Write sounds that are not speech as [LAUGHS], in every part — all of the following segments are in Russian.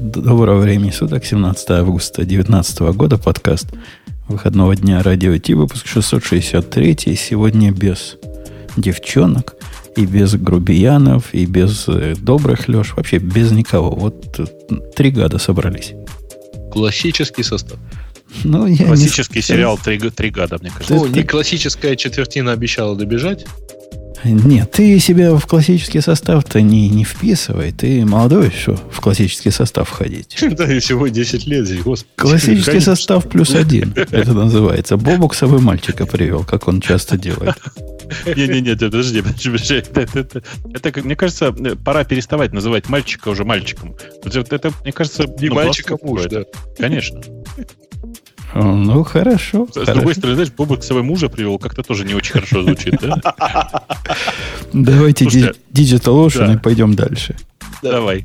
Доброго времени суток, 17 августа 2019 года, подкаст выходного дня Радио Ти, выпуск 663. Сегодня без девчонок, и без грубиянов, и без э, добрых Леш, вообще без никого. Вот э, три гада собрались. Классический состав. Ну, я Классический не... сериал «Три, «Три гада», мне кажется. Ну, не классическая четвертина обещала добежать. Нет, ты себя в классический состав-то не, не вписывай. Ты молодой еще в классический состав входить. [LAUGHS] Да, и всего 10 лет здесь, господи. Классический состав плюс один, [LAUGHS] это называется. Бобок собой мальчика привел, как он часто делает. Не-не-не, подожди, подожди. [LAUGHS] Это, это, мне кажется, пора переставать называть мальчика уже мальчиком. Это, мне кажется... Не ну, мальчик, а муж, да. Конечно. Ну, хорошо. С хорошо. другой стороны, знаешь, Бобок своего мужа привел, как-то тоже не очень хорошо звучит, да? Давайте Digital Ocean и пойдем дальше. Давай.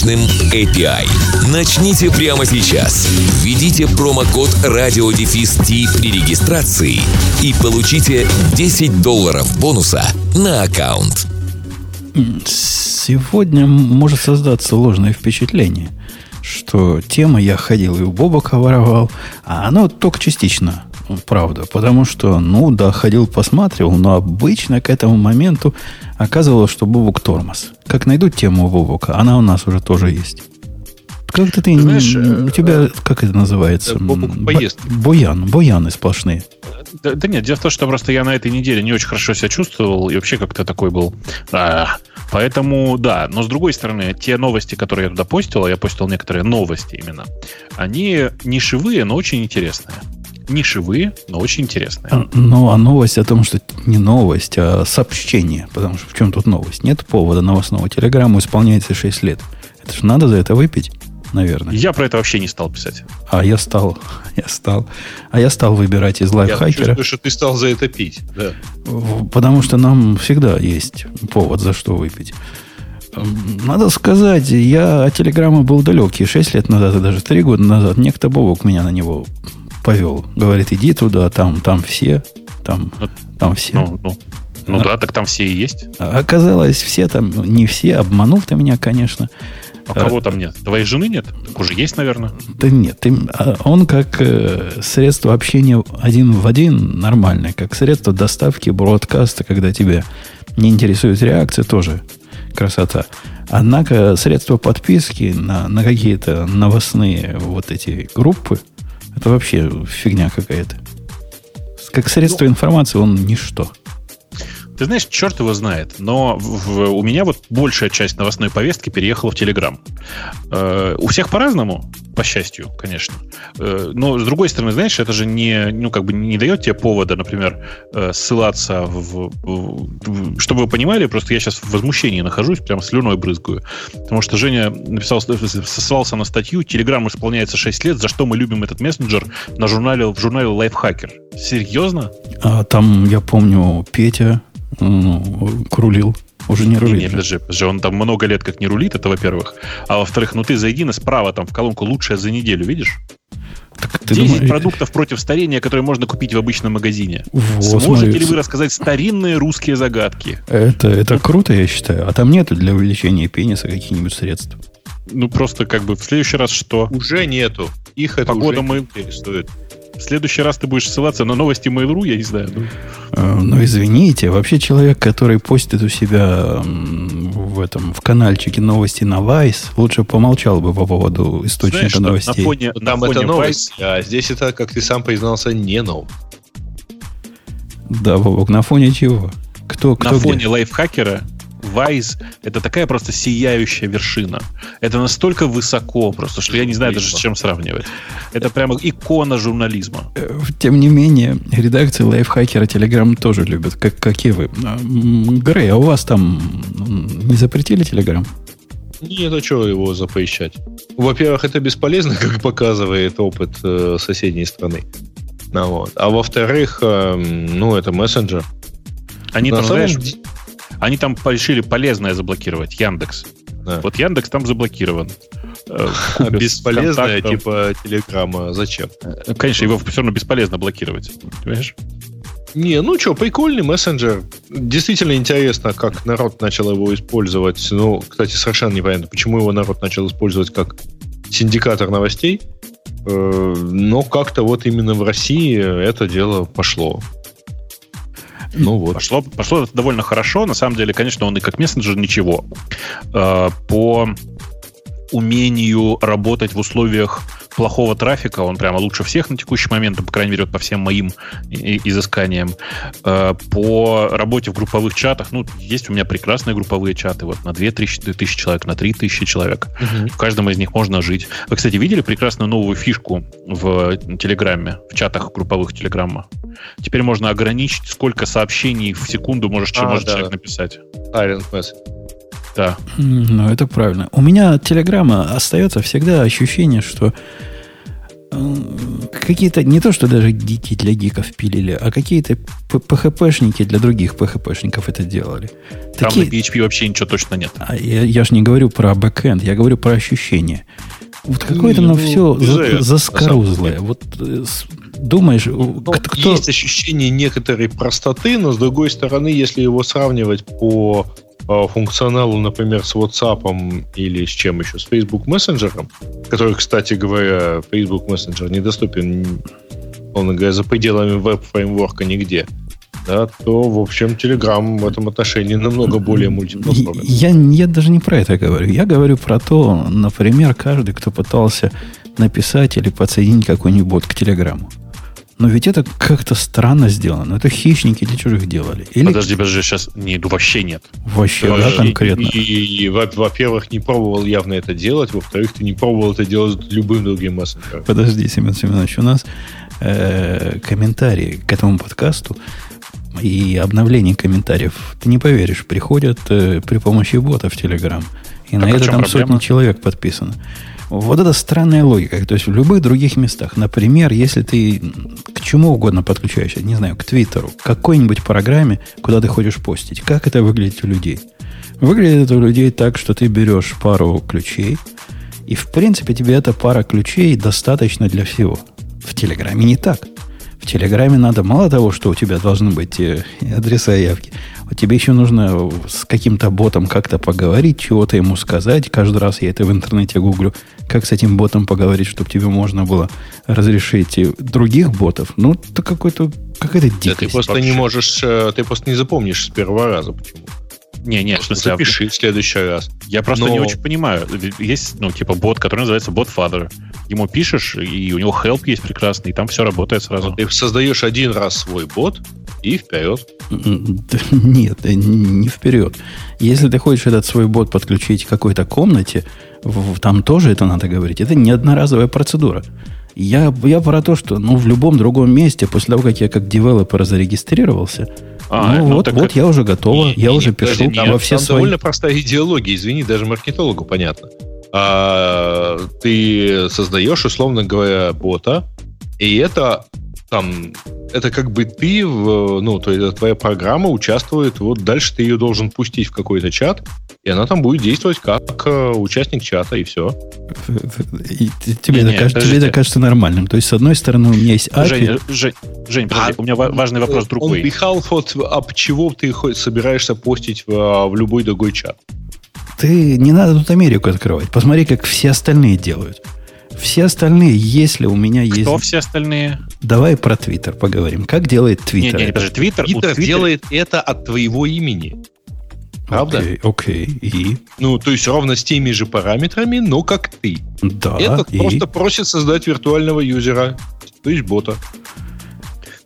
мощным API. Начните прямо сейчас. Введите промокод радиодефис при регистрации и получите 10 долларов бонуса на аккаунт. Сегодня может создаться ложное впечатление, что тема я ходил и у Бобока воровал, а оно только частично правда. Потому что, ну да, ходил, посматривал, но обычно к этому моменту оказывалось, что Бубук тормоз. Как найдут тему Бубука, она у нас уже тоже есть. Как-то ты, ты знаешь, у тебя, э, как это называется? Бобук поездки. Буян, буяны сплошные. Да, да нет, дело в том, что просто я на этой неделе не очень хорошо себя чувствовал и вообще как-то такой был. А, поэтому, да, но с другой стороны, те новости, которые я туда постил, я постил некоторые новости именно, они нишевые, но очень интересные нишевые, но очень интересные. А, ну, а новость о том, что не новость, а сообщение. Потому что в чем тут новость? Нет повода новостного. Телеграмму исполняется 6 лет. Это же надо за это выпить, наверное. Я про это вообще не стал писать. А я стал. [LAUGHS] Я стал. А я стал выбирать из лайфхакера. Я чувствую, что ты стал за это пить. Да. Потому что нам всегда есть повод, за что выпить. Надо сказать, я от телеграмма был далекий. 6 лет назад и даже 3 года назад некто Бобок меня на него повел. Говорит, иди туда, там, там все, там, ну, там все. Ну, ну, ну а, да, так там все и есть. Оказалось, все там, не все, обманул ты меня, конечно. А кого там нет? Твоей жены нет? Так уже есть, наверное. Да нет, ты, а он как э, средство общения один в один нормальное, как средство доставки бродкаста, когда тебя не интересует реакция, тоже красота. Однако средства подписки на, на какие-то новостные вот эти группы, это вообще фигня какая-то. Как средство ну, информации он ничто. Ты знаешь, черт его знает, но в, в, у меня вот большая часть новостной повестки переехала в Телеграм. Э, у всех по-разному, по счастью, конечно. Э, но с другой стороны, знаешь, это же не, ну, как бы не дает тебе повода, например, э, ссылаться в, в, Чтобы вы понимали, просто я сейчас в возмущении нахожусь, прям слюной брызгаю. Потому что Женя написал, ссылался на статью «Телеграм исполняется 6 лет, за что мы любим этот мессенджер» на журнале, в журнале Lifehacker. Серьезно? А, там, я помню, Петя ну, рулил. Уже не рулит. Нет, подожди, подожди, он там много лет как не рулит, это во-первых. А во-вторых, ну ты зайди на справа там в колонку «Лучшее за неделю», видишь? Так ты 10 думаешь... продуктов против старения, которые можно купить в обычном магазине. Вот, Сможете смотри, ли вы рассказать старинные русские загадки? Это, это круто, я считаю. А там нету для увеличения пениса каких-нибудь средств? Ну, просто как бы в следующий раз что? Уже нету. Их это Погода уже мы... интересует. В следующий раз ты будешь ссылаться на новости Mail.ru, я не знаю. Ну. Э, ну, извините, вообще человек, который постит у себя в этом, в каналчике новости на Vice, лучше помолчал бы по поводу источника Знаешь, новостей. На фоне, Там на фоне это новость, Vice... а здесь это, как ты сам признался, не новость. Да, Бобок, на фоне чего? Кто, кто на где? фоне лайфхакера Вайз — это такая просто сияющая вершина. Это настолько высоко просто, что я не знаю даже с чем сравнивать. Это прямо икона журнализма. Э, тем не менее, редакции лайфхакера Telegram тоже любят, как, как и вы. Грей, а у вас там не запретили Telegram? Нет, а что его запрещать? Во-первых, это бесполезно, [LAUGHS] как показывает опыт э, соседней страны. Ну, вот. А во-вторых, э, ну, это мессенджер. Они там, знаешь, они там решили полезное заблокировать, Яндекс. Да. Вот Яндекс там заблокирован. [LAUGHS] Э, Бесполезное, типа Телеграма. Зачем? Э, конечно, его все равно бесполезно блокировать. Понимаешь? Не, ну что, прикольный мессенджер. Действительно интересно, как народ начал его использовать. Ну, кстати, совершенно непонятно, почему его народ начал использовать как синдикатор новостей. Э, но как-то вот именно в России это дело пошло. Ну вот. Пошло, пошло это довольно хорошо. На самом деле, конечно, он и как мессенджер ничего. По умению работать в условиях плохого трафика, он прямо лучше всех на текущий момент, по крайней мере, по всем моим изысканиям. Э, по работе в групповых чатах, ну, есть у меня прекрасные групповые чаты, вот на 2 тысячи человек, на 3 тысячи человек. Угу. В каждом из них можно жить. Вы, кстати, видели прекрасную новую фишку в Телеграме, в чатах групповых Телеграма? Теперь можно ограничить, сколько сообщений в секунду можешь, а, может да. человек написать. Silent message. Да. Ну, это правильно. У меня от Телеграма остается всегда ощущение, что э, какие-то, не то, что даже гики для гиков пилили, а какие-то PHP-шники для других PHP-шников это делали. Там Такие... на PHP вообще ничего точно нет. А я, я же не говорю про бэкэнд, я говорю про ощущение. Вот какое-то ну, все за, заскорузлое. Вот э, думаешь, ну, кто... Есть ощущение некоторой простоты, но с другой стороны, если его сравнивать по функционалу, например, с WhatsApp или с чем еще, с Facebook Messenger, который, кстати говоря, Facebook Messenger недоступен, он говоря, за пределами веб-фреймворка нигде, да, то, в общем, Telegram в этом отношении намного более мультиплатформенный. Я, я даже не про это говорю. Я говорю про то, например, каждый, кто пытался написать или подсоединить какой-нибудь бот к Телеграму. Но ведь это как-то странно сделано. Это хищники для чужих делали. Или... Подожди, подожди, сейчас не, ну, вообще нет. Вообще, да, конкретно. И, и, и, во-первых, не пробовал явно это делать. Во-вторых, ты не пробовал это делать любым другим мессенджером. Подожди, Семен Семенович, у нас э, комментарии к этому подкасту и обновление комментариев, ты не поверишь, приходят э, при помощи бота в Telegram. И так на это там проблема? сотни человек подписано. Вот это странная логика. То есть в любых других местах. Например, если ты к чему угодно подключаешься, не знаю, к Твиттеру, к какой-нибудь программе, куда ты хочешь постить, как это выглядит у людей? Выглядит это у людей так, что ты берешь пару ключей, и в принципе тебе эта пара ключей достаточно для всего. В Телеграме не так. В Телеграме надо мало того, что у тебя должны быть э, адреса явки, а тебе еще нужно с каким-то ботом как-то поговорить, чего-то ему сказать. Каждый раз я это в интернете гуглю, как с этим ботом поговорить, чтобы тебе можно было разрешить других ботов. Ну, это какой-то какая-то дикость. Да, ты просто вообще. не можешь, э, ты просто не запомнишь с первого раза почему. Не, не, что запиши в следующий раз. Я просто Но... не очень понимаю. Есть, ну, типа, бот, который называется бот Father. Ему пишешь, и у него help есть прекрасный, и там все работает сразу. Ты создаешь один раз свой бот, и вперед. Нет, не вперед. Если ты хочешь этот свой бот подключить к какой-то комнате, там тоже это надо говорить. Это не одноразовая процедура. Я, я про то, что ну, в любом другом месте, после того, как я как девелопер зарегистрировался, а, ну, ну вот, вот я уже готова, не, я не, уже пишу подожди, во все там свои... довольно простая идеология, извини, даже маркетологу понятно. А, ты создаешь, условно говоря, бота, и это там, это как бы ты, в, ну, то есть твоя программа участвует, вот дальше ты ее должен пустить в какой-то чат, и она там будет действовать как э, участник чата, и все. И тебе, не, это, кажется, тебе это кажется нормальным. То есть, с одной стороны, у меня есть API... Жень, Жень, Жень подожди, а, у меня важный вопрос другой. Он behalf от, об чего ты собираешься постить в, в любой другой чат? Ты не надо тут Америку открывать. Посмотри, как все остальные делают. Все остальные, если у меня есть... Кто все остальные? Давай про Твиттер поговорим. Как делает Твиттер? Не, не, подожди, Твиттер, Твиттер делает это от твоего имени. Правда? Окей, окей. И? Ну, то есть ровно с теми же параметрами, но как ты. Да. Этот и? просто просит создать виртуального юзера, то есть бота.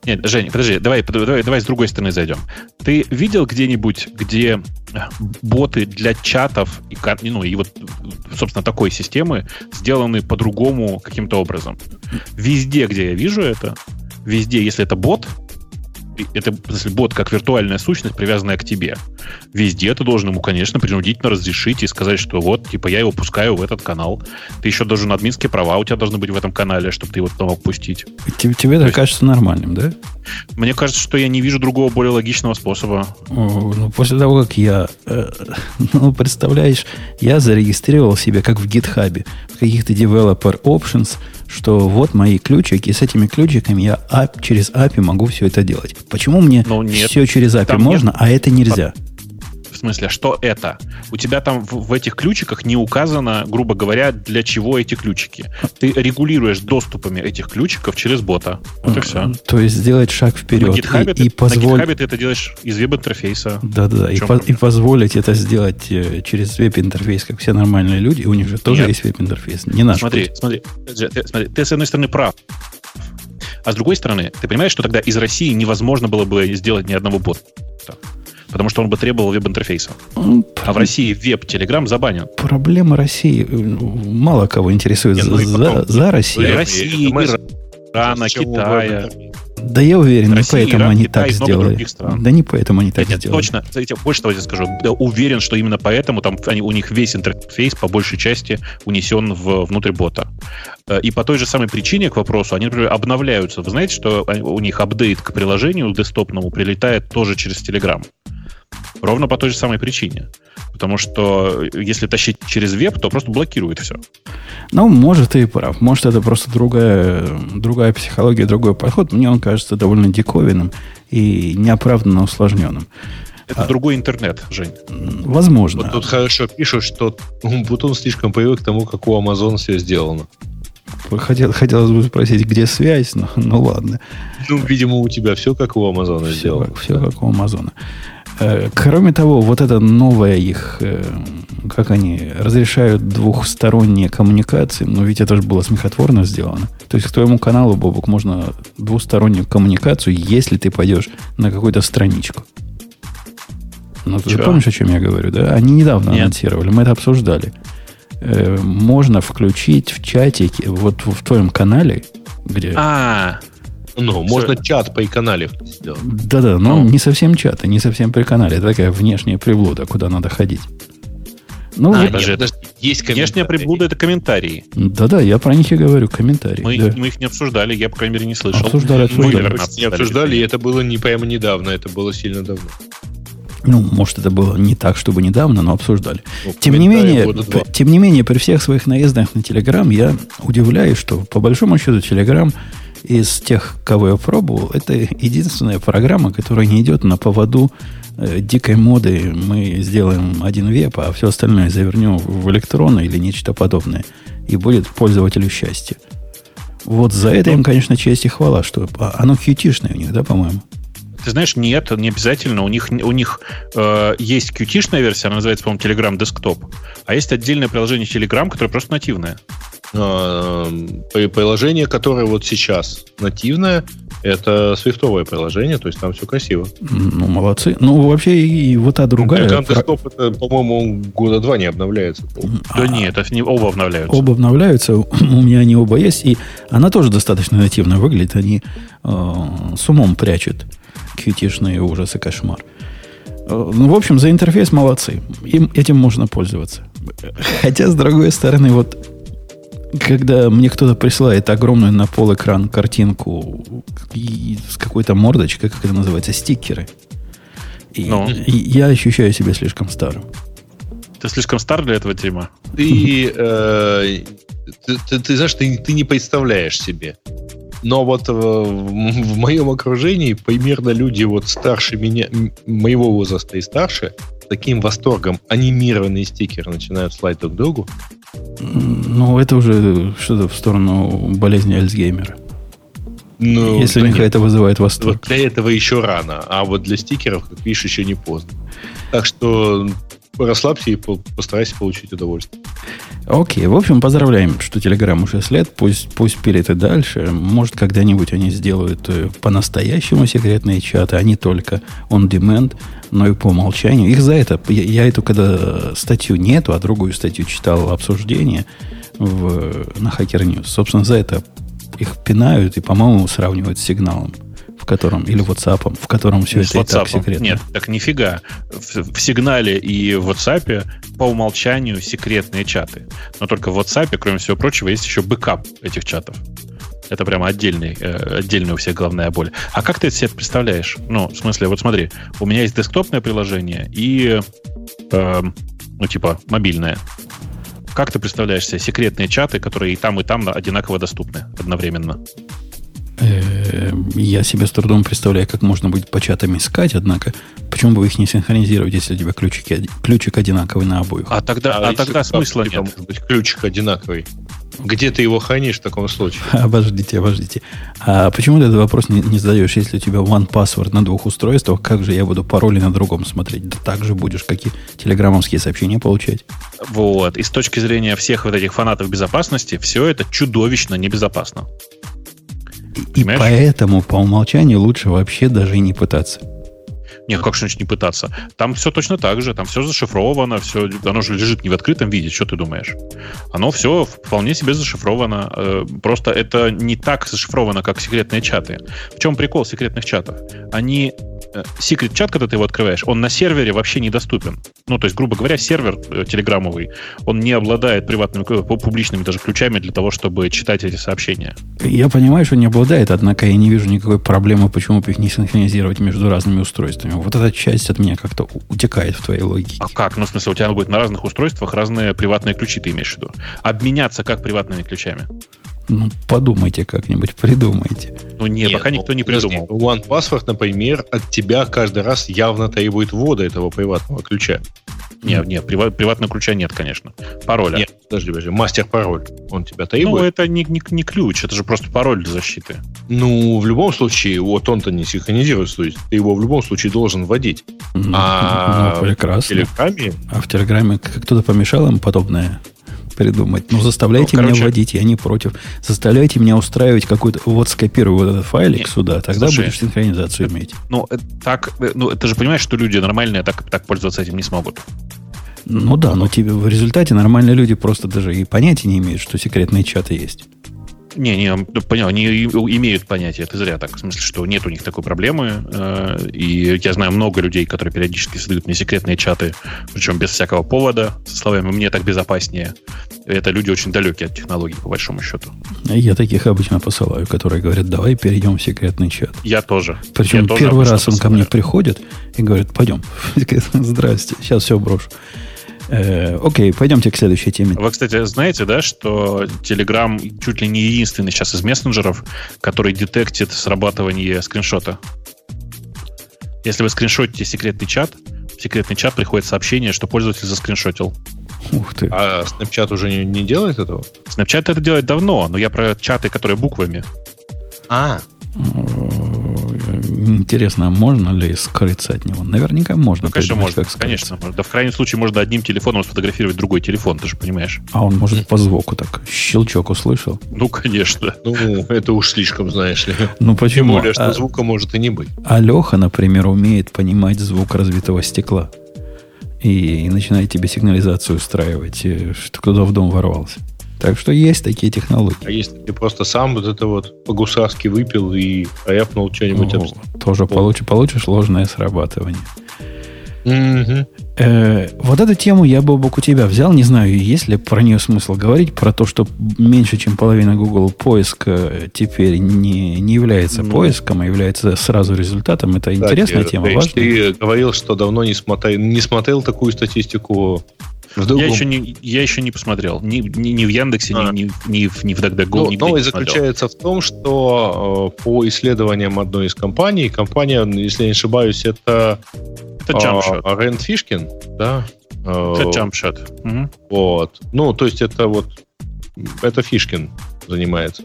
Нет, Жень, подожди, давай, давай, давай с другой стороны зайдем. Ты видел где-нибудь, где э, боты для чатов и, ну, и вот, собственно, такой системы сделаны по-другому каким-то образом? Везде, где я вижу это, везде, если это бот, это смысле, бот как виртуальная сущность, привязанная к тебе. Везде ты должен ему, конечно, принудительно разрешить и сказать, что вот, типа, я его пускаю в этот канал. Ты еще должен админские права у тебя должны быть в этом канале, чтобы ты его туда мог пустить. Тебе, тебе это есть, кажется нормальным, да? Мне кажется, что я не вижу другого более логичного способа. О, ну, после того, как я... Э, [LAUGHS] ну, представляешь, я зарегистрировал себя как в гитхабе, в каких-то developer options, что вот мои ключики, и с этими ключиками я ап, через API могу все это делать. Почему мне ну, нет, все через API можно, нет. а это нельзя? В смысле, что это? У тебя там в, в этих ключиках не указано, грубо говоря, для чего эти ключики. Ты регулируешь доступами этих ключиков через бота. Вот и все. То есть сделать шаг вперед. На GitHub, и, ты, и позволь... на GitHub ты это делаешь из веб-интерфейса. Да-да-да. И, по, и позволить это сделать э, через веб-интерфейс, как все нормальные люди. У них же тоже Нет. есть веб-интерфейс. Не наш. Смотри, путь. смотри, ты, смотри. Ты, с одной стороны, прав. А с другой стороны, ты понимаешь, что тогда из России невозможно было бы сделать ни одного бота потому что он бы требовал веб-интерфейса. А в России веб-телеграм забанен. Проблема России мало кого интересует Нет, ну за, потом, за Россию. России, Ирана, Китая. Да я уверен, Россия, не поэтому Иран, они Китай, так сделали. Да не поэтому они так Нет, сделали. Точно, я больше того я скажу. Я уверен, что именно поэтому там они, у них весь интерфейс по большей части унесен в, внутрь бота. Э, и по той же самой причине к вопросу, они, например, обновляются. Вы знаете, что у них апдейт к приложению десктопному прилетает тоже через Telegram? Ровно по той же самой причине. Потому что если тащить через веб, то просто блокирует все. Ну, может, ты и прав. Может, это просто другая, другая психология, другой подход. Мне он кажется довольно диковинным и неоправданно усложненным. Это а, другой интернет, Жень. Возможно. Вот тут хорошо пишут, что Бутон слишком привык к тому, как у Amazon все сделано. Хотел, хотелось бы спросить, где связь, но ну ладно. Ну, видимо, у тебя все как у Амазона все, сделано. Все как у Амазона. Э, кроме того, вот это новое их, э, как они разрешают двухсторонние коммуникации, но ведь это же было смехотворно сделано. То есть к твоему каналу, Бобок, можно двустороннюю коммуникацию, если ты пойдешь на какую-то страничку. Ну, ты же помнишь, о чем я говорю, да? Они недавно Нет. анонсировали, мы это обсуждали. Э, можно включить в чатике, вот в твоем канале, где... А, ну, можно чат по канале сделать. Да-да, но ну. не совсем чат, и не совсем при канале. Это такая внешняя приблуда, куда надо ходить. Ну, а, даже, это, есть внешняя приблуда это комментарии. Да-да, я про них и говорю, комментарии. Мы, да. мы их не обсуждали, я, по крайней мере, не слышал. Обсуждали, обсуждали. Мы, не обсуждали, и это было не прямо недавно, это было сильно давно. Ну, может, это было не так, чтобы недавно, но обсуждали. Ну, тем, не менее, тем не менее, при всех своих наездах на Телеграм я удивляюсь, что по большому счету Телеграм из тех, кого я пробовал, это единственная программа, которая не идет на поводу э, дикой моды. Мы сделаем один веб, а все остальное завернем в электронно или нечто подобное. И будет пользователю счастье. Вот за это им, конечно, честь и хвала, что а, оно кьютишное у них, да, по-моему? Ты знаешь, нет, не обязательно. У них, у них э, есть qt версия, она называется, по-моему, Telegram Desktop. А есть отдельное приложение Telegram, которое просто нативное. А, приложение, которое вот сейчас нативное, это свифтовое приложение, то есть там все красиво. Ну, молодцы. Ну, вообще, и вот та другая... Telegram Desktop, это, по-моему, года два не обновляется. Да а, нет, это не, оба обновляются. Оба обновляются, у меня они оба есть, и она тоже достаточно нативно выглядит, они э, с умом прячут qt ужасы, кошмар. Э, ну, в общем, за интерфейс молодцы. Им, этим можно пользоваться. Хотя, с другой стороны, вот когда мне кто-то присылает огромную на пол экран картинку с какой-то мордочкой, как это называется, стикеры, и, ну. и я ощущаю себя слишком старым. Ты слишком стар для этого, Тима? Ты, э, ты, ты, ты знаешь, ты, ты не представляешь себе. Но вот в, в моем окружении примерно люди вот старше меня, моего возраста и старше, таким восторгом анимированные стикеры начинают слать друг другу. Ну, это уже что-то в сторону болезни Альцгеймера. Ну, Если у них это вызывает восторг. Вот для этого еще рано, а вот для стикеров, как видишь, еще не поздно. Так что расслабься и постарайся получить удовольствие. Окей, в общем, поздравляем, что Telegram уже след, пусть, пусть пилит и дальше. Может, когда-нибудь они сделают э, по-настоящему секретные чаты, а не только on-demand, но и по умолчанию. Их за это, я, я эту когда статью нету, а другую статью читал обсуждение в, на Hacker News. Собственно, за это их пинают и, по-моему, сравнивают с сигналом в котором, или WhatsApp, в котором все это и так секретно. Нет, так нифига. В, в сигнале и в WhatsApp по умолчанию секретные чаты. Но только в WhatsApp, кроме всего прочего, есть еще бэкап этих чатов. Это прямо отдельный, э, отдельная у всех головная боль. А как ты это себе представляешь? Ну, в смысле, вот смотри, у меня есть десктопное приложение и, э, ну, типа, мобильное. Как ты представляешь себе секретные чаты, которые и там, и там одинаково доступны одновременно? Э, я себе с трудом представляю, как можно будет по чатам искать, однако почему бы их не синхронизировать, если у тебя ключики, ключик одинаковый на обоих? А тогда, а, а тогда смысла нет. Может быть, ключик одинаковый. Где ты его хранишь в таком случае? [LAUGHS] Обождите, обождите. А почему ты этот вопрос не, не задаешь, если у тебя one password на двух устройствах, как же я буду пароли на другом смотреть? Да так же будешь какие телеграммовские сообщения получать. Вот. И с точки зрения всех вот этих фанатов безопасности, все это чудовищно небезопасно. И, и поэтому по умолчанию лучше вообще даже и не пытаться. Нет, как же не пытаться? Там все точно так же, там все зашифровано, все, оно же лежит не в открытом виде, что ты думаешь? Оно все вполне себе зашифровано. Э, просто это не так зашифровано, как секретные чаты. В чем прикол секретных чатов? Они секрет чат, когда ты его открываешь, он на сервере вообще недоступен. Ну, то есть, грубо говоря, сервер э, телеграммовый, он не обладает приватными, публичными даже ключами для того, чтобы читать эти сообщения. Я понимаю, что не обладает, однако я не вижу никакой проблемы, почему бы их не синхронизировать между разными устройствами. Вот эта часть от меня как-то утекает в твоей логике. А как? Ну, в смысле, у тебя будет на разных устройствах разные приватные ключи, ты имеешь в виду? Обменяться как приватными ключами? Ну, подумайте как-нибудь, придумайте. Ну, нет, нет пока никто не придумал. One Password, например, от тебя каждый раз явно требует ввода этого приватного ключа. Нет, нет, приват, приватного ключа нет, конечно. Пароля. Нет, подожди, подожди, мастер-пароль. Он тебя требует? Ну, это не, не, не ключ, это же просто пароль для защиты. Ну, в любом случае, вот он-то не синхронизируется, то есть ты его в любом случае должен вводить. Ну, а ну, прекрасно. в Телеграме... А в Телеграме кто-то помешал им подобное придумать. Ну, заставляйте ну, короче, меня вводить, я не против. Заставляйте меня устраивать какой-то... Вот скопирую вот этот файлик нет, сюда, тогда слушай, будешь синхронизацию иметь. Ну, так, ну, ты же понимаешь, что люди нормальные так, так пользоваться этим не смогут. Ну да, но тебе в результате нормальные люди просто даже и понятия не имеют, что секретные чаты есть. Не, не, ну, понял, они имеют понятие, это зря так. В смысле, что нет у них такой проблемы. Э, и я знаю много людей, которые периодически создают мне секретные чаты, причем без всякого повода, со словами «мне так безопаснее». Это люди очень далекие от технологий, по большому счету. Я таких обычно посылаю, которые говорят, давай перейдем в секретный чат. Я тоже. Причем я первый раз он посылаю. ко мне приходит и говорит, пойдем. [LAUGHS] Здрасте, сейчас все брошу. Э, окей, пойдемте к следующей теме. Вы, кстати, знаете, да, что Telegram чуть ли не единственный сейчас из мессенджеров, который детектит срабатывание скриншота. Если вы скриншотите секретный чат, в секретный чат приходит сообщение, что пользователь заскриншотил. Ух ты. А Snapchat уже не, не делает этого? Snapchat это делает давно, но я про чаты, которые буквами. А, Интересно, а можно ли скрыться от него? Наверняка можно. Ну, конечно, можно. Как конечно, можно. Да в крайнем случае можно одним телефоном сфотографировать другой телефон, ты же понимаешь. А он может по звуку так щелчок услышал? Ну, конечно. Ну, это уж слишком, знаешь ли. Ну, почему? Тем более, что а, звука может и не быть. А Леха, например, умеет понимать звук разбитого стекла. И, и начинает тебе сигнализацию устраивать, э, что кто-то в дом ворвался. Так что есть такие технологии. А если ты просто сам вот это вот по-гусарски выпил и ряпнул что-нибудь... О, об... Тоже вот. получишь, ложное срабатывание. Э, вот эту тему я бы у тебя взял. Не знаю, есть ли про нее смысл говорить, про то, что меньше, чем половина Google поиска теперь не, не является ну, поиском, а является сразу результатом. Это кстати, интересная тема, важная. Ты говорил, что давно не смотрел, не смотрел такую статистику я еще, не, я еще не посмотрел. Ни, ни, ни в Яндексе, а. ни, ни, ни, в DuckDuckGo. Ну, новость заключается в том, что э, по исследованиям одной из компаний, компания, если я не ошибаюсь, это... Это Jumpshot. Э, Рент Фишкин, да? Это Jumpshot. Угу. Вот. Ну, то есть это вот... Это Фишкин занимается.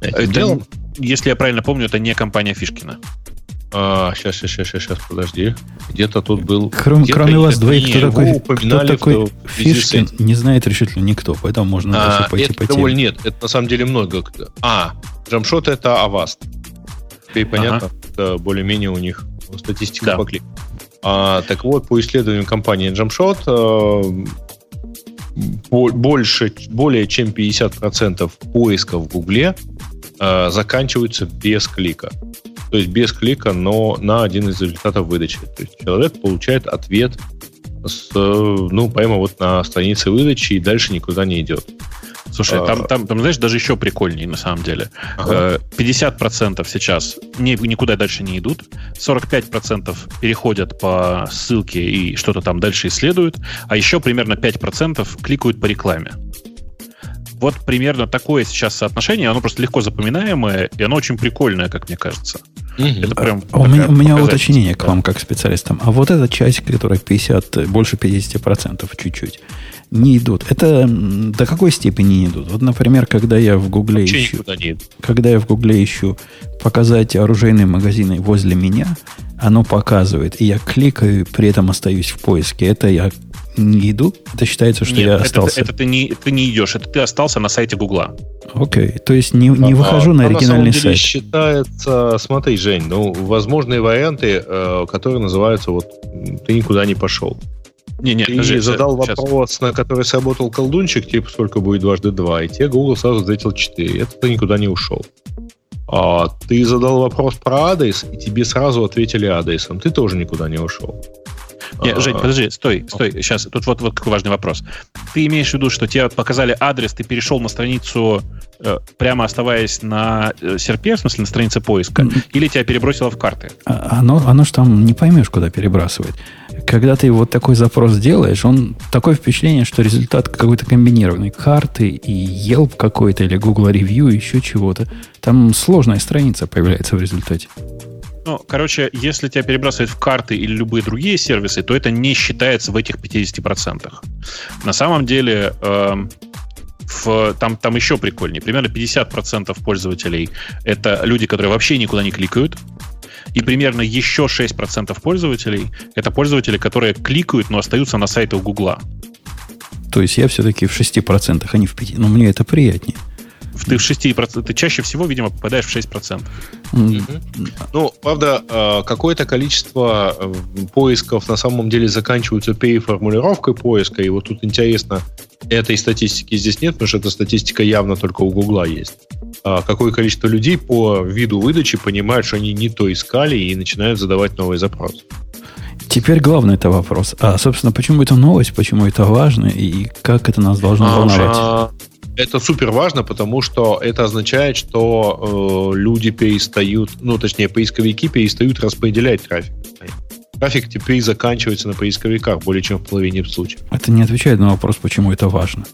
Этим это, делом. Если я правильно помню, это не компания Фишкина. А, сейчас, сейчас, сейчас, сейчас, подожди. Где-то тут был... Кроме, кроме вас двоих, кто такой, кто такой Фишкин, не знает решительно никто, поэтому можно а, пойти это по довольно, Нет, это на самом деле много. А, джамшот это Аваст. Теперь понятно, ага. это более-менее у них статистика да. по клику. А, так вот, по исследованию компании Jamshot, э, больше, более чем 50% поисков в Гугле э, заканчиваются без клика. То есть без клика, но на один из результатов выдачи. То есть человек получает ответ с, ну, прямо вот на странице выдачи и дальше никуда не идет. Слушай, там, там, там, знаешь, даже еще прикольнее на самом деле. Ага. 50% э, сейчас ни, никуда дальше не идут, 45% переходят по ссылке и что-то там дальше исследуют, а еще примерно 5% кликают по рекламе. Вот примерно такое сейчас соотношение, оно просто легко запоминаемое, и оно очень прикольное, как мне кажется. Угу. Это прям а у меня, у меня уточнение к вам, как специалистам. А вот эта часть, которая 50, больше 50% чуть-чуть, не идут. Это до какой степени не идут? Вот, например, когда я в Гугле Вообще ищу, когда я в Гугле ищу показать оружейные магазины возле меня, оно показывает, и я кликаю, при этом остаюсь в поиске. Это я не иду? Это считается, что Нет, я остался? Это, это ты, не, ты не идешь, это ты остался на сайте Гугла. Окей, okay. то есть не, не а, выхожу а, на оригинальный на самом деле сайт. считается, смотри, Жень, ну, возможные варианты, э, которые называются вот ты никуда не пошел. Не, не, ты подожди, задал сейчас. вопрос, на который сработал колдунчик, типа сколько будет дважды два, и тебе Google сразу ответил 4. Это ты никуда не ушел. А ты задал вопрос про адрес, и тебе сразу ответили адресом. Ты тоже никуда не ушел. Не, Жень, подожди, стой, стой. Сейчас, тут вот, вот какой важный вопрос. Ты имеешь в виду, что тебе показали адрес, ты перешел на страницу, э, прямо оставаясь на э, серпе, в смысле на странице поиска, или тебя перебросило в карты? А, оно, оно же там не поймешь, куда перебрасывает. Когда ты вот такой запрос делаешь, он такое впечатление, что результат какой-то комбинированный. Карты и Yelp какой-то, или Google Review, еще чего-то. Там сложная страница появляется в результате. Ну, короче, если тебя перебрасывают в карты или любые другие сервисы, то это не считается в этих 50%. На самом деле, э, в, там, там еще прикольнее. Примерно 50% пользователей это люди, которые вообще никуда не кликают. И примерно еще 6% пользователей это пользователи, которые кликают, но остаются на сайтах Гугла. То есть я все-таки в 6%, а не в 5%. Но мне это приятнее ты в 6%, ты чаще всего, видимо, попадаешь в 6%. Mm-hmm. Ну, правда, э, какое-то количество э, поисков на самом деле заканчиваются переформулировкой поиска, и вот тут интересно, этой статистики здесь нет, потому что эта статистика явно только у Гугла есть. А какое количество людей по виду выдачи понимают, что они не то искали и начинают задавать новый запрос. Теперь главный это вопрос. А, собственно, почему это новость, почему это важно и как это нас должно а, волновать? Это супер важно, потому что это означает, что э, люди перестают, ну, точнее, поисковики перестают распределять трафик. Трафик теперь заканчивается на поисковиках более чем в половине случаев. Это не отвечает на вопрос, почему это важно.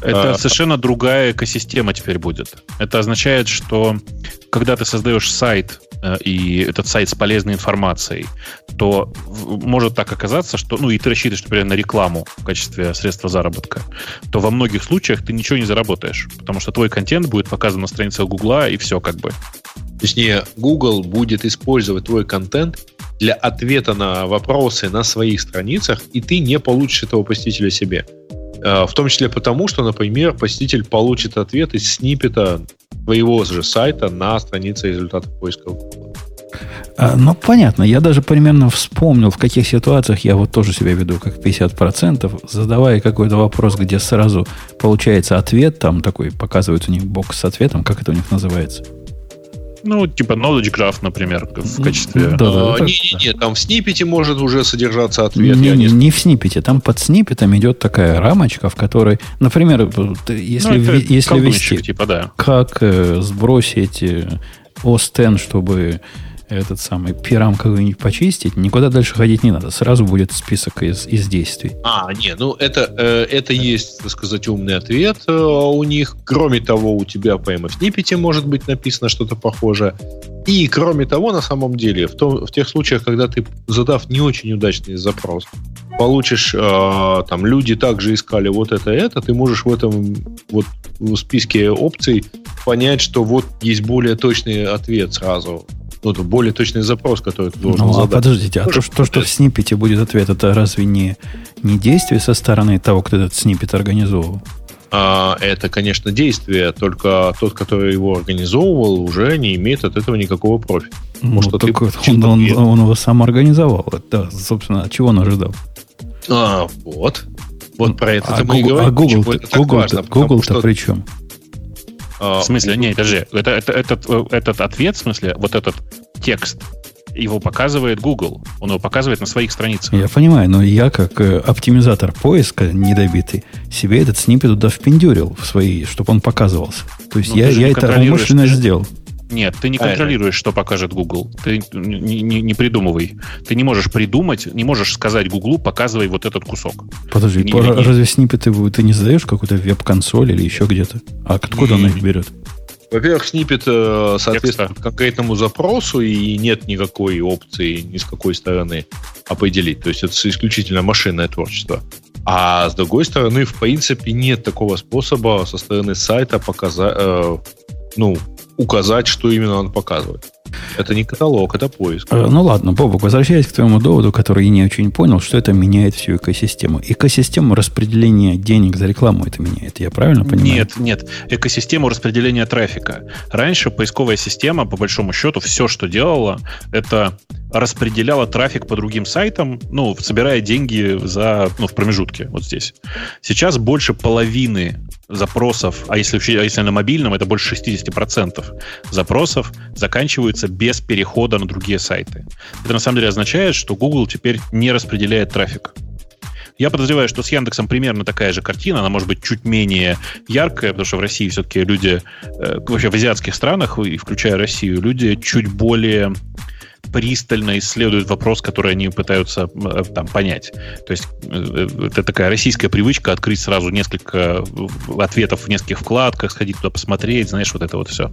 Это а, совершенно другая экосистема теперь будет. Это означает, что когда ты создаешь сайт, э, и этот сайт с полезной информацией, то может так оказаться, что, ну, и ты рассчитываешь, например, на рекламу в качестве средства заработка, то во многих случаях ты ничего не заработаешь, потому что твой контент будет показан на странице Гугла, и все как бы. Точнее, Google будет использовать твой контент для ответа на вопросы на своих страницах, и ты не получишь этого посетителя себе. Э, в том числе потому, что, например, посетитель получит ответ из сниппета твоего же сайта на странице результатов поиска а, ну, понятно. Я даже примерно вспомнил, в каких ситуациях я вот тоже себя веду как 50%, задавая какой-то вопрос, где сразу получается ответ, там такой показывается у них бокс с ответом, как это у них называется? Ну, типа Knowledge Graph, например, в качестве... Да, да, а, не, не, не, там в снипете может уже содержаться ответ. Не, не, не в снипете, там под снипетом идет такая рамочка, в которой, например, если, ну, если вести, типа, да. как э, сбросить э, OS чтобы этот самый пирам какой-нибудь почистить, никуда дальше ходить не надо. Сразу будет список из, из действий. А, не, ну это, э, это есть, так сказать, умный ответ э, у них. Кроме того, у тебя в снипете может быть написано что-то похожее. И кроме того, на самом деле, в, том, в тех случаях, когда ты, задав не очень удачный запрос, получишь, э, там, люди также искали вот это это, ты можешь в этом вот в списке опций понять, что вот есть более точный ответ сразу ну, это более точный запрос, который ты должен ну, задать. А подождите, а то, что, то, что в сниппете будет ответ, это разве не, не действие со стороны того, кто этот сниппет организовывал? А, это, конечно, действие, только тот, который его организовывал, уже не имеет от этого никакого профита. Ну, Может, он, он, он, он его сам организовал. Да, собственно, от чего он ожидал? А, вот. Вот про это а мы Google, и говорим. А Google, Google, Google-то при чем? А, в смысле, не, подожди, это, это, этот, э, этот ответ, в смысле, вот этот текст, его показывает Google. Он его показывает на своих страницах. Я понимаю, но я как э, оптимизатор поиска недобитый себе этот снипет туда впендюрил в свои, чтобы он показывался. То есть Ну, я, я это умышленно ты сделал. Нет, ты не Правильно. контролируешь, что покажет Google. Ты не, не- не придумывай. Ты не можешь придумать, не можешь сказать Google, показывай вот этот кусок. Подожди, Не- по- не- разве снипеты вы- ты не задаешь какую-то веб-консоль или еще где-то? А откуда он их берет? Во-первых, снипет э, соответствует Текста. конкретному запросу, и нет никакой опции ни с какой стороны определить. То есть это исключительно машинное творчество. А с другой стороны, в принципе, нет такого способа со стороны сайта показать, ну, указать, что именно он показывает. Это не каталог, это поиск. Э, Ну ладно, Бобок, возвращаясь к твоему доводу, который я не очень понял, что это меняет всю экосистему. Экосистему распределения денег за рекламу это меняет. Я правильно понимаю? Нет, нет. Экосистему распределения трафика. Раньше поисковая система, по большому счету, все, что делала, это распределяла трафик по другим сайтам, ну, собирая деньги за, ну, в промежутке, вот здесь. Сейчас больше половины запросов, а если, а если на мобильном, это больше 60% запросов заканчиваются без перехода на другие сайты. Это на самом деле означает, что Google теперь не распределяет трафик. Я подозреваю, что с Яндексом примерно такая же картина, она может быть чуть менее яркая, потому что в России все-таки люди, э, вообще в азиатских странах, и включая Россию, люди чуть более пристально исследуют вопрос, который они пытаются э, там понять. То есть э, это такая российская привычка открыть сразу несколько э, ответов в нескольких вкладках, сходить туда посмотреть, знаешь, вот это вот все.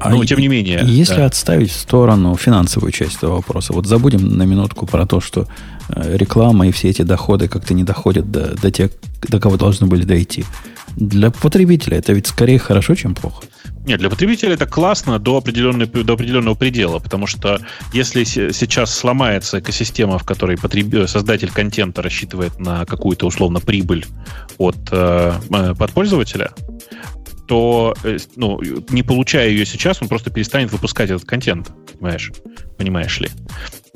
А Но и- тем не менее. Если да. отставить в сторону финансовую часть этого вопроса, вот забудем на минутку про то, что э, реклама и все эти доходы как-то не доходят до, до тех, до кого должны были дойти. Для потребителя это ведь скорее хорошо, чем плохо. Нет, для потребителя это классно до, определенной, до определенного предела, потому что если се- сейчас сломается экосистема, в которой потреб- создатель контента рассчитывает на какую-то условно прибыль от э, э, подпользователя, то э, ну, не получая ее сейчас, он просто перестанет выпускать этот контент, понимаешь? Понимаешь ли?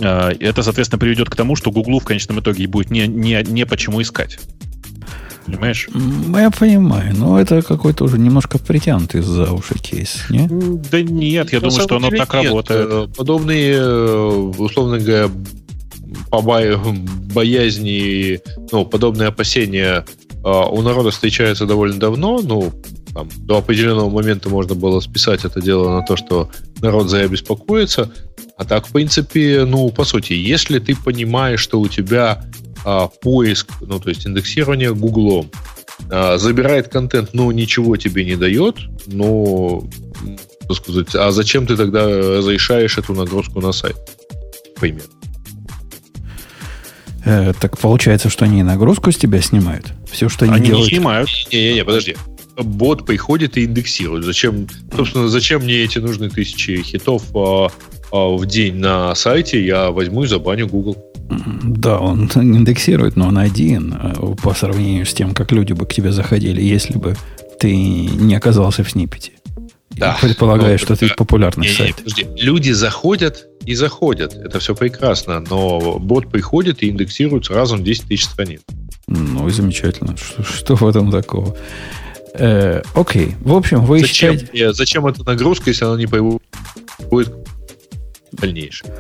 Э, Это, соответственно, приведет к тому, что Гуглу в конечном итоге будет не, не, не почему искать. Понимаешь? Я понимаю, но это какой-то уже немножко притянутый за уши кейс, не? Да нет, я На думаю, что оно так нет. работает. Э, Подобные, э, условно говоря, побоя- боязни, ну, подобные опасения э, у народа встречаются довольно давно. Ну, там, до определенного момента можно было списать это дело на то, что народ зря беспокоится. А так, в принципе, ну, по сути, если ты понимаешь, что у тебя а, поиск, ну, то есть индексирование Гуглом, а, забирает контент, но ничего тебе не дает, ну, м, так сказать, а зачем ты тогда разрешаешь эту нагрузку на сайт? Пример. Э, так получается, что они и нагрузку с тебя снимают. Все, что они, Они не делают. снимают. Не-не-не, подожди. Бот приходит и индексирует. Зачем, собственно, зачем мне эти нужны тысячи хитов а, а, в день на сайте? Я возьму и забаню Google. Да, он [LAUGHS] индексирует, но он один э, по сравнению с тем, как люди бы к тебе заходили, если бы ты не оказался в снипете. Да. Предполагаю, Ну, что ты популярный Не-не, сайт. подожди. Люди заходят и заходят. Это все прекрасно. Но бот приходит и индексирует сразу на 10 тысяч страниц. Ну и замечательно. Что, что в этом такого? Э, окей. В общем, вы Зачем, считаете... э, зачем эта нагрузка, если она не приводит к дальнейшему?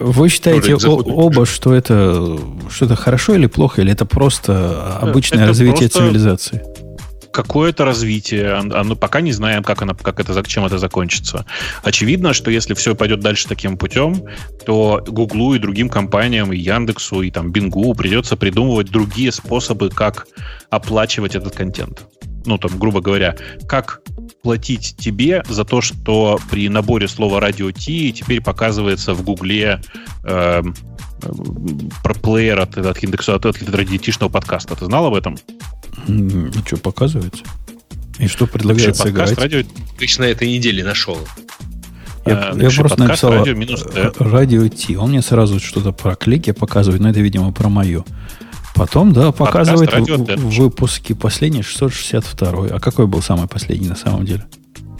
Вы считаете оба, что это, что это хорошо или плохо, или это просто обычное это развитие просто- цивилизации? Какое-то развитие, он- оно пока не знаем, как, оно, как это, чем это закончится. Очевидно, что если все пойдет дальше таким путем, то Гуглу и другим компаниям, и Яндексу, и там Бингу придется придумывать другие способы, как оплачивать этот контент. Ну, там, грубо говоря, как платить тебе за то, что при наборе слова радио Ти теперь показывается в Гугле эм, эм, про плеер от, от индекса от, от радиотишного подкаста. Ты знал об этом? И что, показывается? И что Вообще, предлагается подкаст играть? радио Лично на этой неделе нашел. Я, Э, я просто подкаст написал радио минус э, радио Ти. Он мне сразу что-то про клики показывает, но это, видимо, про мое. Потом, да, показывает в- Т. в- выпуски последний 662. А какой был самый последний на самом деле?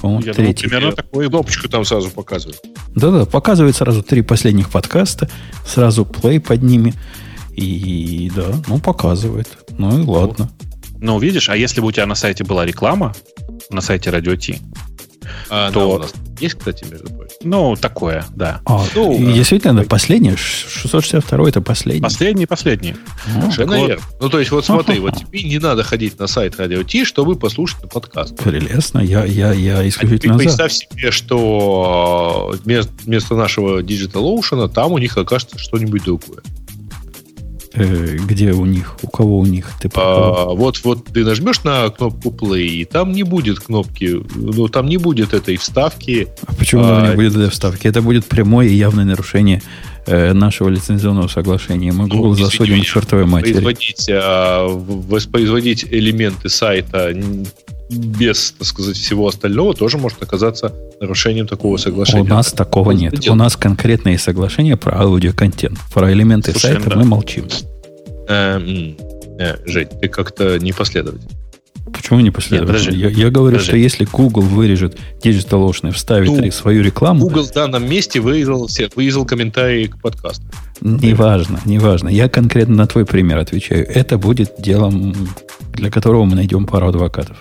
По-моему, Я думаю, третий. примерно такой. Кнопочку там сразу показывает. Да-да, показывает сразу три последних подкаста, сразу плей под ними. И да, ну показывает. Ну и ладно. Ну, видишь, а если бы у тебя на сайте была реклама, на сайте Радио Ти, А То- у нас есть, кстати, между прочим. Ну, такое, да. А, Ну, и да. действительно, это последний. 662 это последний. Последний, последний. Ну, Совершенно вот. верно. Ну, то есть, вот смотри, вот тебе не надо ходить на сайт Радио Ти, чтобы послушать подкаст. Прелестно. Я, я, я А ты исключительно за. представь себе, что вместо, вместо нашего Digital Ocean там у них окажется что-нибудь другое. Э, где у них? У кого у них? Ты? А, вот, вот ты нажмешь на кнопку Play, и там не будет кнопки, ну, там не будет этой вставки. А почему а, не будет этой вставки? Это будет прямое и явное нарушение э, нашего лицензионного соглашения. Мы Ну, Google извини засудим чертовой матери. Производить, а, воспроизводить элементы сайта без, так сказать, всего остального тоже может оказаться нарушением такого соглашения. У нас такого Надо нет. У нас конкретные соглашения про аудиоконтент. Про элементы Слушай, сайта да. мы молчим. Э, м, э, Жень, ты как-то непоследовательный. Почему не последовательно? подожди. я, я говорю, Подожди. что если Google вырежет Digital Ocean и вставит Ну, свою рекламу, Google в данном месте вырезал, вырезал комментарии к подкасту. неважно, неважно. Я конкретно на твой пример отвечаю. Это будет делом, для которого мы найдем пару адвокатов.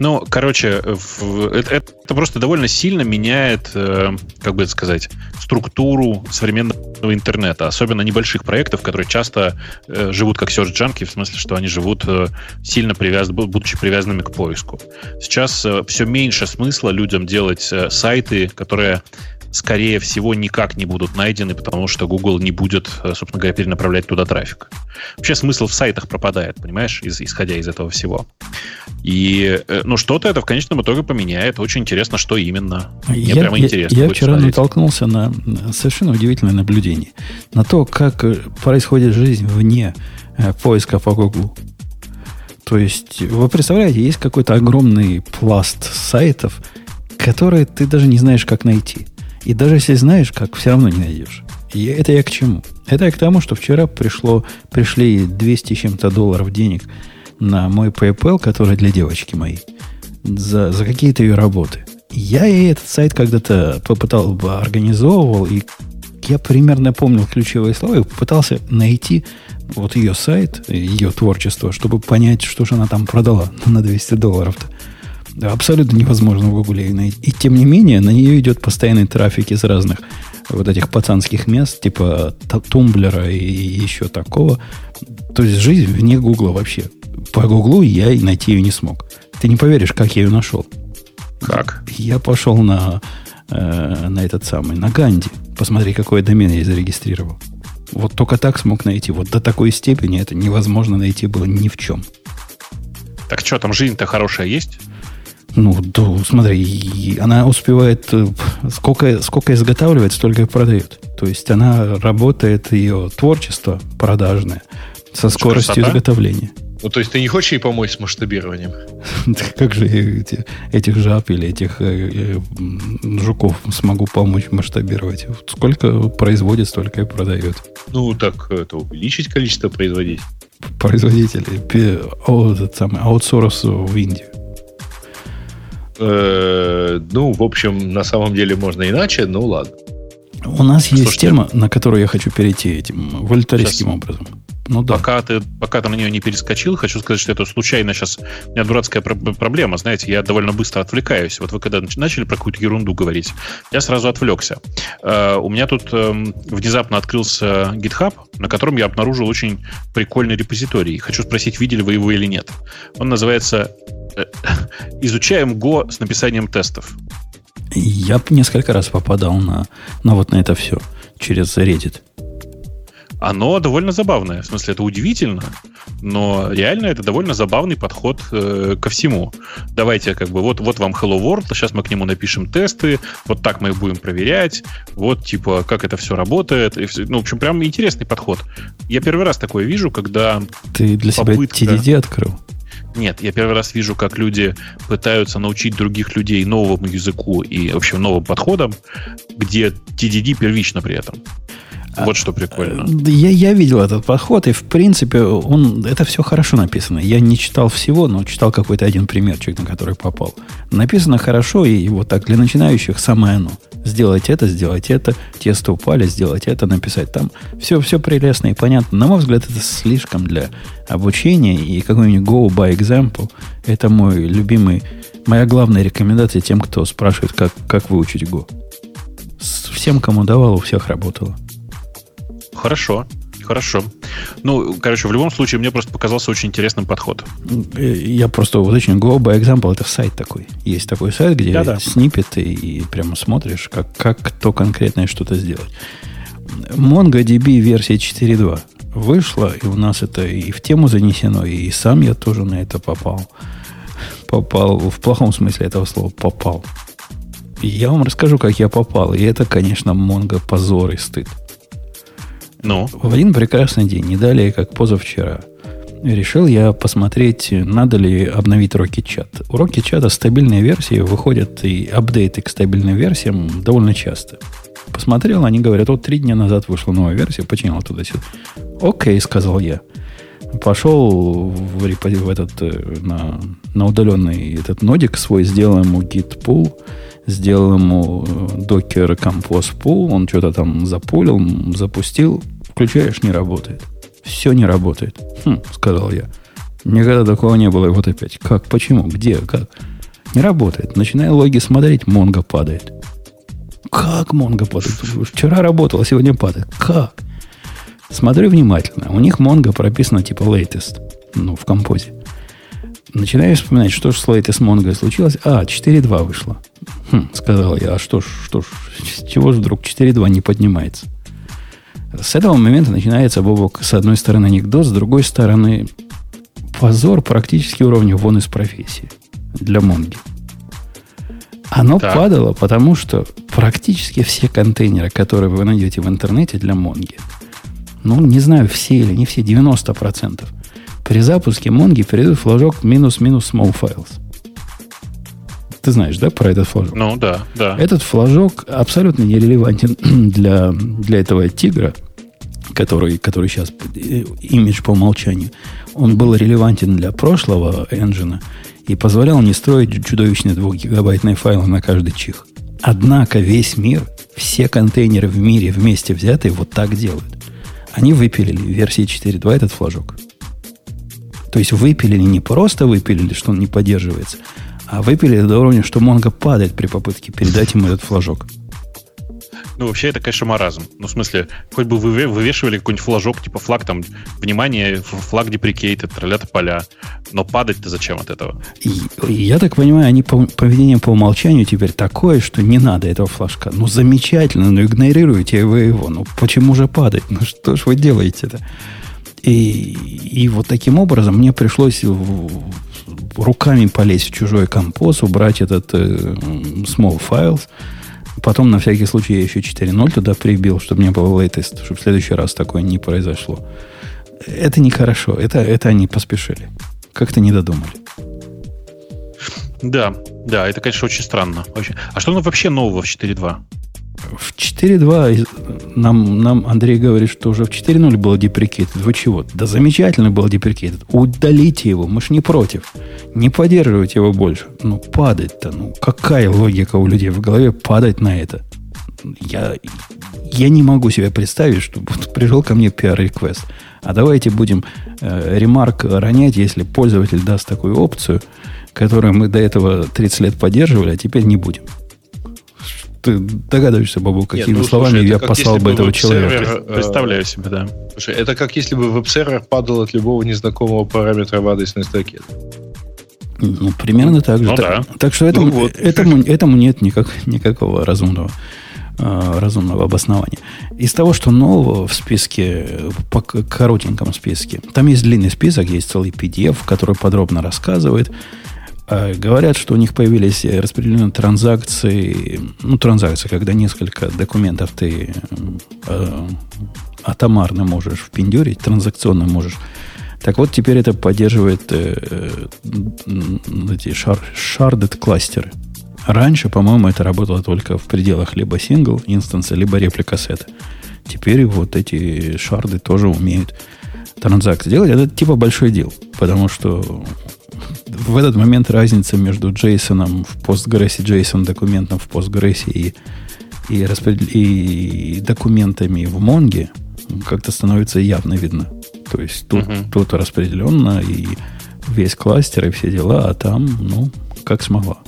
Ну, короче, это, просто довольно сильно меняет, э, как бы это сказать, структуру современного интернета, особенно небольших проектов, которые часто э, живут как search junkie, в смысле, что они живут э, сильно привязаны, бу- будучи привязанными к поиску. Сейчас все меньше смысла людям делать сайты, которые скорее всего, никак не будут найдены, потому что Google не будет, э, собственно говоря, перенаправлять туда трафик. Вообще смысл в сайтах пропадает, понимаешь, из- исходя из этого всего. И, э, ну, что-то это в конечном итоге поменяет. Очень интересно, что именно. Мне я, прямо я- интересно. я вчера посмотреть. натолкнулся на совершенно удивительное наблюдение. На то, как э, происходит жизнь вне поиска по Google. То есть, вы представляете, есть какой-то огромный пласт сайтов, которые ты даже не знаешь, как найти. И даже если знаешь, как, все равно не найдешь. И это я к чему? Это я к тому, что вчера пришло, пришли 200 с чем-то долларов денег на мой PayPal, который для девочки моей, за, за какие-то ее работы. Я ей этот сайт когда-то попытал, организовывал, и я примерно помнил ключевые слова и пытался найти вот ее сайт, ее творчество, чтобы понять, что же она там продала [LAUGHS] на 200 долларов-то. Абсолютно невозможно в Гугле ее найти. И тем не менее, на нее идет постоянный трафик из разных вот этих пацанских мест, типа Тумблера и еще такого. То есть жизнь вне Гугла вообще. По Гуглу я и найти ее не смог. Ты не поверишь, как я ее нашел. Как? Я пошел на, э, на этот самый, на Ганди. Посмотри, какой домен я зарегистрировал. Вот только так смог найти. Вот до такой степени это невозможно найти было ни в чем. Так что, там жизнь-то хорошая есть? Ну, да, смотри, она успевает, э, сколько, сколько изготавливает, столько и продает. То есть она работает, ее творчество продажное, со скоростью красота? изготовления. Ну, то есть ты не хочешь ей помочь с масштабированием? [LAUGHS] Как же я эти- этих жаб или этих э, э, жуков смогу помочь масштабировать? Сколько производит, столько и продает. Ну, так это увеличить количество производителей. Самый, аутсорс в Индию. Э, ну, в общем, на самом деле можно иначе, ну ладно. У нас есть Слушайте. тема, на которую я хочу перейти этим волюнтаристским Сейчас. образом. Ну да. Пока ты, пока ты на нее не перескочил, хочу сказать, что это случайно сейчас... У меня дурацкая про- проблема, знаете, я довольно быстро отвлекаюсь. Вот вы когда нач- начали про какую-то ерунду говорить, я сразу отвлекся. Э, у меня тут эм, внезапно открылся GitHub, на котором я обнаружил очень прикольный репозиторий. Хочу спросить, видели вы его или нет. Он называется [LAUGHS] «Изучаем Go с написанием тестов». Я несколько раз попадал на, на вот на это все через Reddit. Оно довольно забавное. В смысле, это удивительно, но реально это довольно забавный подход э, ко всему. Давайте, как бы, вот, вот вам Hello World, сейчас мы к нему напишем тесты, вот так мы их будем проверять, вот, типа, как это все работает. И ну, в общем, прям интересный подход. Я первый раз такое вижу, когда... Ты для себя Попытка. TDD открыл? Нет, я первый раз вижу, как люди пытаются научить других людей новому языку и, в общем, новым подходам, где TDD первично при этом. Вот что прикольно. Да Я, я видел этот подход, и в принципе он, это все хорошо написано. Я не читал всего, но читал какой-то один примерчик, на который попал. Написано хорошо, и вот так для начинающих самое оно. Сделать это, сделать это, тесто упали, сделать это, написать там. Все, все прелестно и понятно. На мой взгляд, это слишком для обучения, и какой-нибудь Go by example, это мой любимый Моя главная рекомендация тем, кто спрашивает, как, как выучить Go. Всем, кому давал, у всех работало. Хорошо. Хорошо. Ну, короче, в любом случае, мне просто показался очень интересным подход. Э, я просто уточню. Go by example это сайт такой. Есть такой сайт, где Да-да. снипет и, прямо смотришь, как, как кто конкретное что-то сделать. MongoDB версия 4.2 вышла, и у нас это и в тему занесено, и сам я тоже на это попал. Попал, в плохом смысле этого слова, попал. Я вам расскажу, как я попал. И это, конечно, Монго позор и стыд. Ну? В один прекрасный день, не далее, как позавчера, решил я посмотреть, надо ли обновить Rocket Chat. У Rocket Chat стабильные версии выходят и апдейты к стабильным версиям довольно часто. Посмотрел, они говорят, вот три дня назад вышла новая версия, починил туда-сюда. Окей, сказал я. Пошел в, в этот, э, на, на удаленный этот нодик свой, сделал ему git pull, сделал ему Docker Compose Pool, он что-то там запулил, запустил, включаешь, не работает. Все не работает. Хм, сказал я. Никогда такого не было. И вот опять. Как? Почему? Где? Как? Не работает. Начинаю логи смотреть, Монго падает. Как Монго падает? Вчера работало, сегодня падает. Как? Смотрю внимательно. У них Монго прописано типа latest. Ну, в композе. Начинаю вспоминать, что же с latest Mongo случилось. А, 4.2 вышло. Хм, сказал я, а что ж, что ж, с чего же вдруг 4.2 не поднимается? С этого момента начинается, Бобок, с одной стороны анекдот, с другой стороны позор практически уровня вон из профессии для Монги. Оно так. падало, потому что практически все контейнеры, которые вы найдете в интернете для Монги, ну, не знаю, все или не все, 90%, при запуске Монги перейдут флажок минус-минус small files. Ты знаешь, да, про этот флажок? Ну, да, да. Этот флажок абсолютно нерелевантен [CLEARS THROAT] для, для этого тигра, который, который сейчас э, имидж по умолчанию. Он был релевантен для прошлого энджина и позволял не строить чудовищные двухгигабайтные файлы на каждый чих. Однако весь мир, все контейнеры в мире вместе взятые вот так делают. Они выпилили в версии 4.2 этот флажок. То есть выпилили не просто выпилили, что он не поддерживается, а выпили до уровня, что Монго падает при попытке передать ему этот флажок. Ну, вообще, это, конечно, маразм. Ну, в смысле, хоть бы вы вывешивали какой-нибудь флажок, типа флаг там, внимание, флаг деприкейтед, троллята поля. Но падать-то зачем от этого? И, я так понимаю, они по, поведение по умолчанию теперь такое, что не надо этого флажка. Ну, замечательно, но игнорируете вы его. Ну, почему же падать? Ну, что ж вы делаете-то? И, и вот таким образом мне пришлось руками полезть в чужой композ, убрать этот э, small files. Потом, на всякий случай, я еще 4.0 туда прибил, чтобы не было latest, чтобы в следующий раз такое не произошло. Это нехорошо. Это, это они поспешили. Как-то не додумали. Да, да, это, конечно, очень странно. А что вообще нового в 4.2? В 4.2 нам, нам Андрей говорит, что уже в 4.0 было деприкейтед. Вы чего? Да замечательно было деприкейтед. Удалите его, мы ж не против. Не поддерживайте его больше. Ну, падать-то, ну, какая логика у людей в голове падать на это? Я, я не могу себе представить, что пришел ко мне PR-реквест. А давайте будем э, ремарк ронять, если пользователь даст такую опцию, которую мы до этого 30 лет поддерживали, а теперь не будем ты догадываешься, Бабу, какими Нет, ну, словами слушай, я послал бы этого человека? Э, Представляю себе, да. Слушай, это как если бы веб-сервер падал от любого незнакомого параметра в адресной строке. Ну, примерно так же. Ну, так, да. так что этому, ну, вот. этому, этому нет никак, никакого разумного, э, разумного обоснования. Из того, что нового в списке, по коротеньком списке, там есть длинный список, есть целый PDF, который подробно рассказывает, говорят, что у них появились распределенные транзакции, ну, транзакции, когда несколько документов ты э, атомарно можешь впендюрить, транзакционно можешь. Так вот, теперь это поддерживает э, эти шар, sharded кластеры. Раньше, по-моему, это работало только в пределах либо сингл инстанса, либо реплика сета. Теперь вот эти шарды тоже умеют транзакции делать. Это типа большой дел, потому что в этот момент разница между JSON в Postgres и JSON документом в Postgres и, и, распредел... и документами в Mongo как-то становится явно видно. То есть тут, uh-huh. тут распределенно и весь кластер и все дела, а там, ну, как смогла.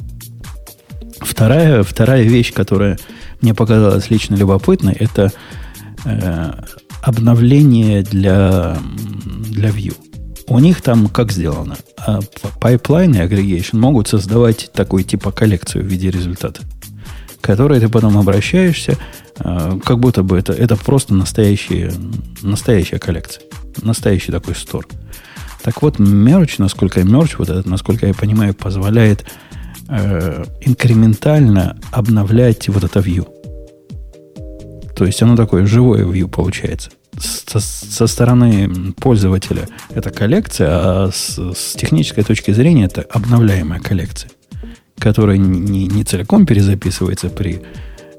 Вторая, вторая вещь, которая мне показалась лично любопытной, это э, обновление для, для View. У них там как сделано? А, пайплайны aggregation могут создавать такой типа коллекцию в виде результата, которой ты потом обращаешься, а, как будто бы это, это просто настоящая, настоящая коллекция. Настоящий такой стор. Так вот, мерч, насколько мерч, вот этот, насколько я понимаю, позволяет э, инкрементально обновлять вот это view. То есть оно такое живое view получается со, со стороны пользователя это коллекция, а с, с технической точки зрения это обновляемая коллекция, которая не, не целиком перезаписывается при,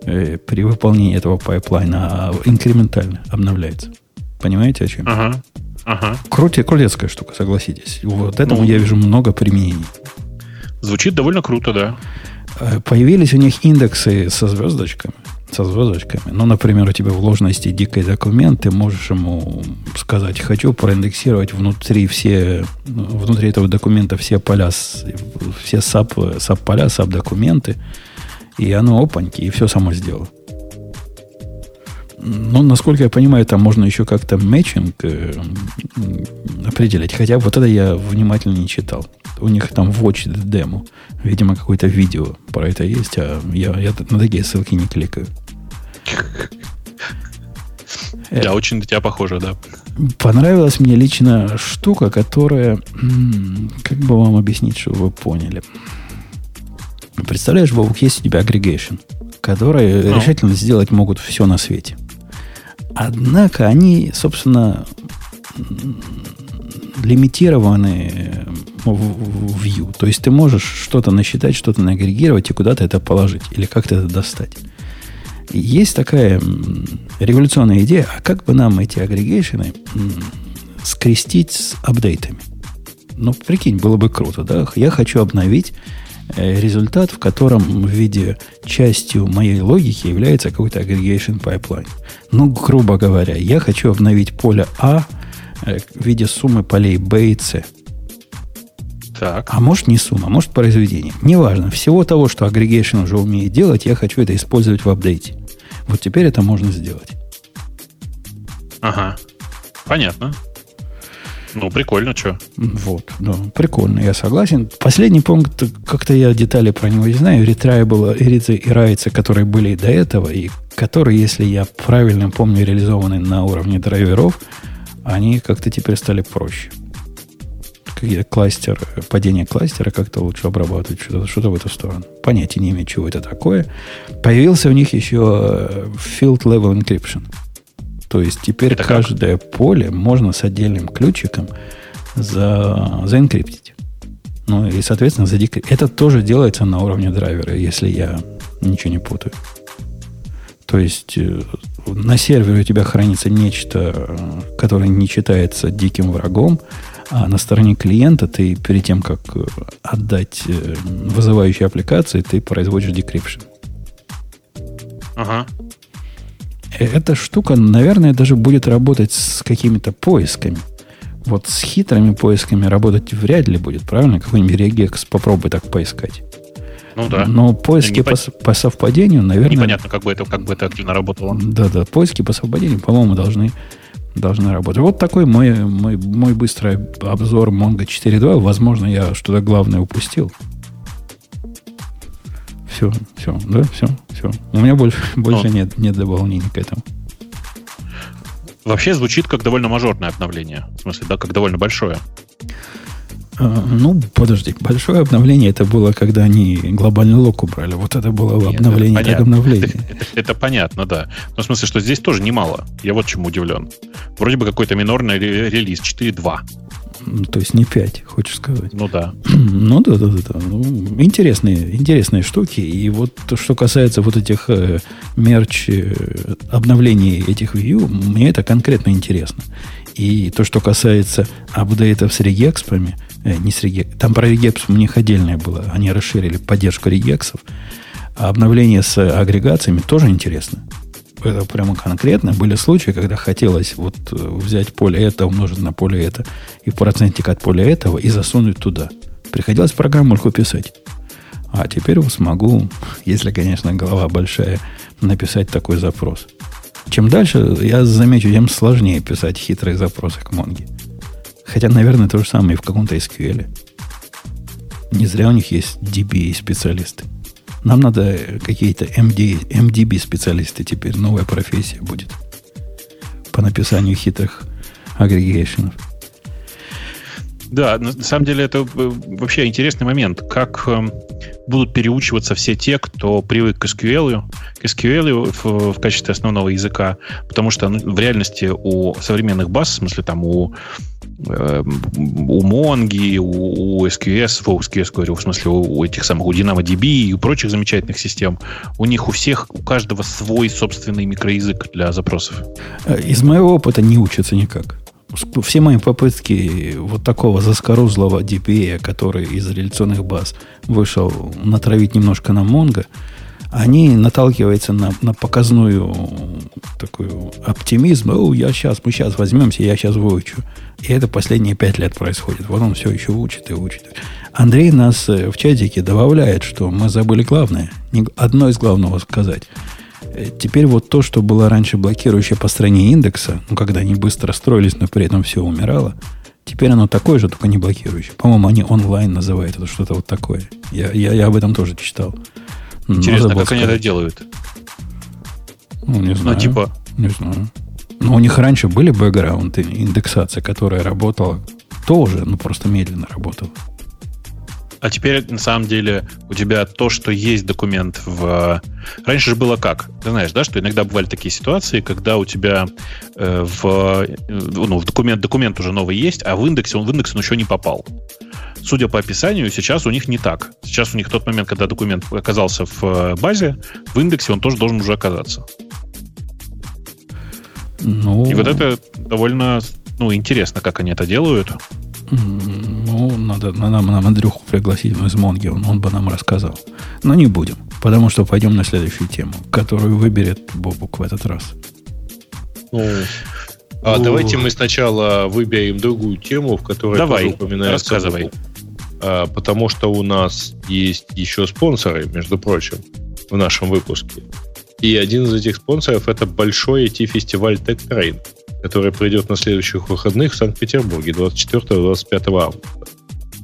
э, при выполнении этого пайплайна, а инкрементально обновляется. Понимаете, о чем? Ага. Ага. Крути, крутецкая штука, согласитесь. Вот этому ну, я вижу много применений. Звучит довольно круто, да. Э, появились у них индексы со звездочками со звездочками. Ну, например, у тебя вложенности дикой документ, ты можешь ему сказать, хочу проиндексировать внутри все, внутри этого документа все поля, все sub, саб поля, саб документы, и оно опаньки, и все само сделало. Ну, насколько я понимаю, там можно еще как-то матчинг э, определять. Хотя вот это я внимательно не читал. У них там watch демо. Видимо, какое-то видео про это есть, а я, я на такие ссылки не кликаю. Да, очень на тебя похоже, да. Понравилась мне лично штука, которая... Как бы вам объяснить, чтобы вы поняли. Представляешь, Бобук, есть у тебя агрегейшн, который ну. решительно сделать могут все на свете. Однако они, собственно, лимитированы в view. То есть ты можешь что-то насчитать, что-то нагрегировать и куда-то это положить. Или как-то это достать. Есть такая революционная идея, а как бы нам эти агрегейшены скрестить с апдейтами? Ну, прикинь, было бы круто, да? Я хочу обновить э, результат, в котором в виде частью моей логики является какой-то aggregation pipeline. Ну, грубо говоря, я хочу обновить поле А э, в виде суммы полей B и C. Так. А может не сумма, а может произведение. Неважно. Всего того, что aggregation уже умеет делать, я хочу это использовать в апдейте. Вот теперь это можно сделать. Ага. Понятно. Ну, прикольно, что? Вот, да, прикольно, я согласен. Последний пункт, как-то я детали про него не знаю. Ирицы и Райцы, которые были до этого, и которые, если я правильно помню, реализованы на уровне драйверов, они как-то теперь стали проще какие-то кластер, падение кластера как-то лучше обрабатывать, что-то, что в эту сторону. Понятия не имею, чего это такое. Появился у них еще э, Field Level Encryption. То есть теперь это каждое как? поле можно с отдельным ключиком за, заэнкриптить. Ну и, соответственно, задекриптить. Это тоже делается на уровне драйвера, если я ничего не путаю. То есть э, на сервере у тебя хранится нечто, э, которое не читается диким врагом, а на стороне клиента ты перед тем, как э, отдать э, вызывающие аппликации, ты производишь decryption. Ага. Э, эта штука, наверное, даже будет работать с какими-то поисками. Вот с хитрыми поисками работать вряд ли будет, правильно? Какой-нибудь регекс попробуй так поискать. Ну да. Но поиски по, по совпадению, наверное... Непонятно, как бы это, как бы это активно работало. Да-да, поиски по совпадению, по-моему, должны должны работать. Вот такой мой, мой, мой быстрый обзор Mongo 4.2. Возможно, я что-то главное упустил. Все, все, да, все, все. У меня больше, [LAUGHS] больше нет, нет дополнений к этому. Вообще звучит как довольно мажорное обновление. В смысле, да, как довольно большое. А, ну, подожди, большое обновление это было, когда они глобальный лог убрали. Вот это было Нет, обновление, это так обновление. [LAUGHS] Это, понятно, да. Но в смысле, что здесь тоже немало. Я вот чему удивлен. Вроде бы какой-то минорный релиз 4.2. Ну, то есть не 5, хочешь сказать. Ну да. [CLEARS THROAT] ну да, да, да. да. Ну, интересные, интересные штуки. И вот то, что касается вот этих э, мерч, э, обновлений этих view, мне это конкретно интересно. И то, что касается апдейтов с регекспами, э, не с регек, там про регекс у них отдельное было, они расширили поддержку регексов, а обновление с агрегациями тоже интересно. Это прямо конкретно. Были случаи, когда хотелось вот э, взять поле это, умножить на поле это, и процентик от поля этого, и засунуть туда. Приходилось программульку писать. А теперь смогу, [LAUGHS] если, конечно, голова большая, написать такой запрос. Чем дальше, я замечу, тем сложнее писать хитрые запросы к Монге. Хотя, наверное, то же самое и в каком-то SQL. Не зря у них есть DB специалисты. Нам надо какие-то MD, MDB специалисты теперь. Новая профессия будет. По написанию хитрых агрегейшенов. Да, на самом деле это э, вообще интересный момент. Как эм, будут переучиваться все те, кто привык к SQL, к SQL в, в качестве основного языка, потому что ну, в реальности у современных баз, в смысле там у э, у Mongi, у, у SQS, у SQS говорю, в смысле у, у этих самых, у DynamoDB и у прочих замечательных систем, у них у всех, у каждого свой собственный микроязык для запросов. Э, из моего опыта не учатся никак все мои попытки вот такого заскорузлого DPA, который из реляционных баз вышел натравить немножко на Монго, они наталкиваются на, на показную такую оптимизм. О, я сейчас, мы сейчас возьмемся, я сейчас выучу. И это последние пять лет происходит. Вот он все еще учит и учит. Андрей нас э, в чатике добавляет, что мы забыли главное. Одно из главного сказать – Э, теперь вот то, что было раньше блокирующее по стране индекса, ну, когда они быстро строились, но при этом все умирало, теперь оно такое же, только не блокирующее. По-моему, они онлайн называют это что-то вот такое. Я, я, я об этом тоже читал. Интересно, как сказать. они это делают? Ну, не ну, знаю. Ну, типа... Не знаю. Но у них раньше были бэкграунды, индексация, которая работала тоже, ну, просто медленно работала. А теперь, на самом деле, у тебя то, что есть документ в... Раньше же было как? Ты знаешь, да, что иногда бывали такие ситуации, когда у тебя э, в, э, ну, в документ, документ уже новый есть, а в индексе он в индекс он еще не попал. Судя по описанию, сейчас у них не так. Сейчас у них тот момент, когда документ оказался в э, базе, в индексе он тоже должен уже оказаться. Ну... И вот это довольно ну, интересно, как они это делают. Ну, надо, надо нам Андрюху пригласить из Монги, он, он бы нам рассказал. Но не будем, потому что пойдем на следующую тему, которую выберет Бобук в этот раз. Ну, а давайте мы сначала выберем другую тему, в которой давай, тоже упоминается рассказывай. А, потому что у нас есть еще спонсоры, между прочим, в нашем выпуске. И один из этих спонсоров это большой IT-фестиваль Tech Который пройдет на следующих выходных в Санкт-Петербурге 24-25 августа.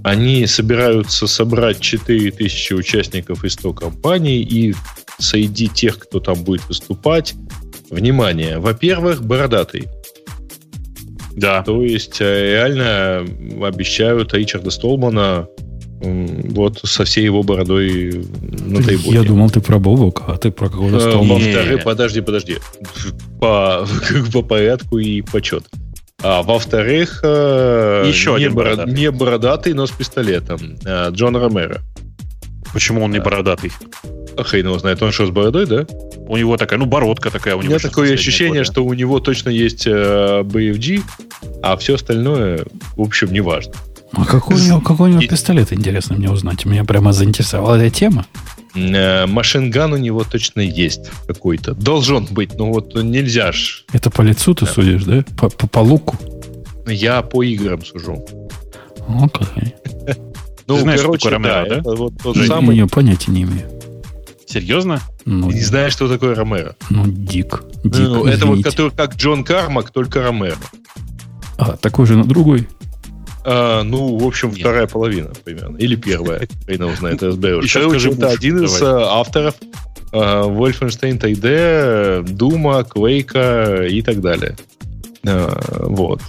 Они собираются собрать 4000 участников из 100 компаний и среди тех, кто там будет выступать, внимание, во-первых, бородатый. Да. То есть э, реально обещают Ричарда Столмана вот со всей его бородой на тейбуке. Я думал, ты про Бобука, а ты про какого-то э, Столмана. Подожди, подожди. По, по порядку и почет. А во-вторых, э, Еще не, один бород... не бородатый, но с пистолетом. Э, Джон Ромеро. Почему он не бородатый? А хрен его знает, он что, с бородой, да? У него такая, ну, бородка такая у него. У меня такое ощущение, годы. что у него точно есть э, BFG, а все остальное, в общем, не важно. А какой у него, какой у него пистолет, интересно мне узнать. Меня прямо заинтересовала эта тема. Э, машинган у него точно есть какой-то. Должен быть, но вот нельзя ж. Это по лицу ты да. судишь, да? По, по, по луку? Я по играм сужу. Окей. [LAUGHS] Ну, ты знаешь, короче, что такое Ромеро, да? Это вот тот самый... Я понятия не имею. Серьезно? Ну, не знаешь, что такое Ромеро? Ну, дик. дик ну, это вот который как Джон Кармак, только Ромеро. А, такой же, но другой. А, ну, в общем, Нет. вторая половина примерно. Или первая. Хрен узнает, разберешь. Еще скажи, это один из э, авторов uh, Wolfenstein 3D, Дума, Quake и так далее. Uh, вот.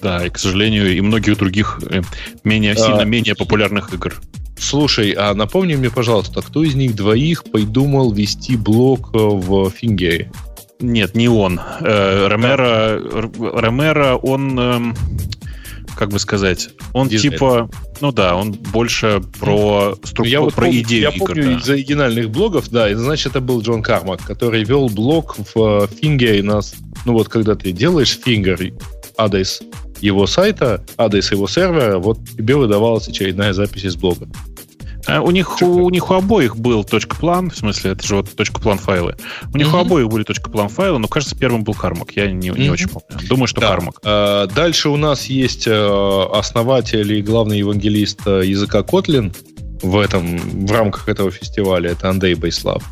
Да, и, к сожалению, и многих других э, менее, а, сильно менее популярных игр. Слушай, а напомни мне, пожалуйста, кто из них двоих придумал вести блог в Фингере? Нет, не он. Ромеро, Ромеро, он эм, как бы сказать, он Дизайн. типа, ну да, он больше про структуру, я вот про помню, идею Я игр, помню да. из оригинальных блогов, да, и значит, это был Джон Кармак, который вел блог в Фингере нас, ну вот когда ты делаешь Фингер, адрес его сайта, адрес его сервера, вот тебе выдавалась очередная запись из блога. А у них, у, у них у обоих был точка план, в смысле, это же вот точка план файлы. У них mm-hmm. у обоих были точка план файлы, но, кажется, первым был Кармак. Я не, не mm-hmm. очень помню. Думаю, что да. Кармак. А, дальше у нас есть э, основатель и главный евангелист э, языка Kotlin. в этом, в рамках этого фестиваля, это Андрей Байслав.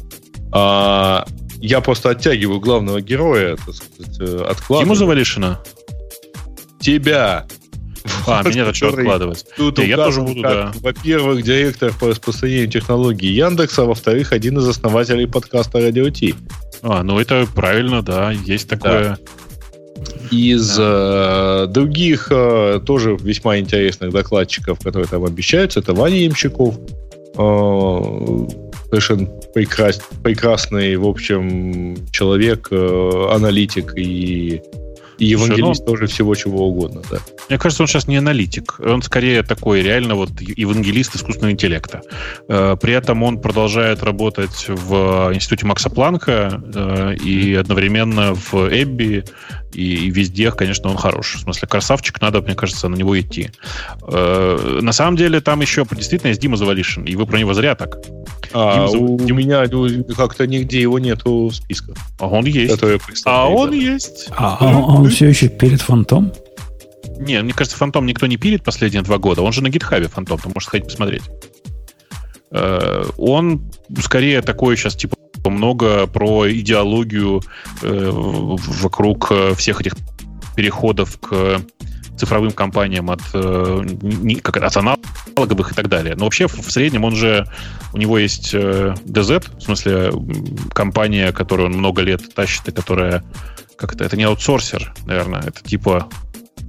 А, я просто оттягиваю главного героя, так сказать, э, откладываю. Ему Завалишина? Тебя. А, меня то что откладывать? Я тоже буду, да. Во-первых, директор по распространению технологий Яндекса, а во-вторых, один из основателей подкаста Радио Ти. А, ну это правильно, да, есть такое. Из э, других э, тоже весьма интересных докладчиков, которые там обещаются, это Ваня Ямщиков, э, совершенно прекрас- прекрасный, в общем, человек, э, аналитик и, и евангелист тоже всего чего угодно, да. Мне кажется, он сейчас не аналитик. Он скорее такой реально вот евангелист искусственного интеллекта. Э, При этом он продолжает работать в институте Макса Планка э, и одновременно в Эбби и и везде, конечно, он хорош. В смысле, красавчик, надо, мне кажется, на него идти. Э, На самом деле, там еще действительно есть Дима Завалишин, и вы про него зря так. А Дима Зав- у Дим- меня ну, как-то нигде его нету в списках. А он есть. А он да. есть. А, а он все еще перед фантом? Не, мне кажется, Фантом никто не пилит последние два года. Он же на гитхабе Фантом, ты можешь сходить посмотреть. Э, Он скорее такой сейчас, типа, много про идеологию э, вокруг э, всех этих переходов к цифровым компаниям от, э, как от аналоговых и так далее. Но вообще в среднем он же, у него есть э, DZ, в смысле компания, которую он много лет тащит и которая, как это, это не аутсорсер, наверное, это типа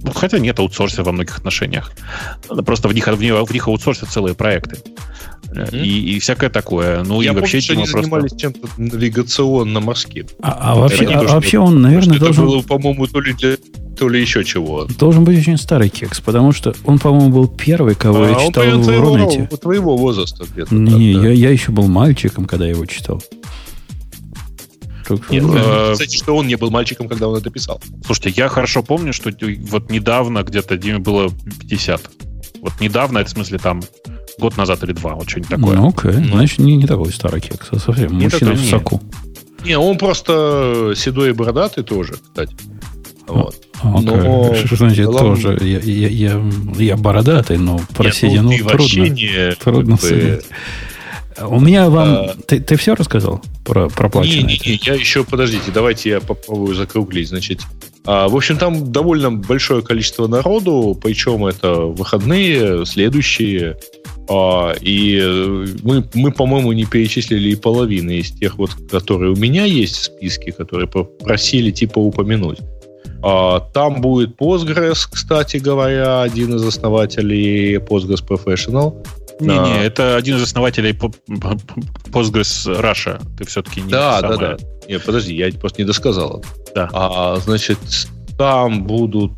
ну, хотя нет аутсорсера во многих отношениях. Просто в них, в них, в них аутсорсят целые проекты. Мгм. И, и всякое такое. Ну Я и помню, вообще что Дима они просто... занимались чем-то навигационно-морским. А, а вообще, Это а- то, что- вообще он, наверное, это должен, было, по-моему, то ли, для, то ли еще чего. должен быть очень старый кекс, потому что он, по-моему, был первый, кого я А он читал примерно в твоего, Рунете. твоего возраста где-то. Не, да, да. я, я еще был мальчиком, когда я его читал. Что, Нет, ну, э, кстати, что он не был мальчиком, когда он это писал. Слушайте, я хорошо помню, что вот недавно где-то Диме было 50. Вот недавно, это в смысле там год назад или два, вот что-нибудь такое. ну, окей. Значит, не, не такой старый кекс, а совсем Не мужчина в не. соку. Не, он просто седой и бородатый тоже, кстати. Вот. А, окей. Но Что значит целом- тоже? Я, я, я, я бородатый, но про Нет, ну, седину вообще трудно. не... Трудно как бы, судить. У меня вам... А. Ты, ты все рассказал про проплаченное? Не-не-не, я еще, подождите, давайте я попробую закруглить. Значит, а, в общем, там довольно большое количество народу, причем это выходные, следующие. А, и э, мы, мы, по-моему, не перечислили и половины из тех, вот, которые у меня есть в списке, которые просили типа упомянуть. А, там будет Postgres, кстати говоря, один из основателей Postgres Professional. Не-не, Да. это один из основателей Postgres Russia. Ты все-таки не Да, да, самое- да. Нет, подожди, я просто не досказал. Да. А, значит, там будут...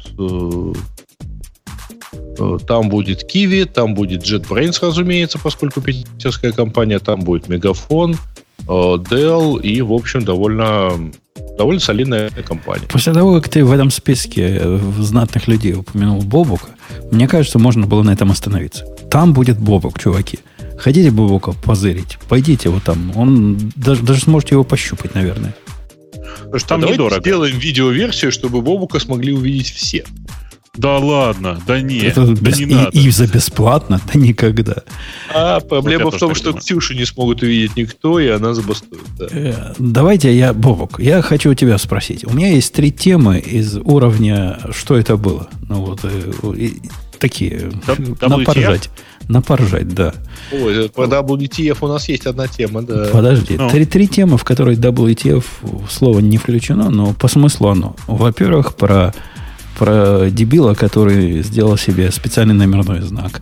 э, Там будет Kiwi, там будет JetBrains, разумеется, поскольку питерская компания, там будет Мегафон, э, Dell и, в общем, довольно, довольно солидная компания. После того, как ты в этом списке э, знатных людей упомянул Бобука, мне кажется, можно было на этом остановиться. Там будет Бобук, чуваки. Хотите Бобука позырить? Пойдите вот там. Он даже, даже сможете его пощупать, наверное. Потому что Там давайте недорого. сделаем видеоверсию, чтобы Бобука смогли увидеть все. Да ладно, да нет, Это да без- не и, надо. и за бесплатно? Да никогда. А проблема я в том, что думаю. Ксюшу не смогут увидеть никто, и она забастует. да. Э, Давайте я, Бобук, я хочу у тебя спросить. У меня есть три темы из уровня «Что это было?» Ну вот, э, и- такие, Да- на WTF? поржать. На поржать, да. Ой, э, про WTF у нас есть одна тема, да. Подожди, Ну. три, три темы, в которые WTF слово не включено, но по смыслу оно. Во-первых, про, про дебила, который сделал себе специальный номерной знак.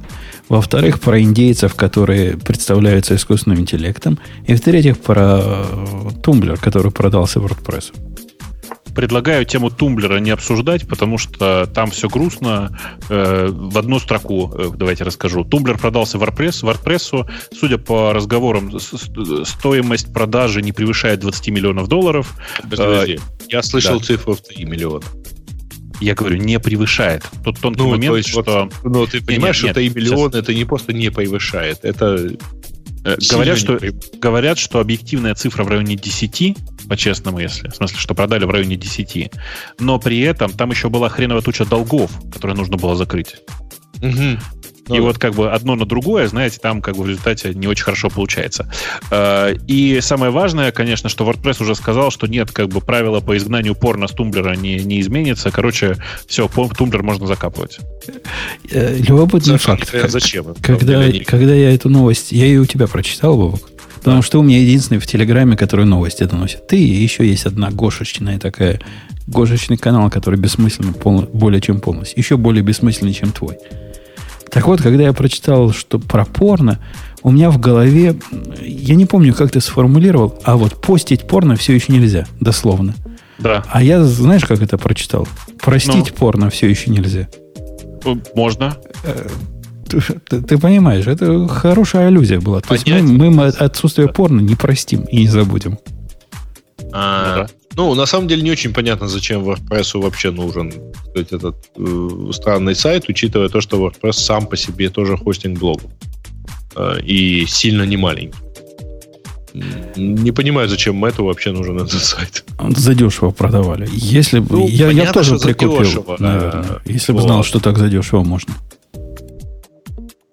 Во-вторых, про индейцев, которые представляются искусственным интеллектом. И в-третьих, про э, Tumblr, который продался WordPress. Предлагаю тему тумблера не обсуждать, потому что там все грустно. Э, в одну строку э, давайте расскажу. Tumblr продался WordPress, WordPress. Судя по разговорам, стоимость продажи не превышает 20 миллионов долларов. Подожди, Я слышал да. цифру в 3 миллиона. Я говорю, не превышает. Тут тонкий Ну, момент, то есть, вот, что ну, ты понимаешь, нет, что 3 нет, миллиона это не просто не превышает, это э, говорят, что прев- говорят, что объективная цифра в районе 10, по-честному, если. В смысле, что продали в районе 10. Но при этом там еще была хреновая туча долгов, которые нужно было закрыть. Мгм. и ну, вот как бы одно на другое, знаете, там как бы в результате не очень хорошо получается. Э, и самое важное, конечно, что WordPress уже сказал, что нет, как бы правила по изгнанию порно с тумблера не, не изменится. Короче, все, тумблер можно закапывать. Э, любопытный факт. Зачем? Когда, когда я эту новость, я ее у тебя прочитал, Бобок, Потому что у меня единственный в Телеграме, который новости доносит. Ты и еще есть одна гошечная такая, гошечный канал, который бессмысленный пол, более чем полностью. Еще более бессмысленный, чем твой. Так вот, когда я прочитал, что про порно, у меня в голове, я не помню, как ты сформулировал, а вот постить порно все еще нельзя, дословно. Да. А я, знаешь, как это прочитал? Простить ну, порно все еще нельзя. Можно. Э, ты, ты, ты понимаешь, это хорошая аллюзия была. То есть мы, мы отсутствие порно не простим и не забудем. А, ну, да. Ну, на самом деле не очень понятно, зачем WordPress вообще нужен сказать, этот э, странный сайт, учитывая то, что WordPress сам по себе тоже хостинг блогов. Э, и сильно не маленький. Не понимаю, зачем это вообще нужен этот сайт. Задешево продавали. Если бы ну, я, понятно, я тоже прикупил, задешево, наверное. А, если бы вот. знал, что так задешево можно.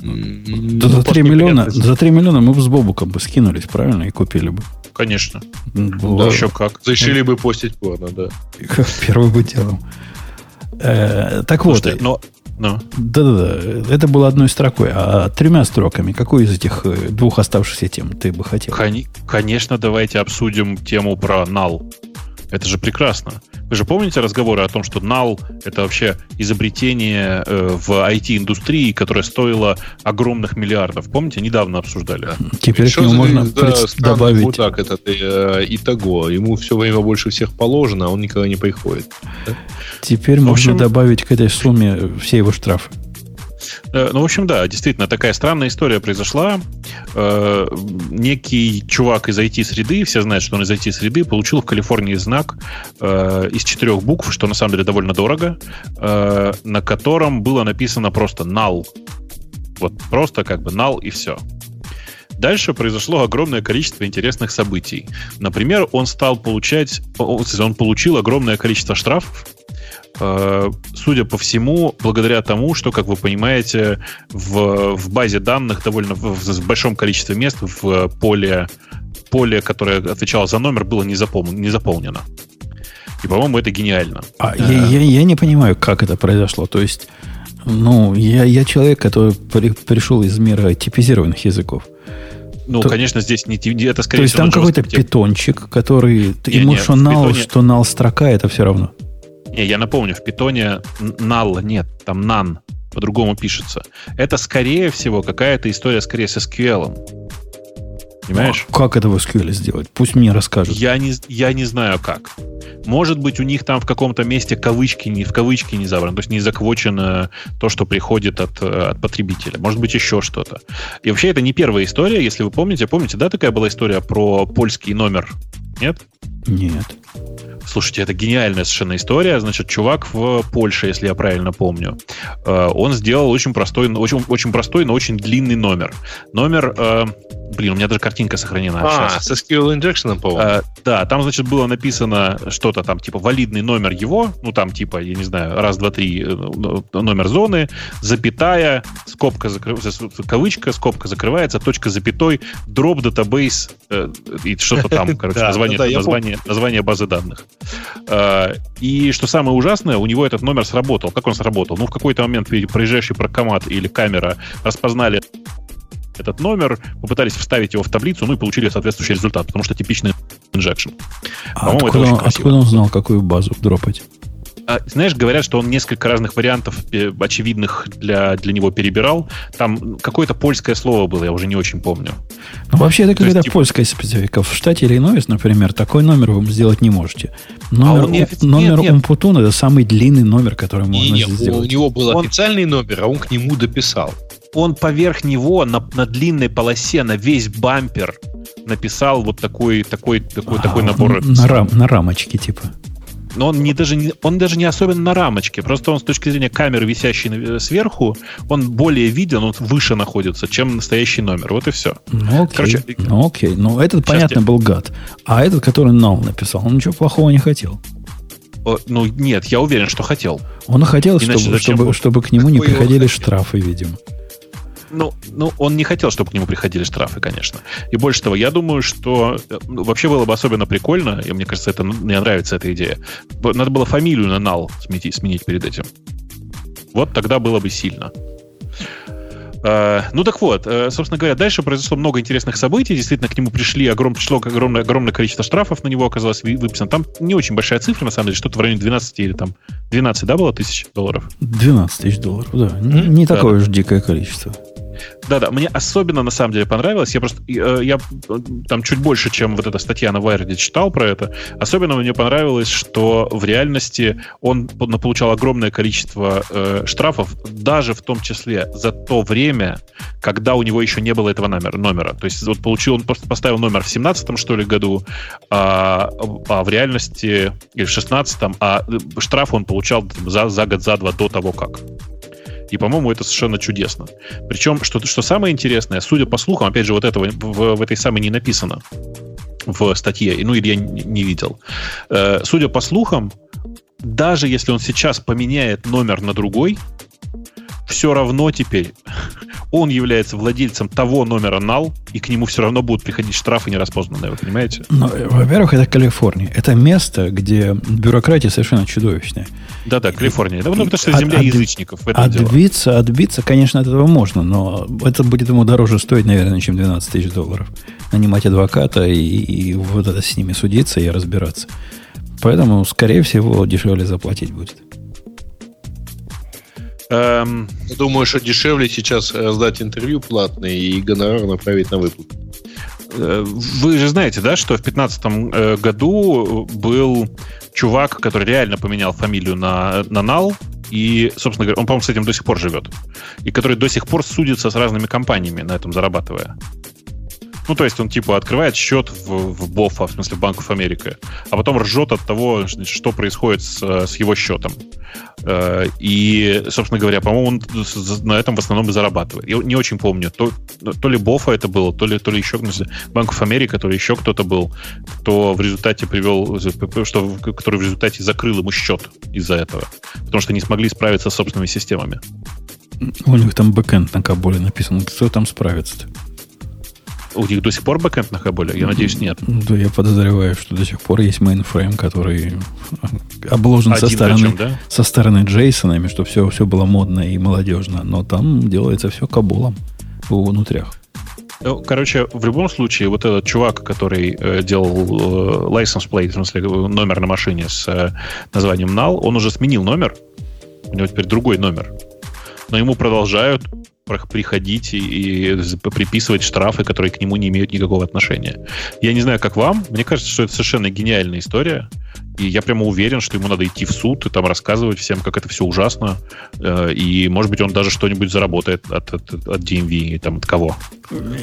Да за 3 миллиона, за 3 миллиона мы бы с Бобуком бы скинулись, правильно, и купили бы. Конечно. Было... Да, еще как. Решили бы постить порно, да. Первым бы делом. Э, так вот. Но, но. Да-да-да. Это было одной строкой. А тремя строками, какую из этих э, двух оставшихся тем ты бы хотел? Конечно, давайте обсудим тему про нал. Это же прекрасно. Вы же помните разговоры о том, что NAL — это вообще изобретение э, в IT-индустрии, которое стоило огромных миллиардов. Помните, недавно обсуждали? Теперь к нему можно да, пред... добавить... так этот э, Итаго. Ему все время больше всех положено, а он никогда не приходит. Да? Теперь в общем... можно добавить к этой сумме все его штрафы. Э, ну, в общем, да, действительно, такая странная история произошла. Э, некий чувак из IT-среды, все знают, что он из IT-среды, получил в Калифорнии знак э, из четырех букв, что на самом деле довольно дорого, на котором было написано просто null. Вот просто как бы null и все. Дальше произошло огромное количество интересных событий. Например, он стал получать, он получил огромное количество штрафов судя по всему, благодаря тому, что, как вы понимаете, в, в базе данных довольно в, в большом количестве мест в поле, поле, которое отвечало за номер, было не, запол, не заполнено. И, по-моему, это гениально. А, я, я, я не понимаю, как это произошло. То есть, ну, я, я человек, который при, пришел из мира типизированных языков. Ну, то, конечно, здесь не это скорее То есть там какой-то питончик, который не, ему не, что нал, питоне... что нал строка, это все равно. Не, я напомню, в питоне null нет, там none по-другому пишется. Это, скорее всего, какая-то история скорее с SQL. Понимаешь? А как это в SQL сделать? Пусть мне расскажут. Я не, я не знаю как. Может быть, у них там в каком-то месте кавычки не в кавычки не забрано, то есть не заквочено то, что приходит от, от потребителя. Может быть, еще что-то. И вообще, это не первая история, если вы помните. Помните, да, такая была история про польский номер? Нет? Нет. Слушайте, это гениальная совершенно история. Значит, чувак в Польше, если я правильно помню, э, он сделал очень простой, очень, очень простой, но очень длинный номер. Номер э, Блин, у меня даже картинка сохранена. А, сейчас. со SQL Injection, по-моему. А, да, там, значит, было написано что-то там, типа, валидный номер его, ну, там, типа, я не знаю, раз, два, три, номер зоны, запятая, скобка, закры... кавычка, скобка закрывается, точка запятой, дроп database э, и что-то там, [LAUGHS] короче, название, название, название базы данных. А, и что самое ужасное, у него этот номер сработал. Как он сработал? Ну, в какой-то момент проезжающий прокомат или камера распознали этот номер, попытались вставить его в таблицу, ну и получили соответствующий результат, потому что типичный injection. А откуда, это очень красиво. откуда он знал, какую базу дропать? А, знаешь, говорят, что он несколько разных вариантов э, очевидных для, для него перебирал. Там какое-то польское слово было, я уже не очень помню. Ну, вообще, это когда типа... польская специфика. В штате Иллинойс, например, такой номер вы сделать не можете. Номер, а не офици... номер нет, нет. Умпутун это самый длинный номер, который можно нет, сделать. У него был он... официальный номер, а он к нему дописал он поверх него на, на длинной полосе, на весь бампер написал вот такой, такой, такой, а, такой набор. На, рам, на рамочке, типа. Но он не даже не, он даже не особенно на рамочке. Просто он с точки зрения камеры, висящей сверху, он более виден, он выше находится, чем настоящий номер. Вот и все. Ну окей. Короче, ну, окей. Ну, этот, понятно, я... был гад. А этот, который Нал написал, он ничего плохого не хотел. Ну, нет, я уверен, что хотел. Он хотел, чтобы, чтобы, чтобы к нему не приходили штрафы, видимо. Ну, ну, он не хотел, чтобы к нему приходили штрафы, конечно. И больше того, я думаю, что ну, вообще было бы особенно прикольно, и мне кажется, это, мне нравится эта идея. Надо было фамилию на нал сменить, сменить перед этим. Вот тогда было бы сильно. Uh, ну так вот, uh, собственно говоря, дальше произошло много интересных событий. Действительно, к нему пришли огром, пришло огромное, огромное количество штрафов на него оказалось выписано. Там не очень большая цифра, на самом деле, что-то в районе 12 или там 12, да, было тысяч долларов? 12 тысяч долларов, да. Mm-hmm. Не да, такое да. уж дикое количество. Да-да, мне особенно на самом деле понравилось. Я просто э, я там чуть больше, чем вот эта статья на Wired читал про это. Особенно мне понравилось, что в реальности он получал огромное количество э, штрафов, даже в том числе за то время, когда у него еще не было этого номера. номера. То есть вот получил, он просто поставил номер в 17 что ли году, а, а в реальности или в 16 а штраф он получал за, за год, за два до того как. И, по-моему, это совершенно чудесно. Причем, что, что самое интересное, судя по слухам, опять же, вот этого в, в этой самой не написано в статье, ну или я не, видел. Э, судя по слухам, даже если он сейчас поменяет номер на другой, все равно теперь [LAUGHS] он является владельцем того номера NAL, и к нему все равно будут приходить штрафы нераспознанные, вы понимаете? Ну, во-первых, это Калифорния. Это место, где бюрократия совершенно чудовищная. Да-да, Калифорния. Да, ну, потому что земля от, язычников. Отбиться, дело. отбиться, конечно, от этого можно, но это будет ему дороже стоить, наверное, чем 12 тысяч долларов. Нанимать адвоката и, и вот это с ними судиться и разбираться. Поэтому, скорее всего, дешевле заплатить будет. Эм... Думаю, что дешевле сейчас сдать интервью платные и гонорар направить на выплату. Э, вы же знаете, да, что в 2015 э, году был чувак, который реально поменял фамилию на, на Нал, и, собственно говоря, он, по-моему, с этим до сих пор живет. И который до сих пор судится с разными компаниями, на этом зарабатывая. Ну, то есть он типа открывает счет в, в БОФа, в смысле Банков Америка, а потом ржет от того, что происходит с, с его счетом. Э, и, собственно говоря, по-моему, он на этом в основном и зарабатывает. Я не очень помню, то, то ли BofA это было, то ли, то ли еще Bank of America, то ли еще кто-то был, кто в результате привел, что, который в результате закрыл ему счет из-за этого, потому что не смогли справиться с собственными системами. У них там бэкэнд на Коболе написан. Кто там справится-то? У них до сих пор бэкэнд на Коболе? Я надеюсь, нет. Да, я подозреваю, что до сих пор есть мейнфрейм, который обложен со стороны, причем, да? со стороны Джейсонами, чтобы все, все было модно и молодежно. Но там делается все кабулом внутрях. Ну, короче, в любом случае, вот этот чувак, который э, делал э, license plate, в смысле, номер на машине с э, названием NAL, он уже сменил номер. У него теперь другой номер. Но ему продолжают приходить и, приписывать штрафы, которые к нему не имеют никакого отношения. Я не знаю, как вам. Мне кажется, что это совершенно гениальная история. И я прямо уверен, что ему надо идти в суд и там рассказывать всем, как это все ужасно. Э, и, может быть, он даже что-нибудь заработает от, от, от DMV и там от кого.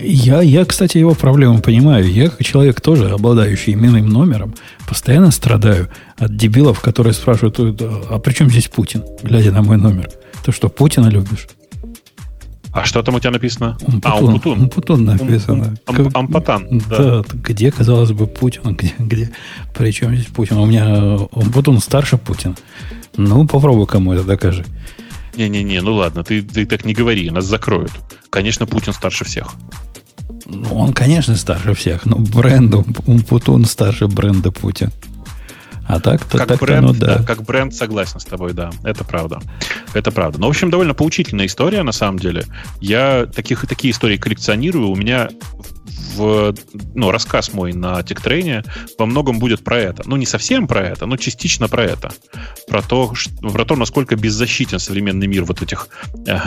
Я, я, кстати, его проблему понимаю. Я, как человек тоже, обладающий именным номером, постоянно страдаю от дебилов, которые спрашивают, а при чем здесь Путин, глядя на мой номер? Ты что, Путина любишь? А что там у тебя написано? Умпутун, а, Умпутун. Умпутун написано. Ум, ум, Ампатан, да. да. Где, казалось бы, Путин? Где, где? Причем здесь Путин? У меня Умпутун старше Путина. Ну, попробуй кому это докажи. Не-не-не, ну ладно, ты, ты так не говори, нас закроют. Конечно, Путин старше всех. Ну, он, конечно, старше всех, но бренду Умпутун старше бренда Путин. А так-то, как так бренд, ну, да. да. Как бренд согласен с тобой, да. Это правда. Это правда. Но, в общем, довольно поучительная история, на самом деле. Я таких, такие истории коллекционирую. У меня в, ну, рассказ мой на тектрейне во многом будет про это. Ну, не совсем про это, но частично про это. Про то, что, про то насколько беззащитен современный мир вот этих э,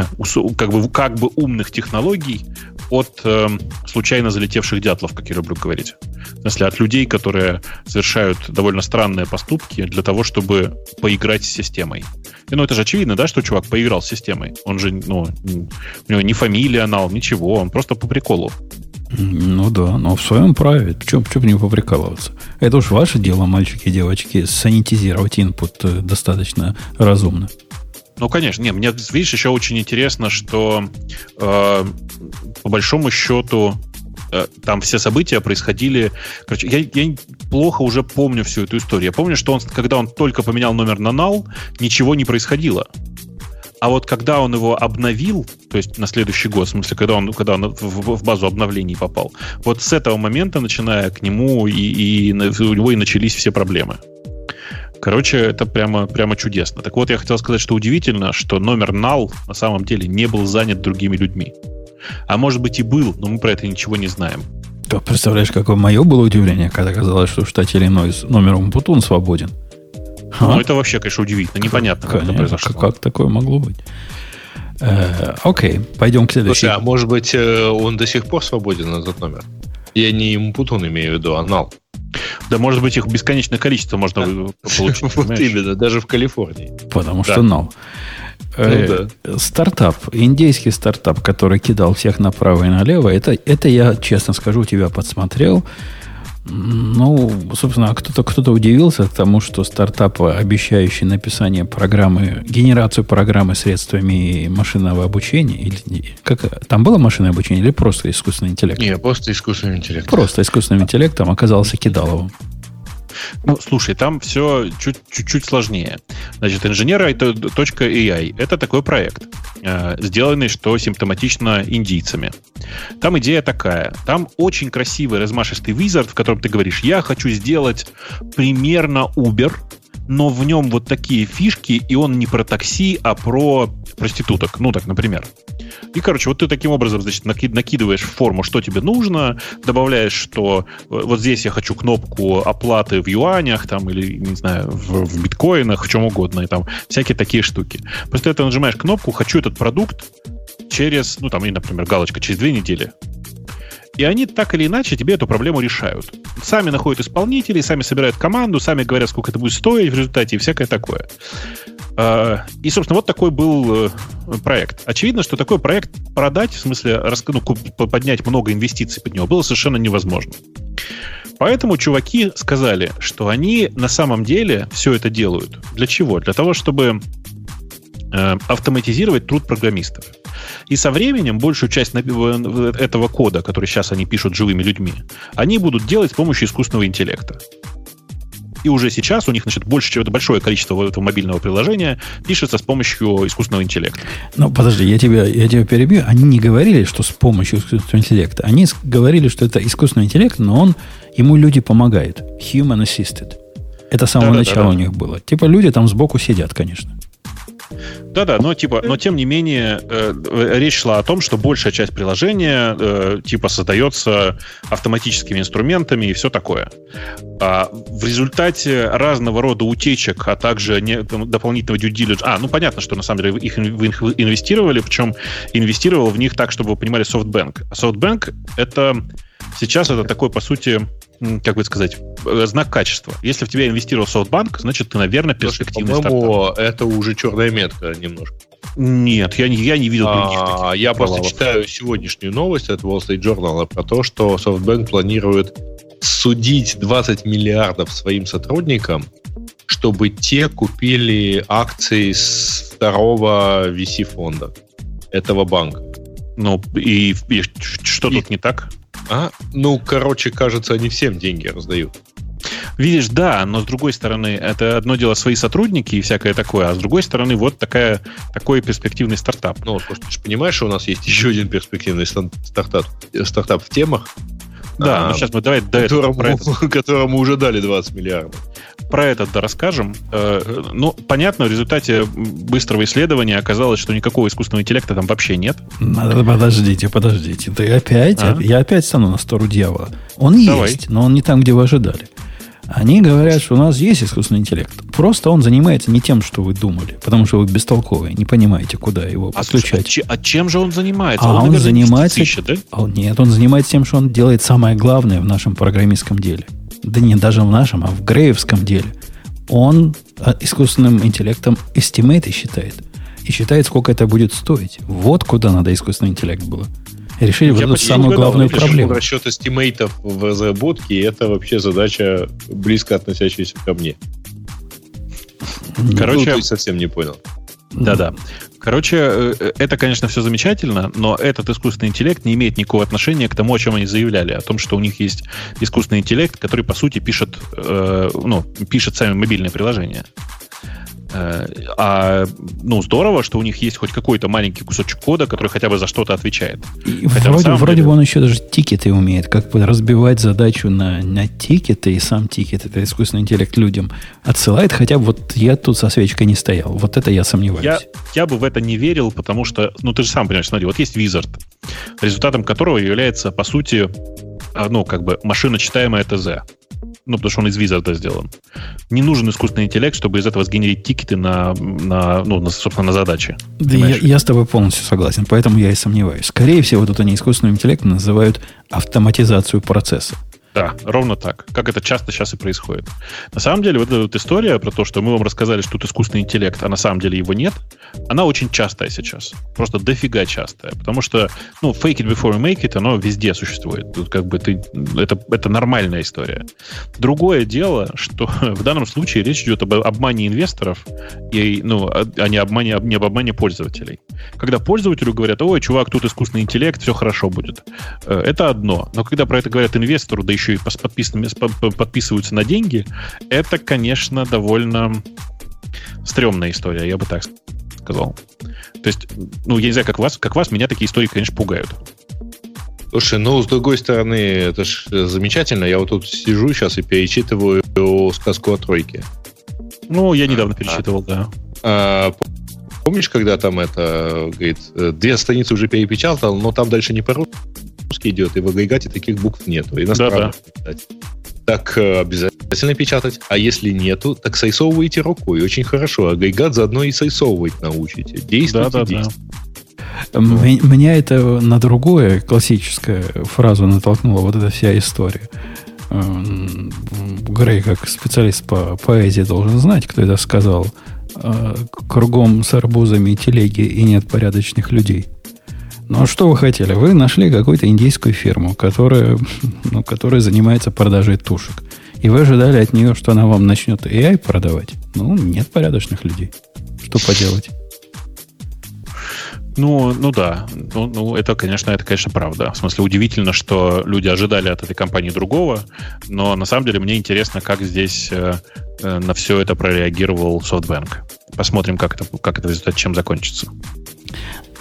как, бы, как бы умных технологий от э, случайно залетевших дятлов, как я люблю говорить. В смысле, от людей, которые совершают довольно странные поступки для того, чтобы поиграть с системой. И, ну, это же очевидно, да, что чувак поиграл с системой. Он же, ну, у него не фамилия анал, ничего, он просто по приколу. Ну да, но в своем праве. Чем, чем не поприкалываться? Это уж ваше дело, мальчики и девочки, санитизировать инпут э, достаточно разумно. Ну, конечно. Не, мне, видишь, еще очень интересно, что э, по большому счету э, там все события происходили... Короче, я, я плохо уже помню всю эту историю. Я помню, что он, когда он только поменял номер на нал, ничего не происходило. А вот когда он его обновил, то есть на следующий год, в смысле, когда он, когда он в, в базу обновлений попал, вот с этого момента, начиная к нему, и, и у него и начались все проблемы. Короче, это прямо, прямо чудесно. Так вот, я хотел сказать, что удивительно, что номер NAL на самом деле не был занят другими людьми. А может быть и был, но мы про это ничего не знаем. Ты представляешь, какое мое было удивление, когда оказалось, что в штате Иллинойс номер Умпутун свободен. Ну, а? это вообще, конечно, удивительно. Непонятно, как, как это произошло. Как такое могло быть? Э, окей, пойдем к следующему. Слушай, а может быть, э, он до сих пор свободен, этот номер? Я не Умпутун имею в виду, а NAL. Да, может быть, их бесконечное количество можно [LAUGHS] получить. Вот именно, даже в Калифорнии. Потому что NAL. Ну, э, да. Стартап, индейский стартап, который кидал всех направо и налево, это, это я, честно скажу, тебя подсмотрел. Ну, собственно, а кто-то кто удивился тому, что стартап, обещающий написание программы, генерацию программы средствами машинного обучения, или как там было машинное обучение или просто искусственный интеллект? Нет, просто искусственный интеллект. Просто искусственным интеллектом оказался кидаловым. Ну, слушай, там все чуть-чуть сложнее. Значит, инженеры.ai – это такой проект, э, сделанный, что симптоматично индийцами. Там идея такая. Там очень красивый размашистый визард, в котором ты говоришь, я хочу сделать примерно Uber, но в нем вот такие фишки, и он не про такси, а про проституток. Ну, так, например. И, короче, вот ты таким образом, значит, накидываешь в форму, что тебе нужно, добавляешь, что э, вот здесь я хочу кнопку оплаты в юанях, там, или, не знаю, в, в биткоинах, в чем угодно, и там всякие такие штуки. Просто ты нажимаешь кнопку «Хочу этот продукт» через, ну, там, и, например, галочка «Через две недели». И они так или иначе тебе эту проблему решают. Сами находят исполнителей, сами собирают команду, сами говорят, сколько это будет стоить в результате и всякое такое. А, и, собственно, вот такой был э, проект. Очевидно, что такой проект продать, в смысле ну, поднять много инвестиций под него, было совершенно невозможно. Поэтому чуваки сказали, что они на самом деле все это делают. Для чего? Для того, чтобы э, автоматизировать труд программистов. И со временем большую часть этого кода, который сейчас они пишут живыми людьми, они будут делать с помощью искусственного интеллекта. И уже сейчас у них, значит, больше, чем большое количество этого мобильного приложения пишется с помощью искусственного интеллекта. Ну, подожди, я тебя, я тебя перебью. Они не говорили, что с помощью искусственного интеллекта. Они говорили, что это искусственный интеллект, но он, ему люди помогают. Human assisted. Это с самого да, начала да, да, у них было. Типа люди там сбоку сидят, конечно. Да-да, но типа, но тем не менее э, речь шла о том, что большая часть приложения э, типа создается автоматическими инструментами и все такое. А в результате разного рода утечек, а также не, дополнительного due diligence... А, ну понятно, что на самом деле их, инвестировали, причем инвестировал в них так, чтобы вы понимали SoftBank. SoftBank это сейчас это такой, по сути, как бы сказать, э, знак качества. Если в тебя инвестировал SoftBank, значит, ты, наверное, перспективный По-моему, это уже черная метка немножко. Нет, я не, я не видел а, Я просто читаю сегодняшнюю новость от Wall Street Journal про то, что SoftBank планирует судить 20 миллиардов своим сотрудникам, чтобы те купили акции второго VC-фонда этого банка. Ну, и, и что и, тут не так? А? Ну, короче, кажется, они всем деньги раздают. Видишь, да, но с другой стороны, это одно дело свои сотрудники и всякое такое, а с другой стороны, вот такая, такой перспективный стартап. Ну, вот, ты же понимаешь, что у нас есть еще один перспективный стартап, стартап в темах. Да, а, ну сейчас мы давай до которому, этого, [LAUGHS] которому уже дали 20 миллиардов про это да расскажем. Э, ну, понятно, в результате быстрого исследования оказалось, что никакого искусственного интеллекта там вообще нет. Подождите, подождите. Ты опять, а? я опять стану на сторону дьявола. Он Давай. есть, но он не там, где вы ожидали. Они говорят, что у нас есть искусственный интеллект. Просто он занимается не тем, что вы думали, потому что вы бестолковые, не понимаете, куда его а подключать. А, а чем же он занимается? А он, он наверное, занимается... Ищет, да? А нет, он занимается тем, что он делает самое главное в нашем программистском деле – да не даже в нашем, а в греевском деле, он а, искусственным интеллектом эстимейты считает. И считает, сколько это будет стоить. Вот куда надо искусственный интеллект было. Решили вот эту самую главную проблему. Расчет эстимейтов в разработке это вообще задача близко относящаяся ко мне. Короче, ну, ты совсем не понял. Да-да. Короче, э, э, это, конечно, все замечательно, но этот искусственный интеллект не имеет никакого отношения к тому, о чем они заявляли, о том, что у них есть искусственный интеллект, который, по сути, пишет, э, ну, пишет сами мобильные приложения. Э, а, ну, здорово, что у них есть хоть какой-то маленький кусочек кода, который хотя бы за что-то отвечает. И Хотя вроде, вроде деле... бы он еще даже тикеты умеет, как бы разбивать задачу на, на тикеты, и сам тикет, это искусственный интеллект людям отсылает, хотя вот я тут со свечкой не стоял. Вот это я сомневаюсь. Я, я бы в это не верил, потому что, ну, ты же сам понимаешь, смотри, вот есть Wizard, результатом которого является, по сути, а, ну, как бы машиночитаемая ТЗ ну, потому что он из Wizard сделан. Не нужен искусственный интеллект, чтобы из этого сгенерить тикеты на, на ну, на, собственно, на задачи. Да я, я с тобой полностью согласен, поэтому я и сомневаюсь. Скорее всего, тут они искусственным интеллектом называют автоматизацию процесса. Да, ровно так. Как это часто сейчас и происходит. На самом деле, вот эта вот история про то, что мы вам рассказали, что тут искусственный интеллект, а на самом деле его нет, она очень частая сейчас. Просто дофига частая. Потому что, ну, fake it before you make it, оно везде существует. Тут как бы ты... Это, это нормальная история. Другое дело, что [LAUGHS] в данном случае речь идет об обмане инвесторов, и, ну, а не, обмане, не об обмане пользователей. Когда пользователю говорят, ой, чувак, тут искусственный интеллект, все хорошо будет. Э, это одно. Но когда про это говорят инвестору, да еще еще и подписываются на деньги, это, конечно, довольно стрёмная история, я бы так сказал. То есть, ну, я не знаю, как вас, как вас, меня такие истории, конечно, пугают. Слушай, ну, с другой стороны, это ж замечательно. Я вот тут сижу сейчас и перечитываю сказку о тройке. Ну, я недавно перечитывал, а, да. А, помнишь, когда там это, говорит, две страницы уже перепечатал, но там дальше не по русский идет, и в агрегате таких букв нету. Иностранных да, да. Так э, обязательно печатать. А если нету, так сойсовывайте рукой. Очень хорошо. Агрегат заодно и сойсовывать научите. Действуйте, да, да, действуйте. Да. Меня это на другое классическое фразу натолкнула вот эта вся история. Эм, Грей, как специалист по поэзии, должен знать, кто это сказал. Э, кругом с арбузами и телеги и нет порядочных людей. Ну, а что вы хотели? Вы нашли какую-то индийскую фирму, которая, ну, которая занимается продажей тушек. И вы ожидали от нее, что она вам начнет AI продавать? Ну, нет порядочных людей. Что поделать? Ну, ну да. Ну, ну, это, конечно, это, конечно, правда. В смысле, удивительно, что люди ожидали от этой компании другого, но на самом деле мне интересно, как здесь э, э на все это прореагировал SoftBank. Посмотрим, как это, как это в результате чем закончится.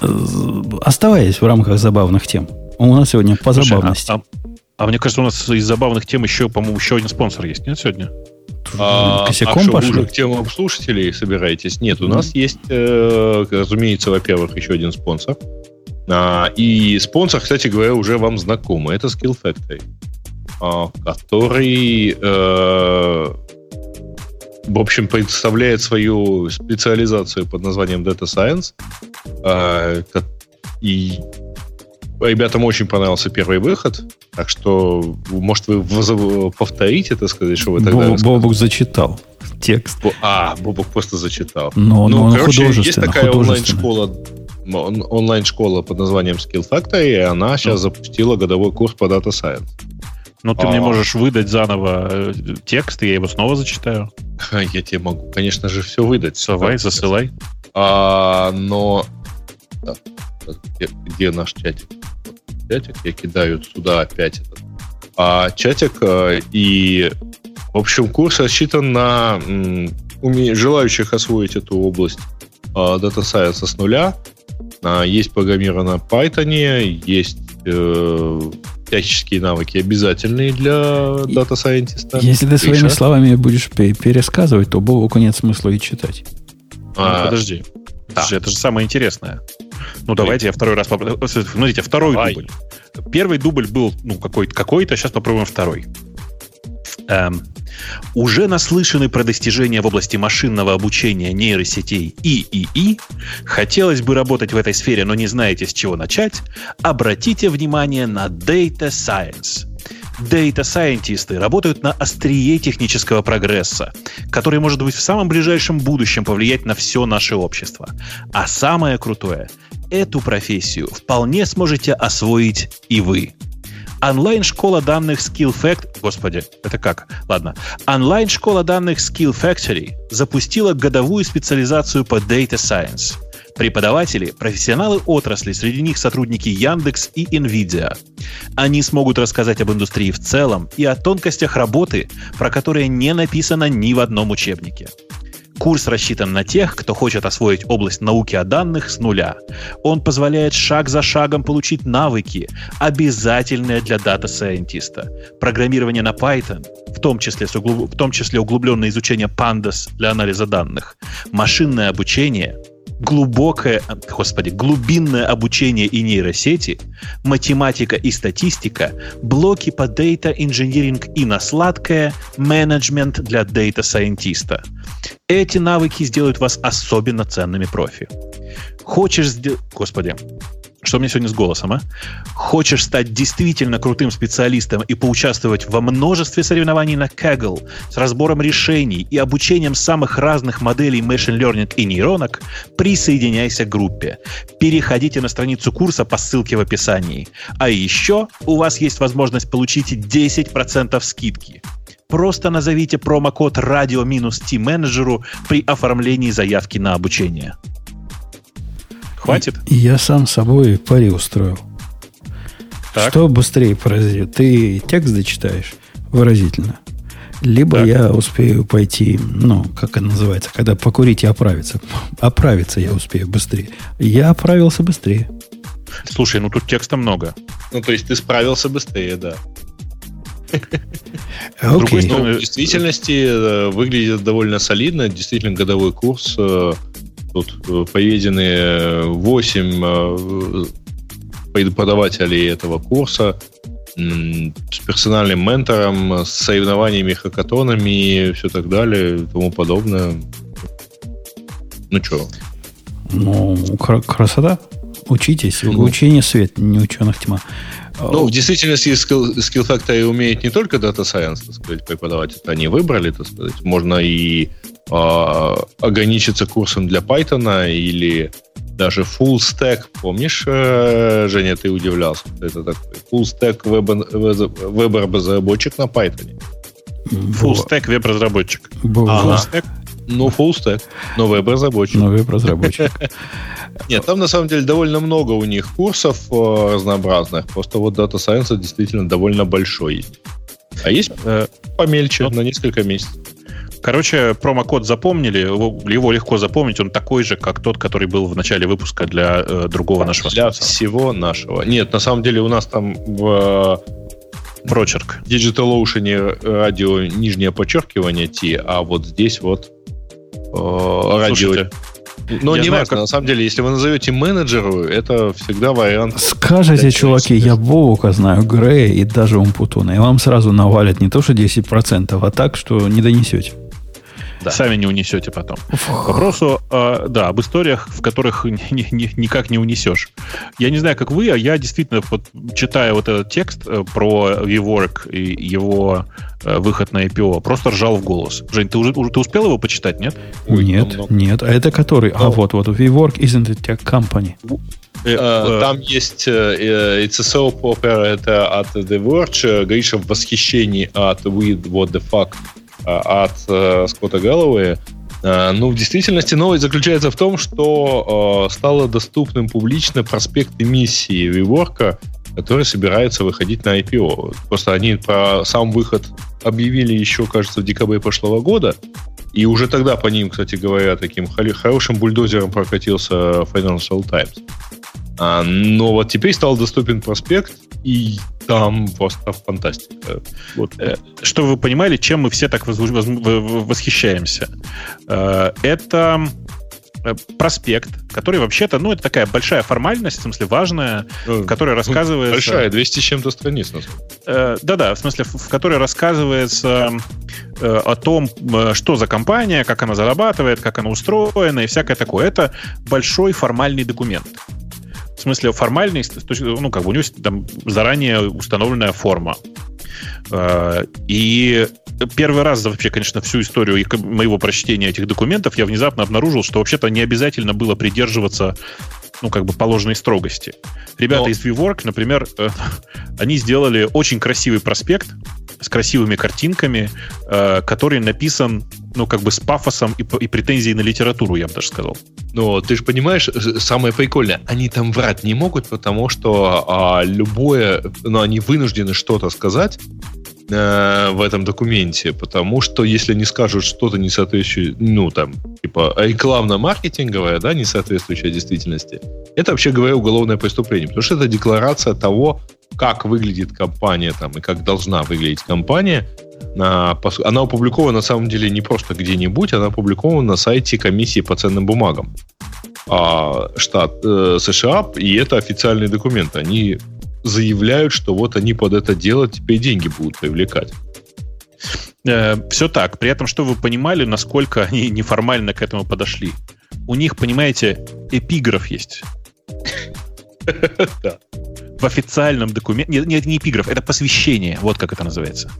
Э, оставаясь в рамках забавных тем, у нас сегодня по Слушай, забавности. А, а, а мне кажется, у нас из забавных тем еще, по-моему, еще один спонсор есть, нет, сегодня? А, Косяком а пошли? к темам слушателей собираетесь? Нет, у нас есть, э, разумеется, во-первых, еще один спонсор. А, и спонсор, кстати говоря, уже вам знакомый. Это Skill Factory, а, который э, в общем, представляет свою специализацию под названием Data Science. А, и ребятам очень понравился первый выход, так что, может, вы повторите, это сказать, что вы тогда... Боб, Бобук зачитал текст. А, Бобук просто зачитал. Но, ну, но короче, есть такая онлайн-школа онлайн-школа под названием Skill Factory, и она сейчас запустила годовой курс по Data Science. Ну, ты а... мне можешь выдать заново э, текст, и я его снова зачитаю. Я тебе могу, конечно же, все выдать. Давай, засылай. А, но... Да, где, где наш чатик? Чатик, я кидаю сюда опять этот. А, чатик, э, и, в общем, курс рассчитан на уме... желающих освоить эту область а, Data Science с нуля. А, есть программирование на Python, есть э, всяческие навыки обязательные для дата-сайентиста. Если ты своими словами будешь пересказывать, то Бобуку нет смысла и читать. А, ну, подожди. Да. Это же самое интересное. Ну, давайте я второй раз попробую. Смотрите, второй Давай. дубль. Первый дубль был, ну, какой-то, какой-то, сейчас попробуем второй. Эм, уже наслышаны про достижения в области машинного обучения нейросетей и ИИ, хотелось бы работать в этой сфере, но не знаете, с чего начать, обратите внимание на Data Science. Дейта-сайентисты работают на острие технического прогресса, который может быть в самом ближайшем будущем повлиять на все наше общество. А самое крутое, эту профессию вполне сможете освоить и вы. Онлайн-школа данных Skill Factory... Господи, это как? Ладно. Онлайн-школа данных Skill Factory запустила годовую специализацию по Data Science. Преподаватели – профессионалы отрасли, среди них сотрудники Яндекс и Nvidia. Они смогут рассказать об индустрии в целом и о тонкостях работы, про которые не написано ни в одном учебнике. Курс рассчитан на тех, кто хочет освоить область науки о данных с нуля. Он позволяет шаг за шагом получить навыки, обязательные для дата-сайентиста. Программирование на Python, в том числе, в том числе углубленное изучение Pandas для анализа данных, машинное обучение – глубокое, господи, глубинное обучение и нейросети, математика и статистика, блоки по Data Engineering и на сладкое менеджмент для дата-сайентиста. Эти навыки сделают вас особенно ценными профи. Хочешь сделать... Господи, что меня сегодня с голосом, а? Хочешь стать действительно крутым специалистом и поучаствовать во множестве соревнований на Kaggle с разбором решений и обучением самых разных моделей Machine Learning и нейронок, присоединяйся к группе. Переходите на страницу курса по ссылке в описании. А еще у вас есть возможность получить 10% скидки. Просто назовите промокод радио-t менеджеру при оформлении заявки на обучение. Хватит? И, я сам собой пари устроил. Так. Что быстрее произойдет? Ты текст зачитаешь выразительно. Либо так. я успею пойти, ну, как это называется, когда покурить и оправиться. Оправиться я успею быстрее. Я оправился быстрее. Слушай, ну тут текста много. Ну, то есть ты справился быстрее, да. Okay. Ну, в действительности э, выглядит довольно солидно. Действительно, годовой курс э, Тут э, поведены 8 э, преподавателей этого курса с персональным ментором, с соревнованиями, хакатонами и все так далее и тому подобное. Ну что? Ну, красота. Учитесь. Ну. Учение свет, не ученых тьма. Ну, в действительности Skill, Skill Factory умеет не только Data Science, так сказать, преподавать. Это они выбрали, так сказать. Можно и э, ограничиться курсом для Python или даже full stack. Помнишь, э, Женя, ты удивлялся? Это такой full stack веб-разработчик на Python. Full stack веб-разработчик. Full stack ну, full stack, но веб-разработчик. Но веб-разработчик. [LAUGHS] Нет, там на самом деле довольно много у них курсов э, разнообразных. Просто вот Data Science действительно довольно большой. А есть э, помельче, на несколько месяцев. Короче, промокод запомнили, его легко запомнить, он такой же, как тот, который был в начале выпуска для э, другого нашего Для спонсора. всего нашего. Нет, на самом деле у нас там в э, прочерк. Digital Ocean радио нижнее подчеркивание T, а вот здесь вот э, радио... Слушайте, но я не важно, как... на самом деле, если вы назовете менеджеру, это всегда вариант. Скажите, чуваки, я Бобука знаю, Грея и даже Умпутуна, и вам сразу навалят не то, что 10%, а так, что не донесете. Да. Сами не унесете потом. К вопросу, э, да, об историях, в которых [LAUGHS] ни, ни, никак не унесешь. Я не знаю, как вы, а я действительно, вот, читая вот этот текст э, про WeWork и его э, выход на IPO, просто ржал в голос. Жень, ты уже, ты успел его почитать, нет? Ой, нет, ну, ну. нет. А это который? А, вот, вот, WeWork isn't a tech company. Uh, там есть uh, It's a soap opera, это от The Verge. Гриша в восхищении от With What the Fuck от э, Скотта Гэллоуэя. Э, ну, в действительности новость заключается в том, что э, стало доступным публично проспект эмиссии WeWork, который собирается выходить на IPO. Просто они про сам выход объявили еще, кажется, в декабре прошлого года. И уже тогда по ним, кстати говоря, таким хорошим бульдозером прокатился Financial Times. А, но вот теперь стал доступен проспект, и там просто фантастика. Вот. Э, что вы понимали, чем мы все так восхищаемся? Э, это э, проспект, который вообще-то, ну, это такая большая формальность, в смысле важная, ну, в которой рассказывается... Большая, 200 с чем-то страниц. Да-да, в смысле, в которой рассказывается о том, что за компания, как она зарабатывает, как она устроена и всякое такое. Это большой формальный документ. В смысле, формальный, ну, как бы у него там заранее установленная форма. Э, и первый раз за вообще, конечно, всю историю моего прочтения этих документов я внезапно обнаружил, что вообще-то не обязательно было придерживаться ну, как бы положенной строгости. Ребята Но... из WeWork, например, э, они сделали очень красивый проспект с красивыми картинками, э, который написан, ну, как бы с пафосом и, и претензией на литературу, я бы даже сказал. Но ты же понимаешь, самое прикольное, они там врать не могут, потому что а, любое, ну, они вынуждены что-то сказать, э, в этом документе, потому что если они скажут что-то не соответствующее, ну, там, типа рекламно-маркетинговое, да, не соответствующее действительности, это, вообще говоря, уголовное преступление, потому что это декларация того, как выглядит компания там и как должна выглядеть компания, она опубликована на самом деле не просто где-нибудь, она опубликована на сайте комиссии по ценным бумагам а, штат э, США, и это официальный документ. Они заявляют, что вот они под это дело теперь деньги будут привлекать. Э, все так. При этом, что вы понимали, насколько они неформально к этому подошли. У них, понимаете, эпиграф есть. [LAUGHS] В официальном документе... Нет, нет, не эпиграф, это посвящение. Вот как это называется.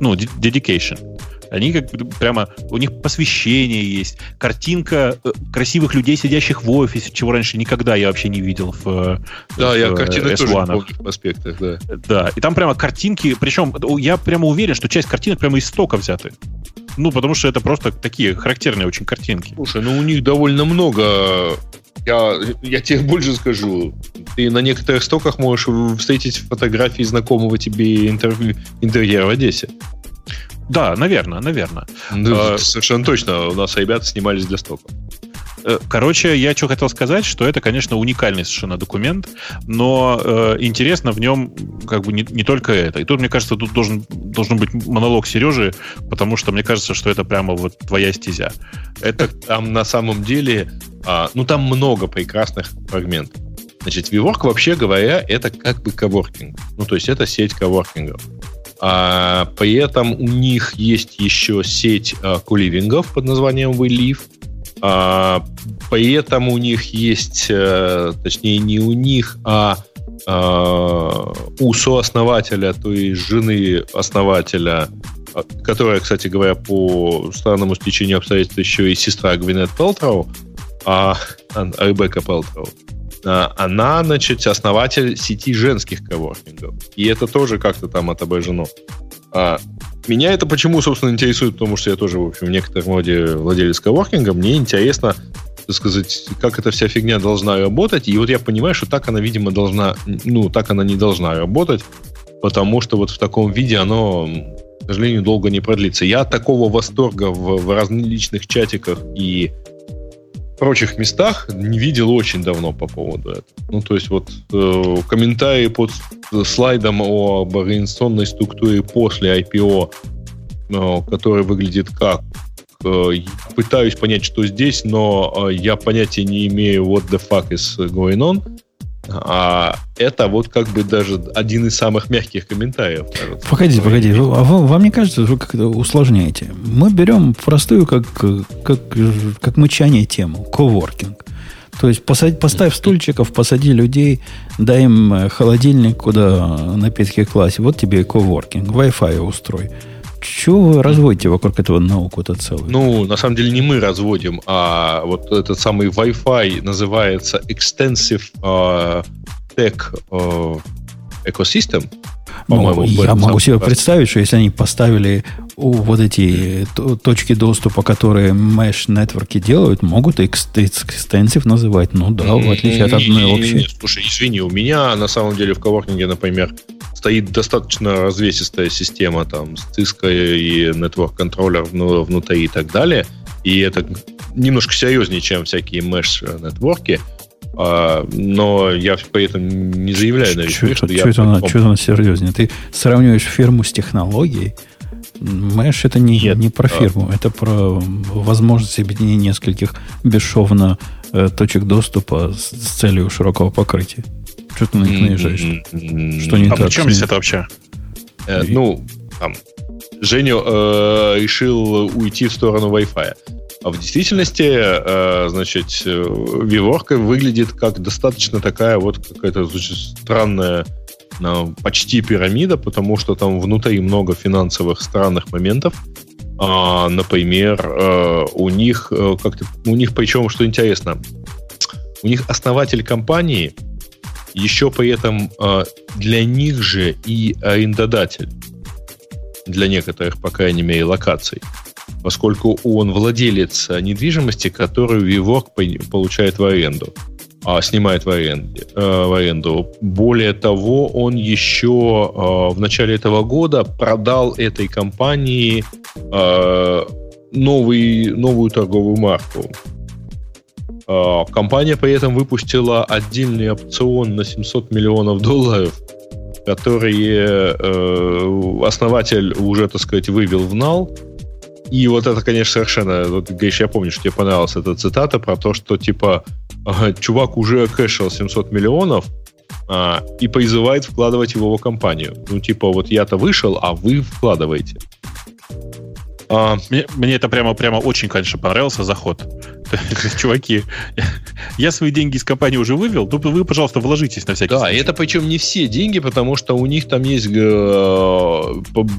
Ну, dedication. Они как прямо, у них посвящение есть, картинка э, красивых людей, сидящих в офисе, чего раньше никогда я вообще не видел в э, Да, в, я картины тоже помню в аспектах, да. Да, и там прямо картинки, причем я прямо уверен, что часть картинок прямо из стока взяты. Ну, потому что это просто такие характерные очень картинки. Слушай, ну у них довольно много я, я тебе больше скажу. Ты на некоторых стоках можешь встретить фотографии знакомого тебе интервью, интерьера в Одессе. Да, наверное, наверное. Ну, а, совершенно точно. У нас ребята снимались для стока. Э, короче, я что хотел сказать, что это, конечно, уникальный совершенно документ, но э, интересно в нем как бы не, не только это. И тут, мне кажется, тут должен, должен быть монолог Сережи, потому что мне кажется, что это прямо вот твоя стезя. Это там на самом деле, а, ну там много прекрасных фрагментов. Значит, WeWork, вообще говоря, это как бы коворкинг. Ну, то есть это сеть коворкингов. А, при этом у них есть еще сеть а, куливингов под названием WeLive. А, при этом у них есть, а, точнее, не у них, а, а у сооснователя, то есть жены основателя, а, которая, кстати говоря, по странному стечению обстоятельств еще и сестра Гвинет Пелтроу, а, Ребекка Пелтроу, она, значит, основатель сети женских коворкингов. И это тоже как-то там отображено. А, меня это почему, собственно, интересует, потому что я тоже, в общем, в некотором роде владелец коворкинга. Мне интересно, так сказать, как эта вся фигня должна работать. И вот я понимаю, что так она, видимо, должна... Ну, так она не должна работать, потому что вот в таком виде оно, к сожалению, долго не продлится. Я такого восторга в, в различных чатиках и прочих местах не видел очень давно по поводу этого. Ну, то есть вот э, комментарии под слайдом о организационной структуре после IPO, э, который выглядит как э, пытаюсь понять, что здесь, но э, я понятия не имею what the fuck is going on. А это вот как бы даже один из самых мягких комментариев. Кажется. Погодите, погодите. А вам, вам не кажется, что вы как-то усложняете? Мы берем простую, как, как, как мычание тему. Коворкинг. То есть посадь, поставь стульчиков, посади людей, дай им холодильник, куда напитки класть. Вот тебе коворкинг. Wi-Fi устрой. Чего вы разводите вокруг этого науку-то целую? Ну, на самом деле не мы разводим, а вот этот самый Wi-Fi называется Extensive uh, Tech uh, Ecosystem. Ну, я могу себе представить, что если они поставили вот эти точки доступа, которые mesh нетворки делают, могут extensive называть. Ну да, в отличие от одной общей. Слушай, извини, у меня на самом деле в коворкинге, например, стоит достаточно развесистая система там с Cisco и Network контроллер внутри и так далее. И это немножко серьезнее, чем всякие mesh-нетворки. А, но я при этом не заявляю на весь что, что я... Это она, что это серьезнее? Ты сравниваешь фирму с технологией? Mesh это не, Нет, не про фирму, а... это про возможность объединения нескольких бесшовно э, точек доступа с, с целью широкого покрытия. Что ты на них наезжаешь? Что не а так? А чем здесь это вообще? Э, ну, там, Женя э, решил уйти в сторону Wi-Fi. А в действительности, э, значит, Виворка выглядит как достаточно такая вот какая-то значит, странная почти пирамида, потому что там внутри много финансовых странных моментов. А, например, э, у них э, как-то у них причем что интересно, у них основатель компании еще при этом э, для них же и арендодатель для некоторых, по крайней мере, локаций, поскольку он владелец недвижимости, которую WeWork получает в аренду. а, снимает в, аренде, э, в аренду. Более того, он еще э, в начале этого года продал этой компании новый, новую торговую марку. Э, компания при этом выпустила отдельный опцион на 700 миллионов долларов, которые э, основатель уже, так сказать, вывел в нал. И вот это, конечно, совершенно... Вот, Гриш, я помню, что тебе понравилась эта цитата про то, что, типа, чувак уже кэшил 700 миллионов а, и призывает вкладывать в его компанию. Ну, типа, вот я-то вышел, а вы вкладываете. А, мне, мне это прямо, прямо очень, конечно, понравился заход. [LAUGHS] Чуваки, я свои деньги из компании уже вывел, то вы, пожалуйста, вложитесь на всякий Да, случай. это причем не все деньги, потому что у них там есть э,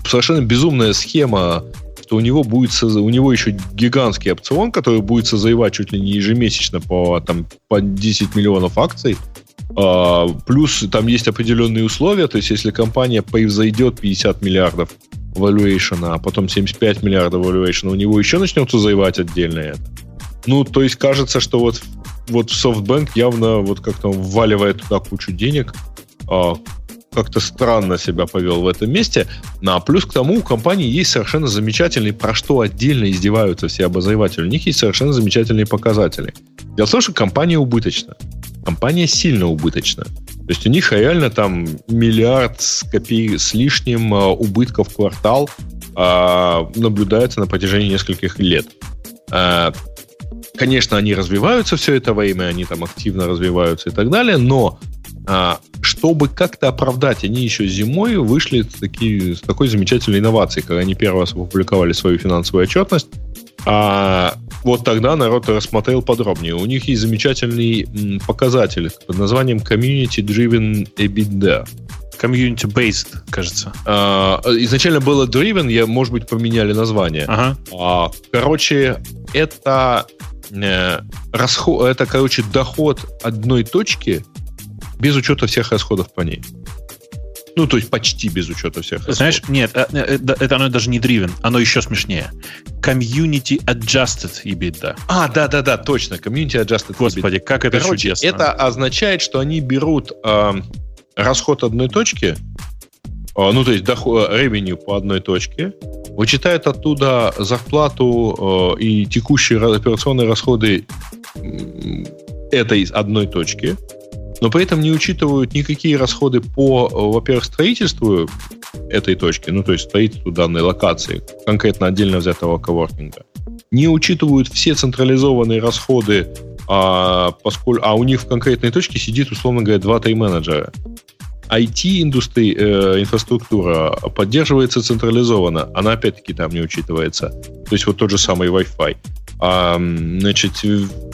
совершенно безумная схема что у него будет у него еще гигантский опцион, который будет созревать чуть ли не ежемесячно по, там, по 10 миллионов акций. А, плюс там есть определенные условия, то есть если компания превзойдет 50 миллиардов valuation, а потом 75 миллиардов valuation, у него еще начнет созревать отдельно это. Ну, то есть кажется, что вот, вот SoftBank явно вот как-то вваливает туда кучу денег, а, как-то странно себя повел в этом месте. Ну, а плюс к тому, у компании есть совершенно замечательный, про что отдельно издеваются все обозреватели. У них есть совершенно замечательные показатели. Дело в что компания убыточна. Компания сильно убыточна. То есть у них реально там миллиард с, копей, с лишним а, убытков в квартал а, наблюдается на протяжении нескольких лет. А, конечно, они развиваются все это время, они там активно развиваются и так далее, но чтобы как-то оправдать, они еще зимой вышли с, такие, с такой замечательной инновацией, когда они первый раз опубликовали свою финансовую отчетность. А вот тогда народ рассмотрел подробнее. У них есть замечательный показатель под названием Community Driven EBITDA. Community-based, кажется. А, изначально было driven, я, может быть, поменяли название. Ага. А, короче, это, э, расход, это, короче, доход одной точки без учета всех расходов по ней. Ну, то есть почти без учета всех расходов. Знаешь, нет, э, э, это оно даже не driven, оно еще смешнее. Community Adjusted EBITDA. А, да-да-да, точно, Community Adjusted Господи, EBITDA. как это Короче, чудесно. Это означает, что они берут э, расход одной точки, э, ну, то есть доход, revenue по одной точке, вычитают оттуда зарплату э, и текущие операционные расходы этой одной точки, но при этом не учитывают никакие расходы по, во-первых, строительству этой точки, ну, то есть строительству данной локации, конкретно отдельно взятого коворкинга. Не учитывают все централизованные расходы, а, поскольку, а у них в конкретной точке сидит, условно говоря, 2-3 менеджера. IT-индустрия, э, инфраструктура поддерживается централизованно, она опять-таки там не учитывается. То есть вот тот же самый Wi-Fi. А, значит,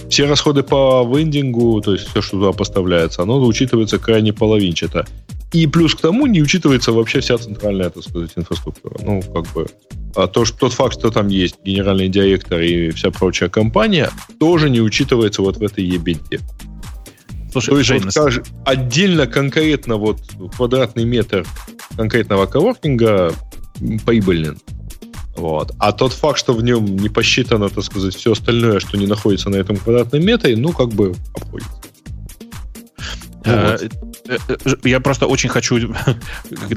все расходы по вендингу, то есть все, что туда поставляется, оно учитывается крайне половинчато. И плюс к тому не учитывается вообще вся центральная, так сказать, инфраструктура. Ну, как бы а то, что, тот факт, что там есть генеральный директор и вся прочая компания, тоже не учитывается вот в этой ебенте. Слушай, То есть скажем, отдельно конкретно вот квадратный метр конкретного коворкинга прибыльный. Вот. А тот факт, что в нем не посчитано, так сказать, все остальное, что не находится на этом квадратном метре, ну, как бы обходится. Ну, э, я просто очень хочу... [LAUGHS]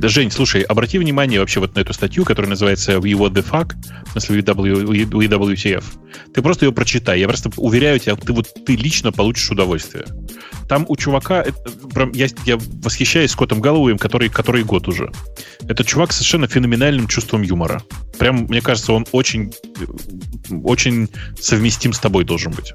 Жень, слушай, обрати внимание вообще вот на эту статью, которая называется We What the Fuck, в смысле WTF. Ты просто ее прочитай. Я просто уверяю тебя, ты вот ты лично получишь удовольствие. Там у чувака, я, я восхищаюсь Скоттом Галлоуем, который, который год уже. Это чувак совершенно феноменальным чувством юмора. Прям, мне кажется, он очень, очень совместим с тобой должен быть.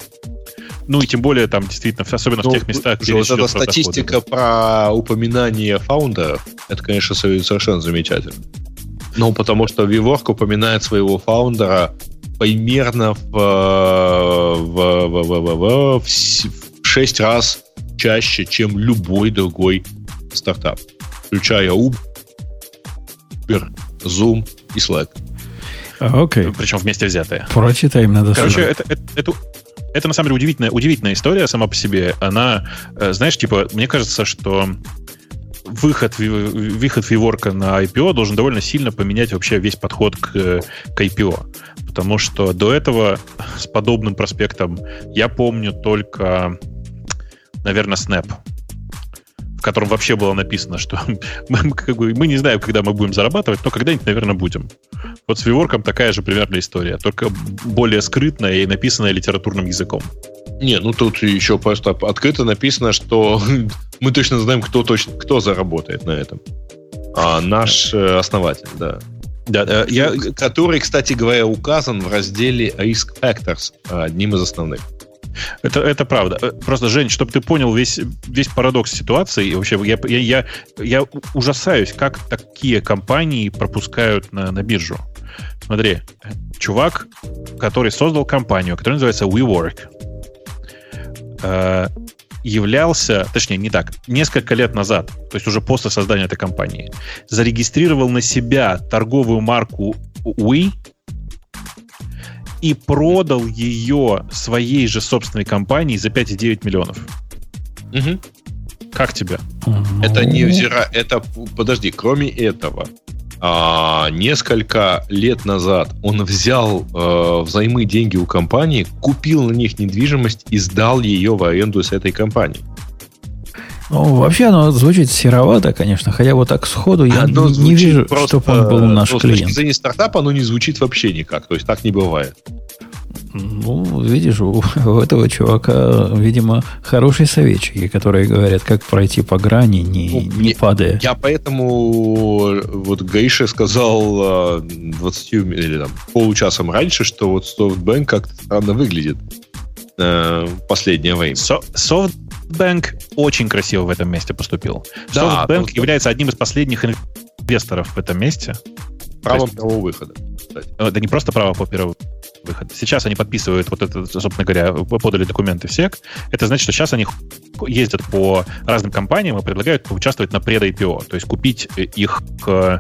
Ну и тем более там действительно, особенно ну, в тех местах, где вот эта статистика про упоминание фаундеров, это, конечно, совершенно замечательно. Ну, потому что WeWork упоминает своего фаундера примерно в, в, в, в, в, в, в 6 раз чаще, чем любой другой стартап, включая Uber, Zoom и Slack. Окей. Okay. Причем вместе взятые. Прочитаем надо Короче, это, это, это, это на самом деле удивительная, удивительная история сама по себе. Она, э, знаешь, типа, мне кажется, что выход, выход Виворка на IPO должен довольно сильно поменять вообще весь подход к, к IPO. Потому что до этого с подобным проспектом я помню только наверное, Snap котором вообще было написано, что [LAUGHS] мы, как бы, мы не знаем, когда мы будем зарабатывать, но когда-нибудь, наверное, будем. Вот с Виворком такая же примерная история, только более скрытная и написанная литературным языком. Не, ну тут еще просто открыто написано, что [LAUGHS] мы точно знаем, кто точно кто заработает на этом. А наш э, основатель, да. Да, э, я, который, кстати говоря, указан в разделе Risk Factors, одним из основных. Это, это правда. Э, просто, Жень, чтобы ты понял весь, весь парадокс ситуации, и вообще я, я, я, я ужасаюсь, как такие компании пропускают на, на биржу. Смотри, чувак, который создал компанию, которая называется WeWork, э, являлся, точнее, не так, несколько лет назад, то есть уже после создания этой компании, зарегистрировал на себя торговую марку We и продал ее своей же собственной компании за 5,9 миллионов. Угу. Как тебе? Это не взира... Это, подожди, кроме этого, а, несколько лет назад он взял э, взаймы деньги у компании, купил на них недвижимость и сдал ее в аренду с этой компанией. Ну, вообще оно звучит серовато, конечно, хотя вот так сходу я оно не, вижу, чтобы он был наш ну, клиент. С точки зрения стартапа оно не звучит вообще никак, то есть так не бывает. Ну, видишь, у, у этого чувака, видимо, хорошие советчики, которые говорят, как пройти по грани, не, ну, не мне, падая. Я поэтому вот Гейше сказал 20 или там получасом раньше, что вот SoftBank как-то странно выглядит э, последнее время. So, SoftBank очень красиво в этом месте поступил. Да, SoftBank ну, является одним из последних инвесторов в этом месте. Правом первого выхода. Кстати. Э, да не просто право по первому выход. Сейчас они подписывают вот это, собственно говоря, подали документы в СЕК. Это значит, что сейчас они ездят по разным компаниям и предлагают поучаствовать на пред-IPO, то есть купить их, э,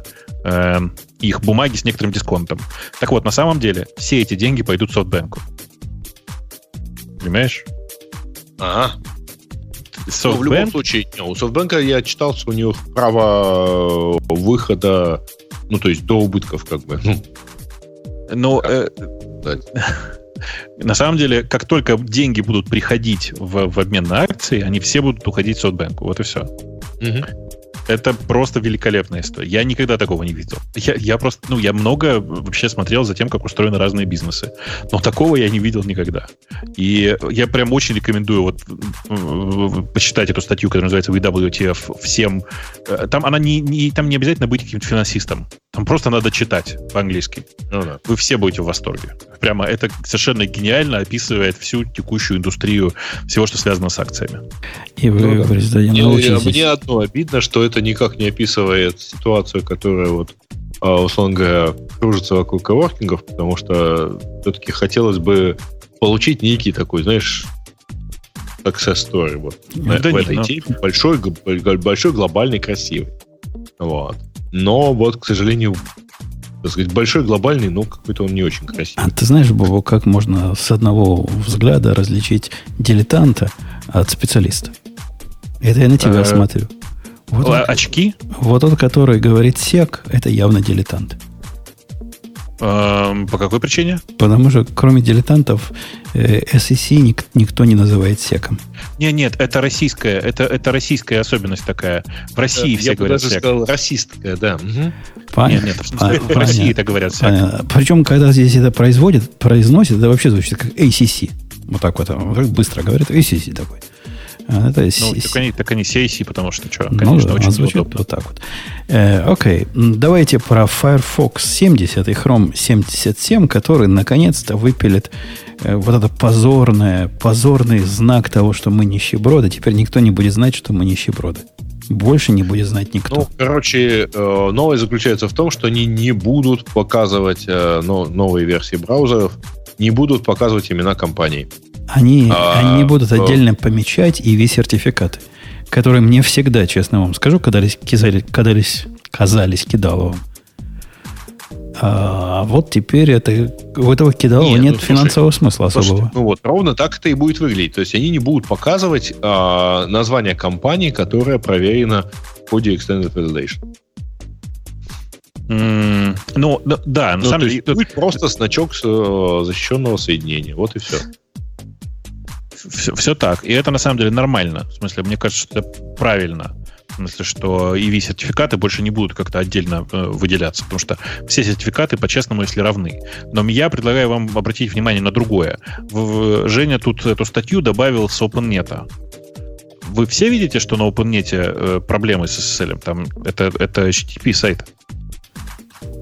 их бумаги с некоторым дисконтом. Так вот, на самом деле, все эти деньги пойдут софтбанку. Понимаешь? Ага. Softbank? Ну, в любом случае, у софтбанка я читал, что у них право выхода, ну, то есть до убытков, как бы, ну, но э, [LAUGHS] на самом деле, как только деньги будут приходить в, в обмен на акции, они все будут уходить в SoftBank. Вот и все. Угу. Это просто великолепная история. Я никогда такого не видел. Я, я просто, ну, я много вообще смотрел за тем, как устроены разные бизнесы. Но такого я не видел никогда. И я прям очень рекомендую вот почитать эту статью, которая называется WTF всем. Э, там она не, не, там не обязательно быть каким-то финансистом. Там просто надо читать по-английски. Ну, да. Вы все будете в восторге. Прямо это совершенно гениально описывает всю текущую индустрию всего, что связано с акциями. И вы ну, да. Мне одно обидно, что это никак не описывает ситуацию, которая вот а, условно говоря, кружится вокруг коворкингов, потому что все-таки хотелось бы получить некий такой, знаешь, success story вот ну, да в этой но... теме. Большой, большой, глобальный, красивый. Вот. Но вот, к сожалению, так сказать, большой, глобальный, но какой-то он не очень красивый. А ты знаешь, Бобо, как можно с одного взгляда различить дилетанта от специалиста? Это я на тебя а, смотрю. Вот он, очки? Вот тот, который говорит сек, это явно дилетант. Эм, по какой причине? Потому что кроме дилетантов э, SEC ник, никто не называет секом. Нет, нет, это российская, это, это российская особенность такая. В России Я все говорят сек. сказал расистская, да. Угу. Понятно. Нет, нет, в, смысле, в России это говорят сек. Понятно. Причем, когда здесь это производят, произносят, это вообще звучит как ACC. Вот так вот, быстро говорят, ACC такой. Это ну, так, они, так они CIC, потому что что, ну конечно, ну, да, очень звучит удобно. вот так вот. Э, окей, давайте про Firefox 70 и Chrome 77, который наконец-то выпилит э, вот это позорное, позорный знак того, что мы нищеброды. Теперь никто не будет знать, что мы нищеброды. Больше не будет знать никто. Ну, короче, э, новость заключается в том, что они не будут показывать э, новые версии браузеров, не будут показывать имена компаний. Они, а, они не будут отдельно помечать EV-сертификаты, которые мне всегда, честно вам скажу, казались, казались, казались кидаловым. А вот теперь это, у этого кидалова нет, нет ну, финансового слушай, смысла особого. Слушайте, ну вот, ровно так это и будет выглядеть. То есть они не будут показывать а, название компании, которая проверена в ходе Extended Validation. Mm, ну, да, на ну, самом деле... Будет просто значок э, защищенного соединения. Вот и все. Все, все так. И это на самом деле нормально. В смысле, мне кажется, что это правильно. В смысле, что EV-сертификаты больше не будут как-то отдельно э, выделяться, потому что все сертификаты по-честному, если равны. Но я предлагаю вам обратить внимание на другое. В, Женя тут эту статью добавил с OpenNet. Вы все видите, что на OpenNet э, проблемы с SSL? Там это, это HTTP сайт.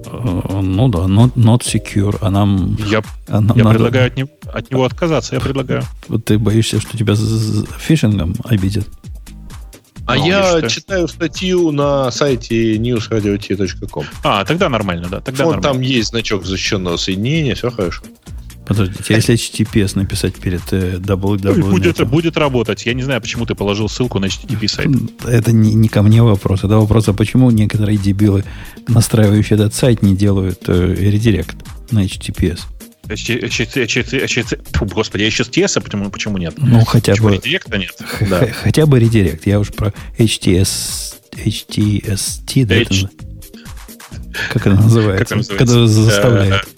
Э, ну да, not, not secure. А нам... Я, а нам я надо... предлагаю от, не, от него отказаться. Я предлагаю. Вот ты боишься, что тебя фишингом обидят? А ну, я читаю статью на сайте newsradio.com. А, тогда нормально, да. Тогда вот нормально. там есть значок защищенного соединения, все хорошо. Подождите, если HTTPS написать перед www... Э, будет, будет работать. Я не знаю, почему ты положил ссылку на HTTP сайт. Это не, не ко мне вопрос. Это вопрос, а почему некоторые дебилы, настраивающие этот сайт, не делают э, редирект на HTTPS? Господи, я еще TS, а почему, почему нет? Ну, хотя почему бы... редиректа нет? Да. Хотя бы редирект. Я уж про HTS... HTST, да? H... Как это называется? Как называется? Когда заставляет.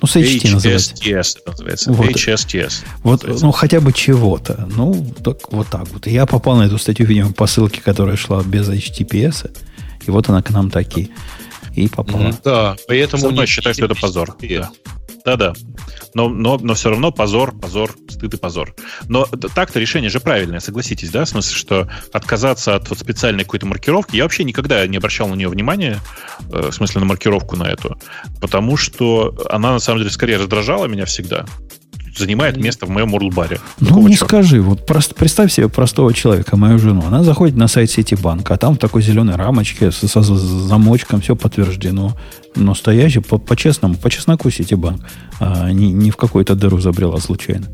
Ну, с HT называется. HSTS называется. Вот. HSTS. Вот, ну, хотя бы чего-то. Ну, так, вот так вот. Я попал на эту статью, видимо, по ссылке, которая шла без HTTPS. И вот она к нам таки и попала. Да, поэтому я считаю, что это позор. Да. Да-да. Но, но, но все равно позор, позор, стыд и позор. Но так-то решение же правильное, согласитесь, да? В смысле, что отказаться от вот специальной какой-то маркировки. Я вообще никогда не обращал на нее внимания, э, в смысле на маркировку на эту, потому что она на самом деле скорее раздражала меня всегда занимает место в моем урлбаре. Ну, не черта? скажи. Вот просто представь себе простого человека, мою жену. Она заходит на сайт Ситибанка, а там в такой зеленой рамочке со, со замочком все подтверждено. Настоящий, по, по-честному, по чесноку Ситибанк. А не, не в какую-то дыру забрела случайно.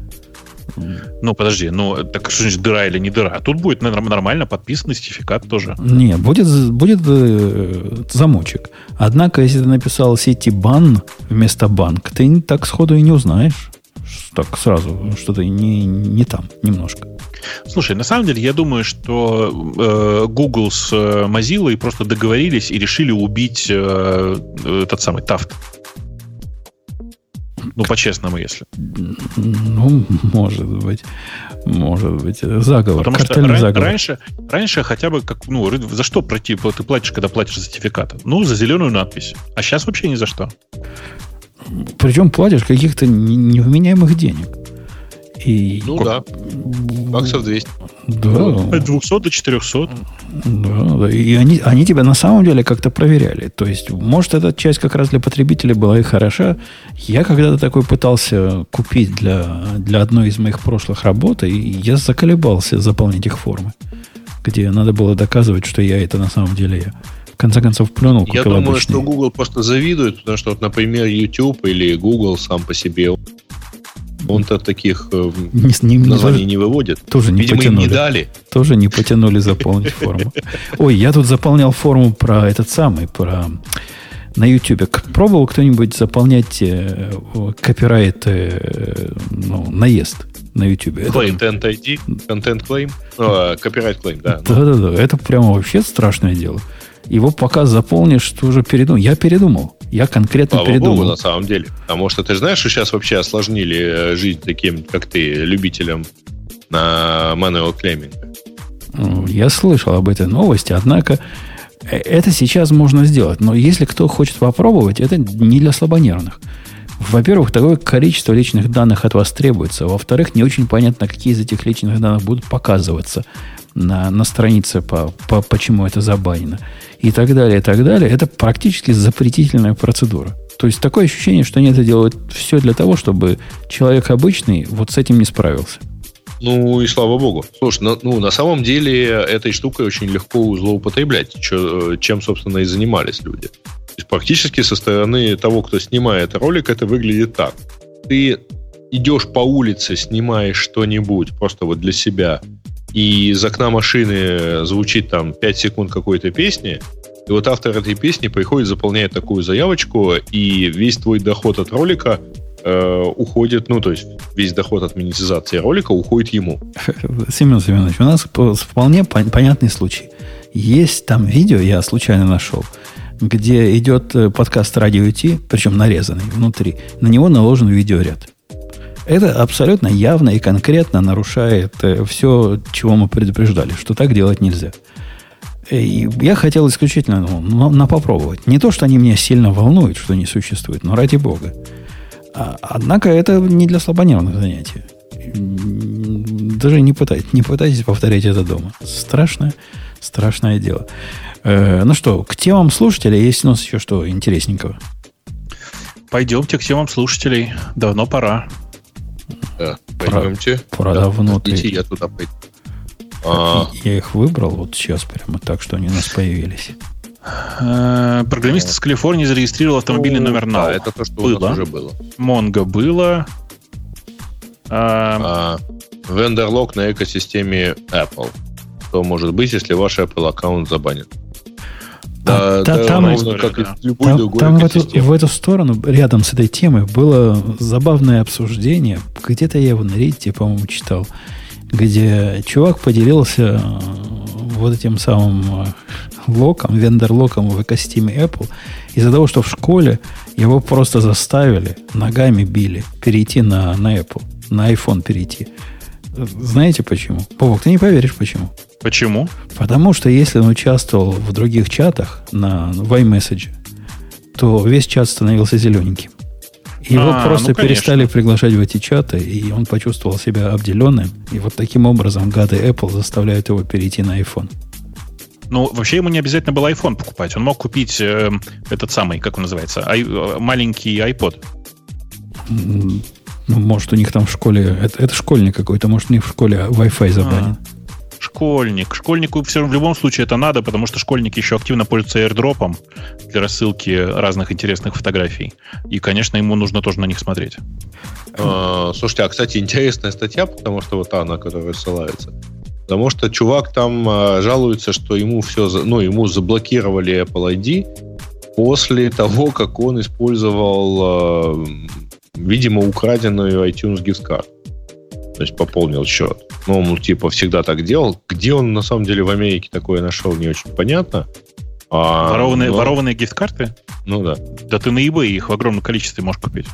Ну, подожди, ну, так что значит дыра или не дыра? А тут будет нормально подписанный сертификат тоже. Не, будет, будет э, замочек. Однако, если ты написал сети бан вместо банк, ты так сходу и не узнаешь так сразу что-то не, не там немножко. Слушай, на самом деле я думаю, что э, Google с э, Mozilla просто договорились и решили убить э, этот самый Taft. Ну, по-честному, если. Ну, может быть. Может быть. Заговор. Потому что ран, заговор. Раньше, раньше хотя бы как, ну, за что пройти, ты платишь, когда платишь сертификат? Ну, за зеленую надпись. А сейчас вообще ни за что. Причем платишь каких-то невменяемых денег. И... Ну да. Баксов 200. Да. От 200 до 400. Да, да. И они, они тебя на самом деле как-то проверяли. То есть, может, эта часть как раз для потребителей была и хороша. Я когда-то такой пытался купить для, для одной из моих прошлых работ, и я заколебался заполнить их формы, где надо было доказывать, что я это на самом деле я конце концов плюнул. Я думаю, обычный. что Google просто завидует, потому что, вот, например, YouTube или Google сам по себе он-то таких э, [LAUGHS] не, не, названий не выводит. Тоже не Видимо, потянули. им не дали. Тоже не потянули заполнить форму. [LAUGHS] Ой, я тут заполнял форму про этот самый, про на YouTube. Пробовал кто-нибудь заполнять э, копирайт, э, ну, наезд на YouTube? Content ID, Content Claim, Copyright Claim, да. Да-да-да, это прямо вообще страшное дело. Его пока заполнишь, ты уже передумал. Я передумал. Я конкретно Слава передумал. Богу, на самом деле. Потому что ты знаешь, что сейчас вообще осложнили э, жизнь таким, как ты, любителям на manual claiming. Ну, я слышал об этой новости, однако э, это сейчас можно сделать. Но если кто хочет попробовать, это не для слабонервных. Во-первых, такое количество личных данных от вас требуется. Во-вторых, не очень понятно, какие из этих личных данных будут показываться на, на странице, по, по, почему это забанено и так далее, и так далее, это практически запретительная процедура. То есть такое ощущение, что они это делают все для того, чтобы человек обычный вот с этим не справился. Ну и слава богу. Слушай, ну, ну на самом деле этой штукой очень легко злоупотреблять, чем, собственно, и занимались люди. То есть практически со стороны того, кто снимает ролик, это выглядит так. Ты идешь по улице, снимаешь что-нибудь просто вот для себя, и из окна машины звучит там 5 секунд какой-то песни, и вот автор этой песни приходит, заполняет такую заявочку, и весь твой доход от ролика э, уходит, ну, то есть весь доход от монетизации ролика уходит ему. [LAUGHS] Семен Семенович, у нас вполне понятный случай. Есть там видео, я случайно нашел, где идет э, подкаст Радио Ти, причем нарезанный внутри. На него наложен видеоряд. Это абсолютно явно и конкретно нарушает э, все, чего мы предупреждали, что так делать нельзя. И я хотел исключительно ну, на, на попробовать. Не то, что они меня сильно волнуют, что не существует, но ради бога. А, однако это не для слабонервных занятий. Даже не пытайтесь, не пытайтесь повторять это дома. Страшное, страшное дело. Э, ну что, к темам слушателей есть у нас еще что интересненького? Пойдемте к темам слушателей. Давно пора. Да, пойдемте. Про, да, я туда пойду. А... Я их выбрал вот сейчас прямо так, что они у нас появились. Э, программист из Калифорнии зарегистрировал автомобильный номер Да, это то, что было. у нас уже было. Монго было. А... Вендерлог на экосистеме Apple. Что может быть, если ваш Apple аккаунт забанен? Да, да, да, там, ровно как да. любой там, другой там в, эту, в эту сторону, рядом с этой темой, было забавное обсуждение. Где-то я его на Reddit, по-моему, читал, где чувак поделился э, вот этим самым э, локом, вендор-локом в экосистеме Apple, из-за того, что в школе его просто заставили, ногами били, перейти на, на Apple, на iPhone перейти. Знаете почему? Бобок, ты не поверишь почему. Почему? Потому что если он участвовал в других чатах на в iMessage, то весь чат становился зелененьким. Его а, просто ну, перестали приглашать в эти чаты, и он почувствовал себя обделенным. И вот таким образом гады Apple заставляют его перейти на iPhone. Ну, вообще ему не обязательно был iPhone покупать. Он мог купить э, этот самый, как он называется, ай, э, маленький iPod. Ну, может, у них там в школе... Это, это школьник какой-то, может, у них в школе Wi-Fi забанен. А, школьник. Школьнику все в любом случае это надо, потому что школьники еще активно пользуются airdropом для рассылки разных интересных фотографий. И, конечно, ему нужно тоже на них смотреть. А, слушайте, а, кстати, интересная статья, потому что вот та, на которую ссылается. Потому что чувак там а, жалуется, что ему все, ну, ему заблокировали Apple ID после того, как он использовал а, видимо, украденную iTunes gift card. То есть пополнил счет. Ну, он, типа, всегда так делал. Где он, на самом деле, в Америке такое нашел, не очень понятно. А, ворованные, но... ворованные гифт-карты? Ну да. Да ты на eBay их в огромном количестве можешь купить.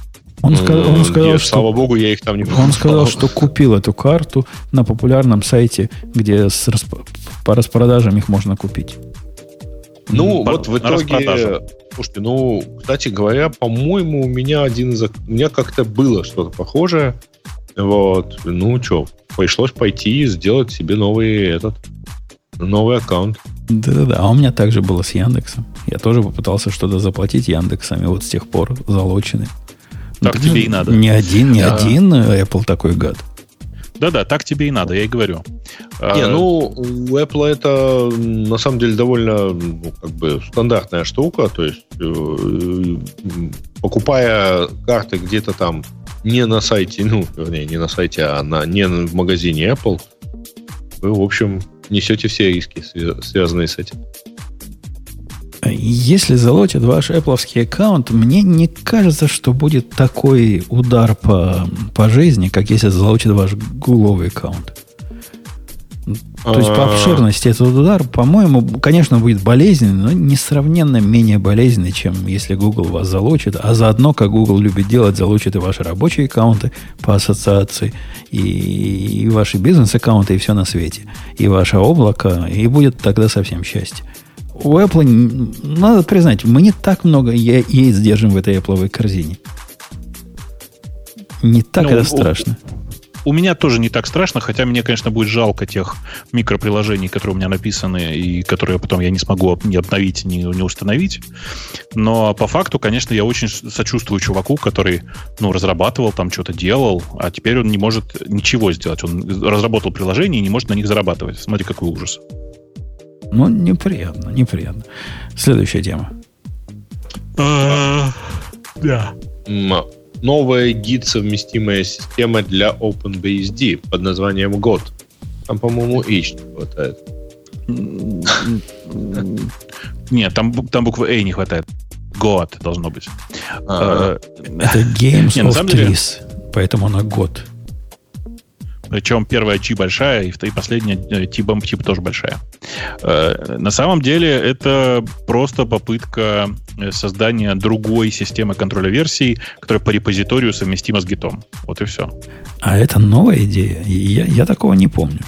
Он, ну, сказал, он сказал, я, что... Слава богу, я их там не покупал. Он сказал, что купил эту карту на популярном сайте, где с расп... по распродажам их можно купить. Ну, по, вот в итоге... Слушайте, ну, кстати говоря, по-моему, у меня один из... У меня как-то было что-то похожее. Вот. Ну, что, пришлось пойти и сделать себе новый этот... Новый аккаунт. Да-да-да. А у меня также было с Яндексом. Я тоже попытался что-то заплатить Яндексами. Вот с тех пор залочены. Так ну, тебе и надо. Не один, не да. один Apple такой гад. Да-да, так тебе и надо, я и говорю. Не, а, ну, у Apple это на самом деле довольно ну, как бы стандартная штука. То есть, э, покупая карты где-то там не на сайте, ну, вернее, не на сайте, а на, не в магазине Apple, вы, в общем, несете все риски, связанные с этим. Если залочат ваш Apple аккаунт, мне не кажется, что будет такой удар по, по жизни, как если залочат ваш гугловый аккаунт. То есть по а. обширности этот удар, по-моему, конечно, будет болезненный, но несравненно менее болезненный, чем если Google вас залочит. А заодно, как Google любит делать, залочит и ваши рабочие аккаунты по ассоциации, и, и ваши бизнес-аккаунты, и все на свете. И ваше облако, и будет тогда совсем счастье у Apple, надо признать, мы не так много яиц держим в этой Apple корзине. Не так ну, это страшно. У, у меня тоже не так страшно, хотя мне, конечно, будет жалко тех микроприложений, которые у меня написаны, и которые потом я не смогу ни обновить, ни, ни установить. Но по факту, конечно, я очень сочувствую чуваку, который ну, разрабатывал, там что-то делал, а теперь он не может ничего сделать. Он разработал приложение и не может на них зарабатывать. Смотри, какой ужас. Ну, неприятно, неприятно. Следующая тема. А, да. Новая гид-совместимая система для OpenBSD под названием GOT. Там, по-моему, H не хватает. Нет, там, там буквы A не хватает. God должно быть. А, э, это Games [LAUGHS] of Trees, поэтому она год. Причем первая G большая, и, последняя T-бомб типа тоже большая. На самом деле это просто попытка создания другой системы контроля версий, которая по репозиторию совместима с гитом. Вот и все. А это новая идея? Я, я такого не помню.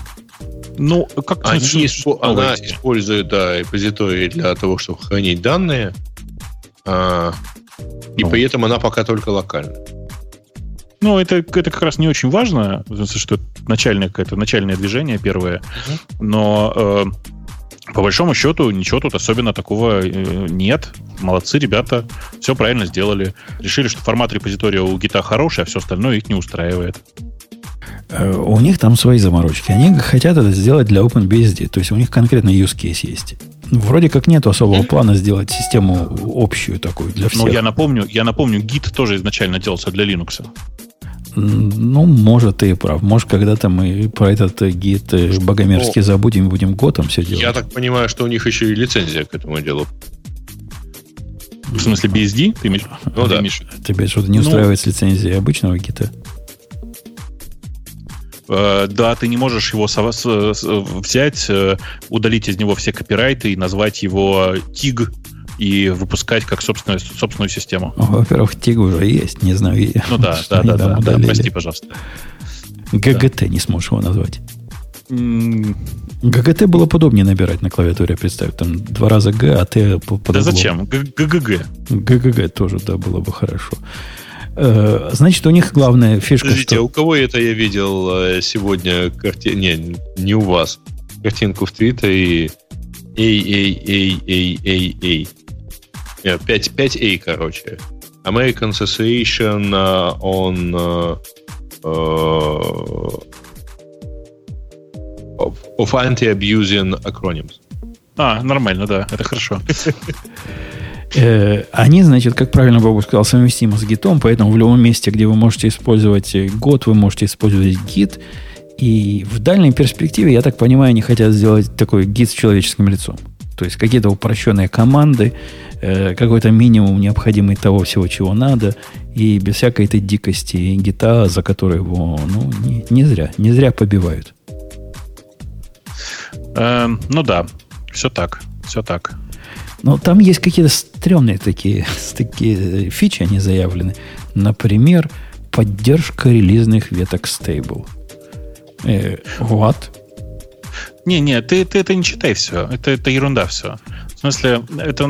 Ну, как Они испо- она идея. использует да, репозитории для того, чтобы хранить данные, а, и ну. при этом она пока только локальна. Ну, это, это как раз не очень важно, что это начальное, какое-то начальное движение первое, uh но э, по большому счету ничего тут особенно такого э, нет. Молодцы ребята, все правильно сделали. Решили, что формат репозитория у гита хороший, а все остальное их не устраивает. Э, у них там свои заморочки. Они хотят это сделать для OpenBSD. То есть у них конкретно use case есть. Вроде как нет особого плана сделать систему общую такую для всех. Ну, я напомню, я напомню, Git тоже изначально делался для Linux. Ну, может, ты и прав. Может, когда-то мы про этот гид э, богомерзкий забудем и будем готом все делать. Я так понимаю, что у них еще и лицензия к этому делу. В смысле BSD? Ты имеешь? Ну, да. Тебя что-то не ну, устраивает с лицензией обычного гита? Э, да, ты не можешь его взять, э, удалить из него все копирайты и назвать его TIG и выпускать как собственную, собственную систему. Во-первых, TIG уже есть, не знаю. Ну да, [LAUGHS] да, да, да, да, прости, пожалуйста. ГГТ не сможешь его назвать. ГГТ было бы удобнее набирать на клавиатуре, представь. Там два раза Г, а Т по Да зачем? ГГГ. ГГГ тоже, да, было бы хорошо. Э, значит, у них главная фишка... Подождите, что... у кого это я видел э, сегодня карти... Не, не у вас. Картинку в Твиттере и... Эй, эй, эй, эй, эй, эй. 5, 5A, короче. American Association on uh, of Anti-Abusing Acronyms. А, нормально, да, это хорошо. Э, они, значит, как правильно Богу сказал, совместимы с гитом, поэтому в любом месте, где вы можете использовать год, вы можете использовать гит. И в дальней перспективе, я так понимаю, они хотят сделать такой гид с человеческим лицом. То есть какие-то упрощенные команды, э, какой-то минимум необходимый того всего, чего надо, и без всякой этой дикости гита, за которой его, ну, не, не зря, не зря побивают. Эм, ну да, все так, все так. Но там есть какие-то стрёмные такие, [LAUGHS] такие фичи, они заявлены. Например, поддержка релизных веток стейбл. Э, what? Не-не, ты, ты это не читай все. Это, это ерунда все. В смысле, это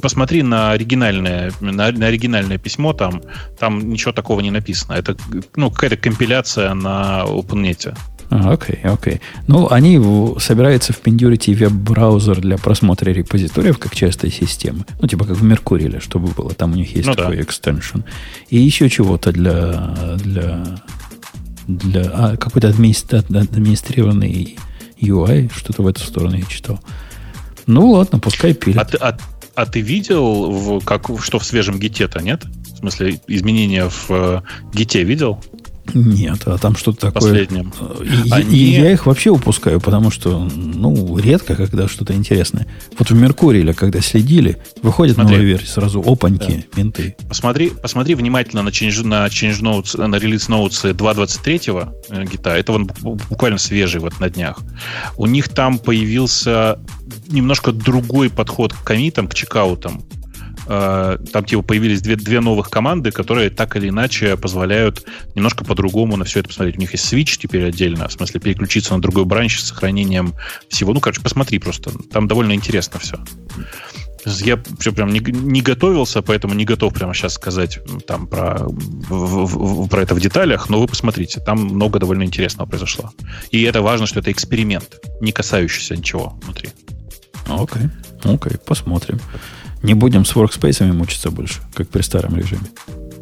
посмотри на оригинальное, на, на оригинальное письмо, там, там ничего такого не написано. Это ну, какая-то компиляция на OpenNet. А, окей, окей. Ну, они собираются впендюрить и веб-браузер для просмотра репозиториев как частой системы. Ну, типа как в Меркурии, чтобы было. Там у них есть ну, такой да. экстеншн. И еще чего-то для, для, для а, какой-то администрированный UI, что-то в эту сторону я читал. Ну, ладно, пускай пилят. А ты, а, а ты видел, в, как, что в свежем гите-то, нет? В смысле, изменения в э, гите видел? Нет, а там что-то такое. Последним. И, Они... и я их вообще упускаю, потому что, ну, редко, когда что-то интересное. Вот в Меркурии, когда следили, выходит Смотри. новая версия, сразу опаньки, да. менты. Посмотри, посмотри внимательно на Change, на change notes, на релиз notes 2.23 э, гита. Это он буквально свежий вот на днях. У них там появился немножко другой подход к комитам, к чекаутам. Э, там типа появились две, две новых команды, которые так или иначе позволяют немножко по-другому на все это посмотреть. У них есть switch теперь отдельно, в смысле переключиться на другой бранч с сохранением всего. Ну, короче, посмотри просто. Там довольно интересно все. Я все прям не, не готовился, поэтому не готов прямо сейчас сказать там про, в, в, про это в деталях, но вы посмотрите, там много довольно интересного произошло. И это важно, что это эксперимент, не касающийся ничего внутри. Окей, okay. окей, okay. посмотрим. Не будем с workspace мучиться больше, как при старом режиме.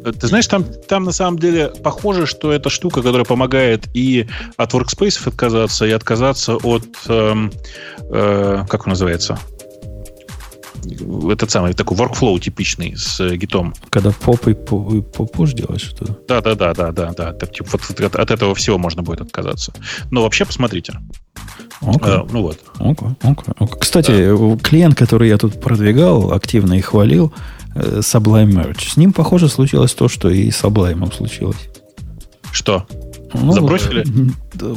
Ты знаешь, там, там на самом деле похоже, что это штука, которая помогает и от workspace отказаться, и отказаться от, э, э, как он называется, этот самый такой workflow типичный с гитом. Когда поп и push делаешь что Да, да, да, да, да, да. Так, типа, вот от, от этого всего можно будет отказаться. Но вообще посмотрите. Okay. А, ну вот. Okay, okay, okay. Кстати, да. клиент, который я тут продвигал, активно и хвалил, э, Sublime Merge. С ним, похоже, случилось то, что и с Sublime случилось. Что? Ну, Забросили?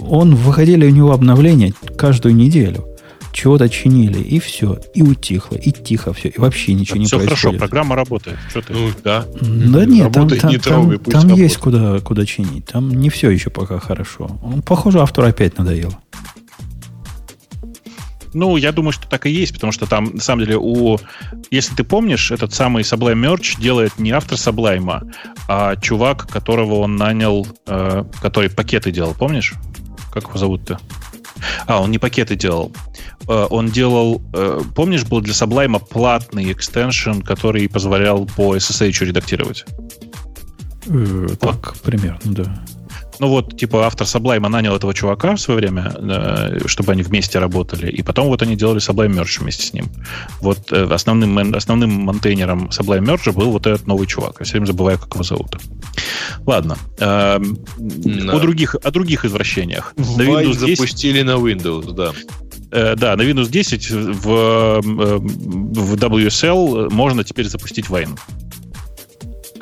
Он выходили у него обновления каждую неделю. Чего-то чинили, и все. И утихло, и тихо все. И вообще ничего не все происходит. хорошо, программа работает. Что ты? Ну, да. Да нет, там, Работает, там, не там, трогай, там есть куда, куда чинить. Там не все еще пока хорошо. Он, похоже, автору опять надоело. Ну, я думаю, что так и есть, потому что там, на самом деле, у... Если ты помнишь, этот самый Sublime Merch делает не автор Sublime, а чувак, которого он нанял, э, который пакеты делал, помнишь? Как его зовут-то? А, он не пакеты делал. Э, он делал... э, помнишь, был для Sublime платный экстеншн, который позволял по SSH редактировать? Э, Так, примерно, да. Ну вот, типа, автор Sublime нанял этого чувака в свое время, э, чтобы они вместе работали, и потом вот они делали Sublime Merge вместе с ним. Вот э, основным, основным монтейнером Sublime Merge был вот этот новый чувак. Я все время забываю, как его зовут. Ладно. Эм, Да. О, других, о других извращениях. На Windows 10, запустили на Windows, да. э, да, на Windows 10 в, э, в WSL можно теперь запустить Wine.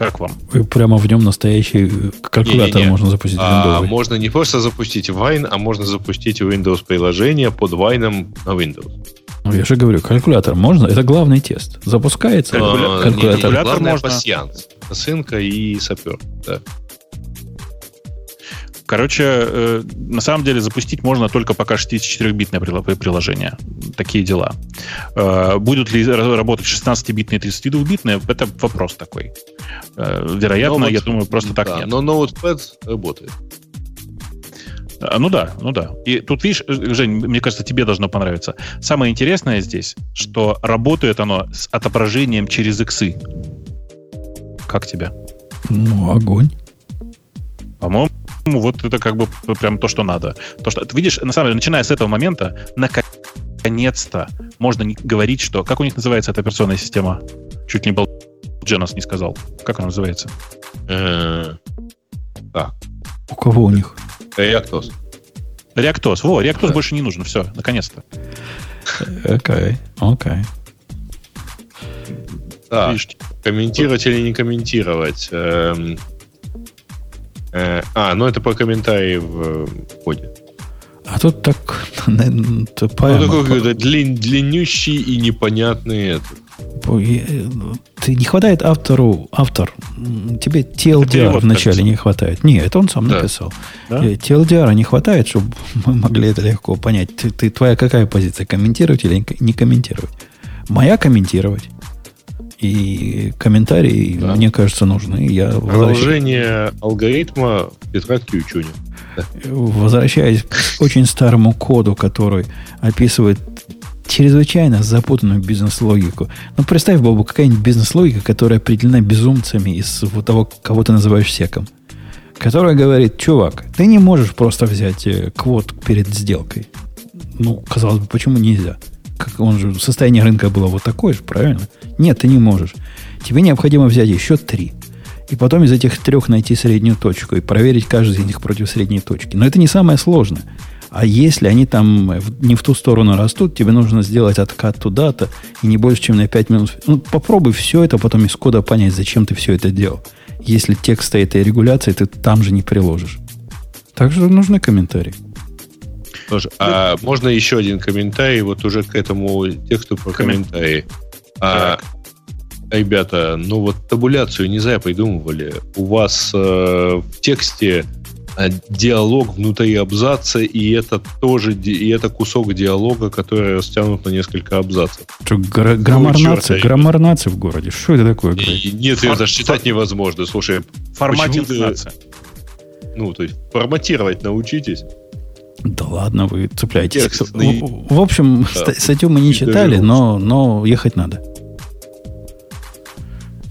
Как вам? И прямо в нем настоящий калькулятор Не-не-не. можно запустить А, Windows. можно не просто запустить Wine, а можно запустить Windows приложение под Wine на Windows. Ну, я же говорю, калькулятор можно. Это главный тест. Запускается Калькуля- А, калькулятор. не, не, Калькулятор Главное можно. пассианс. Сынка и сапер. Да. Короче, э, на самом деле запустить можно только пока 64-битное прила- приложение. Такие дела. Э, будут ли ра- работать 16-битные и 32-битные, это вопрос такой. Э, вероятно, Но вот- я думаю, просто так Да, нет. Но Notepad работает. А, Ну да, ну да. И тут, видишь, э, Жень, мне кажется, тебе должно понравиться. Самое интересное здесь, что работает оно с отображением через иксы. Как тебе? Ну, огонь. По-моему, вот это как бы прям то, что надо. То, что ты видишь, на самом деле, начиная с этого момента, наконец-то можно говорить, что... Как у них называется эта операционная система? Чуть не был Дженос не сказал. Как она называется? Э, У кого у них? ReactOS. Реактос. Во, Реактос Да. больше не нужен. Все, наконец-то. Окей, окей. Так, Видишь, комментировать или не комментировать? Э, а, ну это по комментарии в э, коде. А тут так [LAUGHS] Ну, такой какой-то длин- длиннющий и непонятный этот. Э, Ты не хватает автору, автор, тебе TLDR вначале кажется. не хватает. Не, это он сам Да. написал. Да? TLDR не хватает, чтобы [LAUGHS] мы могли это легко понять. Ты, ты- твоя какая позиция? Комментировать или не комментировать? Моя комментировать. И комментарии, Да. мне кажется, нужны. Я возвращаюсь, Продолжение алгоритма в тетрадке учуня. возвращаясь к очень старому коду, который описывает чрезвычайно запутанную бизнес-логику. Ну, представь, Бобу, какая-нибудь бизнес-логика, которая определена безумцами из вот того, кого ты называешь секом. Которая говорит, чувак, ты не можешь просто взять э, квот перед сделкой. Ну, казалось бы, почему нельзя? Как он же, состояние рынка было вот такое же, правильно? Нет, ты не можешь. Тебе необходимо взять еще три. И потом из этих трех найти среднюю точку и проверить каждый из них против средней точки. Но это не самое сложное. А если они там э, не в ту сторону растут, тебе нужно сделать откат туда-то, и не больше, чем на 5 минут. Ну, попробуй все это потом из кода понять, зачем ты все это делал. Если текста этой регуляции ты там же не приложишь. Так что нужны комментарии. Тоже. А можно еще один комментарий вот уже к этому тексту про Коммен- комментарии. А, ребята, ну вот табуляцию не зря придумывали. У вас э, в тексте э, диалог внутри абзаца, и это тоже и это кусок диалога, который растянут на несколько абзацев. Что, гра- граммар черта, нации? ребят? Граммар нации в городе? Что это такое? И нет, Фор- это даже читать невозможно. Слушай, Форматинг ты- ну, то есть форматировать научитесь. Да ладно, вы цепляетесь. Текстный. В, в общем, Да. ста- статью мы не читали, но, но ехать надо.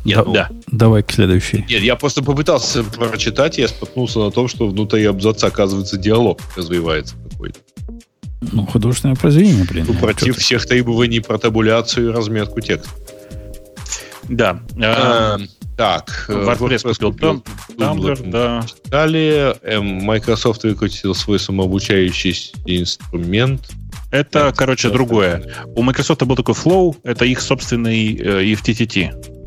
Нет, Да- ну, Да. Давай к следующей. Нет, я просто попытался прочитать, я споткнулся на том, что внутри абзаца, оказывается, диалог развивается какой-то. Ну, художественное произведение, блин. Ну, ну, против всех требований про табуляцию и разметку текста. Да. А, А, так, э, WordPress купил Tum- Tumblr, да. Далее эм, Microsoft выкатил свой самообучающийся инструмент. Это, Да, короче, да, другое. У Microsoft был такой Flow, это их собственный э, FTTT.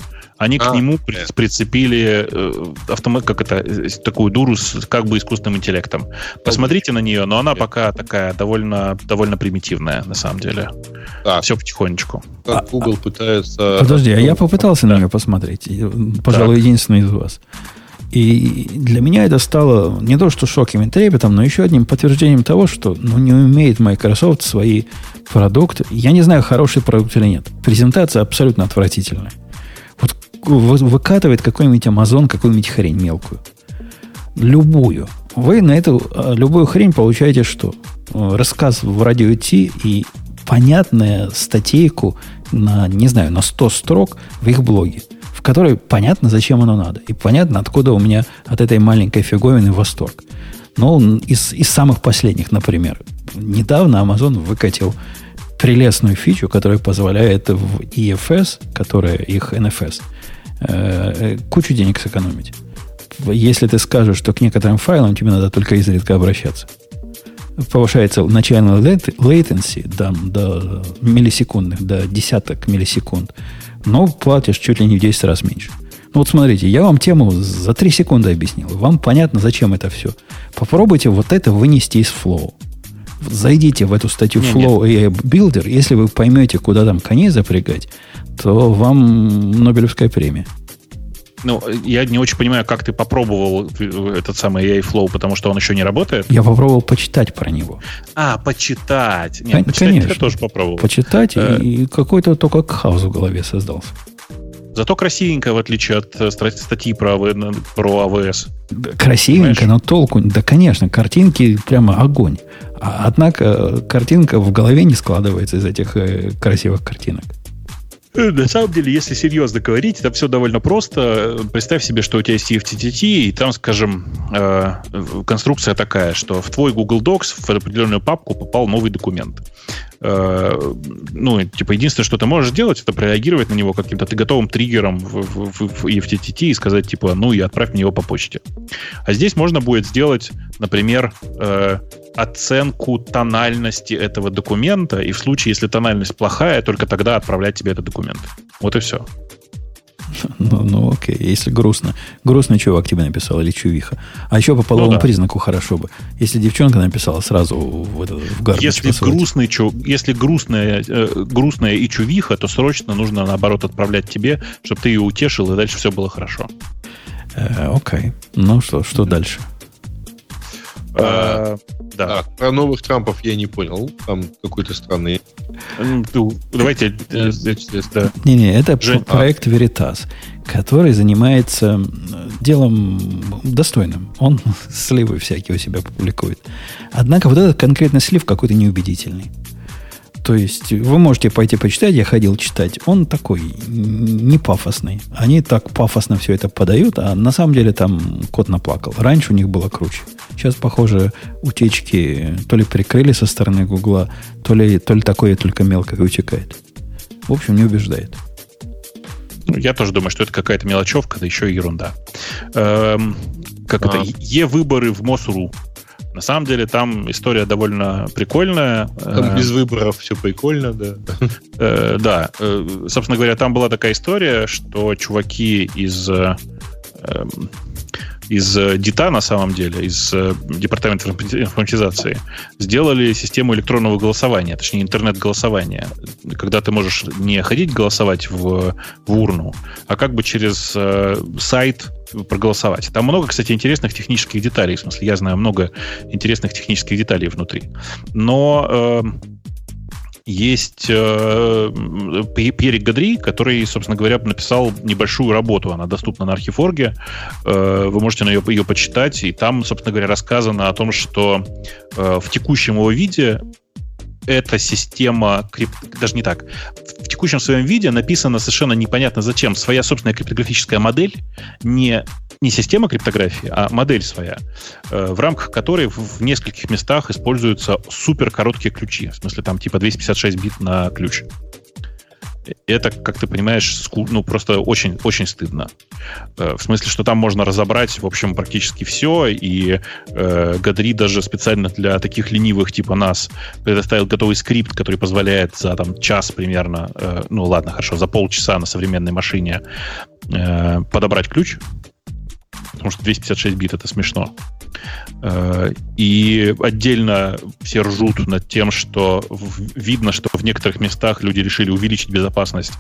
Они а, к нему при, прицепили э, автомат, как это, такую дуру с как бы искусственным интеллектом. Посмотрите на нее, но она пока такая довольно, довольно примитивная, на самом деле. Так. Все потихонечку. Как а, Google а, пытается... Подожди, а я попытался да. на нее посмотреть. Пожалуй, так. единственный из вас. И для меня это стало не то, что шоком и трепетом, но еще одним подтверждением того, что ну, не умеет Microsoft свои продукты. Я не знаю, хороший продукт или нет. Презентация абсолютно отвратительная. Выкатывает какой-нибудь Amazon какую-нибудь хрень мелкую. Любую. Вы на эту а, любую хрень получаете что? Рассказ в радио Ти и понятную статейку на, не знаю, на 100 строк в их блоге в которой понятно, зачем оно надо. И понятно, откуда у меня от этой маленькой фиговины восторг. Ну, из, из самых последних, например. Недавно Amazon выкатил прелестную фичу, которая позволяет в EFS, которая их NFS, э, э, кучу денег сэкономить. Если ты скажешь, что к некоторым файлам тебе надо только изредка обращаться. Повышается начальный latency до, до миллисекундных, до десяток миллисекунд но платишь чуть ли не в 10 раз меньше. Ну вот смотрите, я вам тему за 3 секунды объяснил. Вам понятно, зачем это все. Попробуйте вот это вынести из Flow. Зайдите в эту статью не, Flow AI Builder. Если вы поймете, куда там коней запрягать, то вам Нобелевская премия. Ну, я не очень понимаю, как ты попробовал этот самый AI Flow, потому что он еще не работает. Я попробовал почитать про него. А, почитать. Нет, Кон- почитать конечно. я тоже попробовал. Почитать, э- и какой-то только хаос в голове создался. Зато красивенько, в отличие от э, статьи про, про АВС. Красивенько, Понимаешь? но толку... Да, конечно, картинки прямо огонь. А, однако э, картинка в голове не складывается из этих э, красивых картинок. На самом деле, если серьезно говорить, это все довольно просто. Представь себе, что у тебя есть TFTTT, и там, скажем, э, конструкция такая, что в твой Google Docs в определенную папку попал новый документ. Э, ну, типа, единственное, что ты можешь сделать, это прореагировать на него каким-то ты готовым триггером в, в, в EFTTT и сказать, типа, ну и отправь мне его по почте. А здесь можно будет сделать, например, э, оценку тональности этого документа, и в случае, если тональность плохая, только тогда отправлять тебе этот документ. Вот и все. [LAUGHS] Ну, ну окей, если грустно. Грустный чувак тебе написал или чувиха. А еще по половому ну, да. признаку хорошо бы. Если девчонка написала сразу в, это, в гарбич если грустный, чу, если грустная, э, грустная и чувиха, то срочно нужно, наоборот, отправлять тебе, чтобы ты ее утешил, и дальше все было хорошо. Э, окей. Ну что, что дальше? А, да. Так, про новых Трампов я не понял. Там какой-то странный. Ну, давайте. Э, Не-не, это Жень, проект Veritas, который занимается делом достойным. Он [LAUGHS] сливы всякие у себя публикует. Однако вот этот конкретный слив какой-то неубедительный. То есть вы можете пойти почитать, я ходил читать. Он такой не пафосный. Они так пафосно все это подают, а на самом деле там кот наплакал. Раньше у них было круче. Сейчас, похоже, утечки то ли прикрыли со стороны Гугла, то ли, то ли такое только мелко утекает. В общем, не убеждает. Ну, я тоже думаю, что это какая-то мелочевка, да еще и ерунда. Эм, как а. это? Е-выборы в МОСРУ на самом деле там история довольно прикольная. Там э, без выборов все прикольно, да. Э, да. Э, собственно говоря, там была такая история, что чуваки из эм, из ДИТА, на самом деле, из Департамента информатизации, сделали систему электронного голосования, точнее, интернет-голосования, когда ты можешь не ходить голосовать в, в урну, а как бы через сайт проголосовать. Там много, кстати, интересных технических деталей. В смысле, я знаю много интересных технических деталей внутри. Но э, есть э, Пьерик Гадри, который, собственно говоря, написал небольшую работу. Она доступна на Архифорге. Э, вы можете на ее, ее почитать. И там, собственно говоря, рассказано о том, что э, в текущем его виде эта система, крипт... даже не так, в текущем своем виде написана совершенно непонятно зачем своя собственная криптографическая модель, не, не система криптографии, а модель своя, э, в рамках которой в нескольких местах используются супер короткие ключи, в смысле там типа 256 бит на ключ это, как ты понимаешь, ну, просто очень, очень стыдно. Э, в смысле, что там можно разобрать, в общем, практически все, и э, Гадри даже специально для таких ленивых типа нас предоставил готовый скрипт, который позволяет за там час примерно, э, ну ладно, хорошо, за полчаса на современной машине э, подобрать ключ, потому что 256 бит это смешно. Э, и отдельно все ржут над тем, что видно, что в некоторых местах люди решили увеличить безопасность,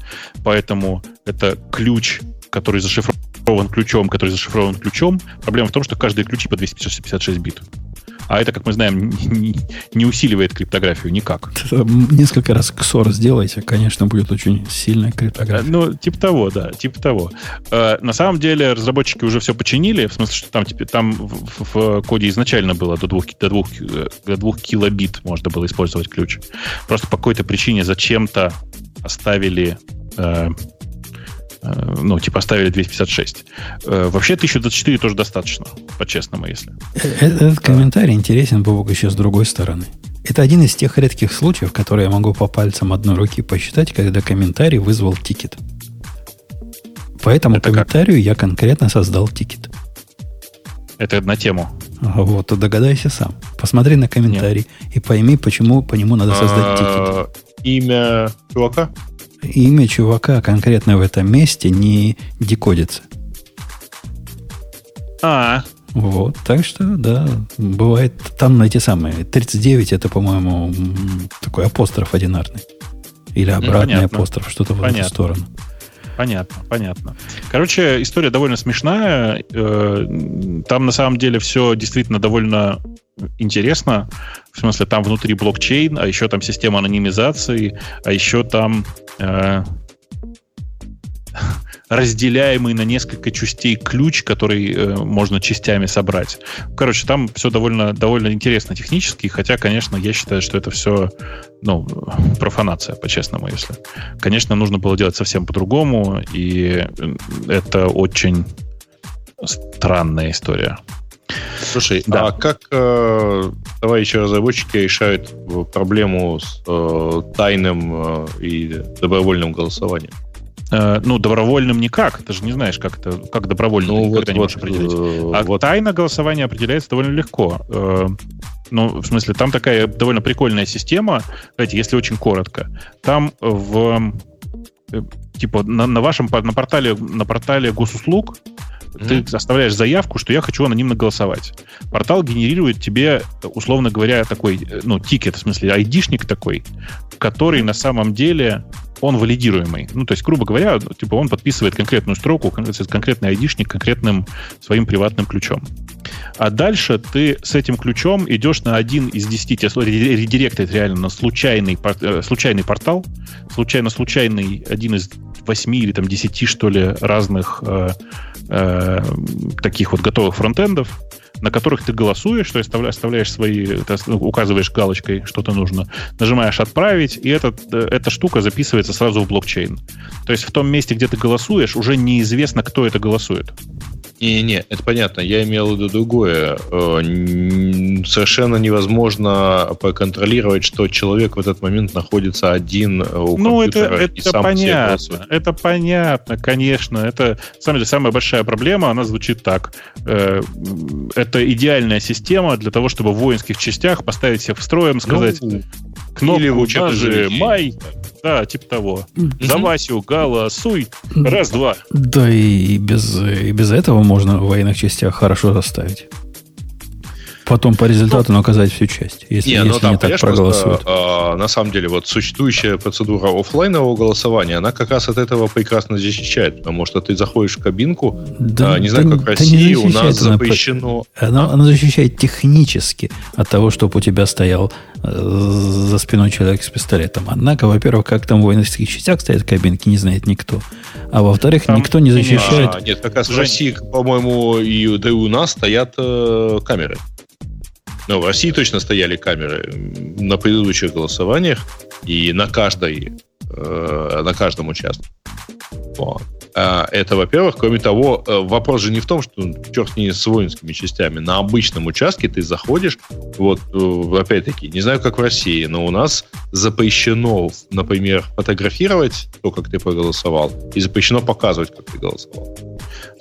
поэтому это ключ, который зашифрован ключом, который зашифрован ключом. Проблема в том, что каждые ключи по 256 бит. А это, как мы знаем, [LAUGHS] не, усиливает криптографию никак. Несколько раз XOR сделайте, конечно, будет очень сильная криптография. Ну, типа того, да, типа того. Э, на самом деле разработчики уже все починили, в смысле, что там, там в, в коде изначально было до 2, до, 2, до 2 килобит можно было использовать ключ. Просто по какой-то причине зачем-то оставили э, Э, ну, типа оставили 256. Э, вообще 1024 тоже достаточно, по-честному, если. Э, этот комментарий интересен, Бобук, еще с другой стороны. Это один из тех редких случаев, которые я могу по пальцам одной руки посчитать, когда комментарий вызвал тикет. По этому Это комментарию как? я конкретно создал тикет. Это на тему. Вот, догадайся сам. Посмотри на комментарий Нет. и пойми, почему по нему надо создать а, тикет. Имя чувака? Имя чувака конкретно в этом месте не декодится. А, вот, так что, да, бывает там на эти самые. 39 это, по-моему, такой апостроф одинарный. Или обратный Понятно. апостроф, что-то в эту сторону. Понятно, понятно. Короче, история довольно смешная. Э, там на самом деле все действительно довольно интересно. В смысле, там внутри блокчейн, а еще там система анонимизации, а еще там э, разделяемый на несколько частей ключ, который э, можно частями собрать. Короче, там все довольно, довольно интересно технически, хотя, конечно, я считаю, что это все ну, профанация, по-честному, если. Конечно, нужно было делать совсем по-другому, и это очень странная история. Слушай, да. а как э, товарищи разработчики решают проблему с э, тайным э, и добровольным голосованием? Э, ну, добровольным никак. Ты же не знаешь, как это, как добровольно ну, вот, не вот, можешь определить. Э, а вот. тайна голосования определяется довольно легко. Э, ну, в смысле, там такая довольно прикольная система. Знаете, если очень коротко. Там в типа на, на вашем на портале на портале госуслуг ты оставляешь заявку, что я хочу анонимно голосовать. Портал генерирует тебе, условно говоря, такой, ну, тикет, в смысле, айдишник такой, который на самом деле он валидируемый. Ну, то есть, грубо говоря, типа он подписывает конкретную строку, конкретный айдишник конкретным своим приватным ключом. А дальше ты с этим ключом идешь на один из десяти, тебя редиректит реально на случайный, э, случайный портал, случайно-случайный, один из восьми или там десяти, что ли, разных э, э, таких вот готовых фронтендов, на которых ты голосуешь, то есть оставляешь свои, ты указываешь галочкой, что-то нужно, нажимаешь «Отправить», и эта, эта штука записывается сразу в блокчейн. То есть в том месте, где ты голосуешь, уже неизвестно, кто это голосует. Не-не, это понятно. Я имел в виду другое. Э, совершенно невозможно проконтролировать, что человек в этот момент находится один у Ну, это, это и сам понятно. Это понятно, конечно. Это, на самом деле, самая большая проблема, она звучит так. Э, это идеальная система для того, чтобы в воинских частях поставить всех в строем, сказать ну, кнопку или даже «Май», да, типа того. Mm-hmm. За Васю голосуй. Раз-два. Да и без, и без этого можно в военных частях хорошо заставить. Потом по результату ну, наказать всю часть, если не, если ну, там, не так проголосуют. Просто, э, на самом деле, вот существующая процедура офлайнового голосования, она как раз от этого прекрасно защищает, потому что ты заходишь в кабинку, да, э, не знаю, да, как в России, у нас запрещено... Она, она защищает технически от того, чтобы у тебя стоял э, за спиной человек с пистолетом. Однако, во-первых, как там в воинских частях стоят кабинки, не знает никто. А во-вторых, там, никто не защищает... А, нет, как раз в России, по-моему, и, да и у нас стоят э, камеры. Ну, в России точно стояли камеры на предыдущих голосованиях и на каждой, э, на каждом участке. Вот. А, это, во-первых. Кроме того, э, вопрос же не в том, что черт не с воинскими частями. На обычном участке ты заходишь, вот, э, опять-таки, не знаю, как в России, но у нас запрещено, например, фотографировать то, как ты проголосовал, и запрещено показывать, как ты голосовал.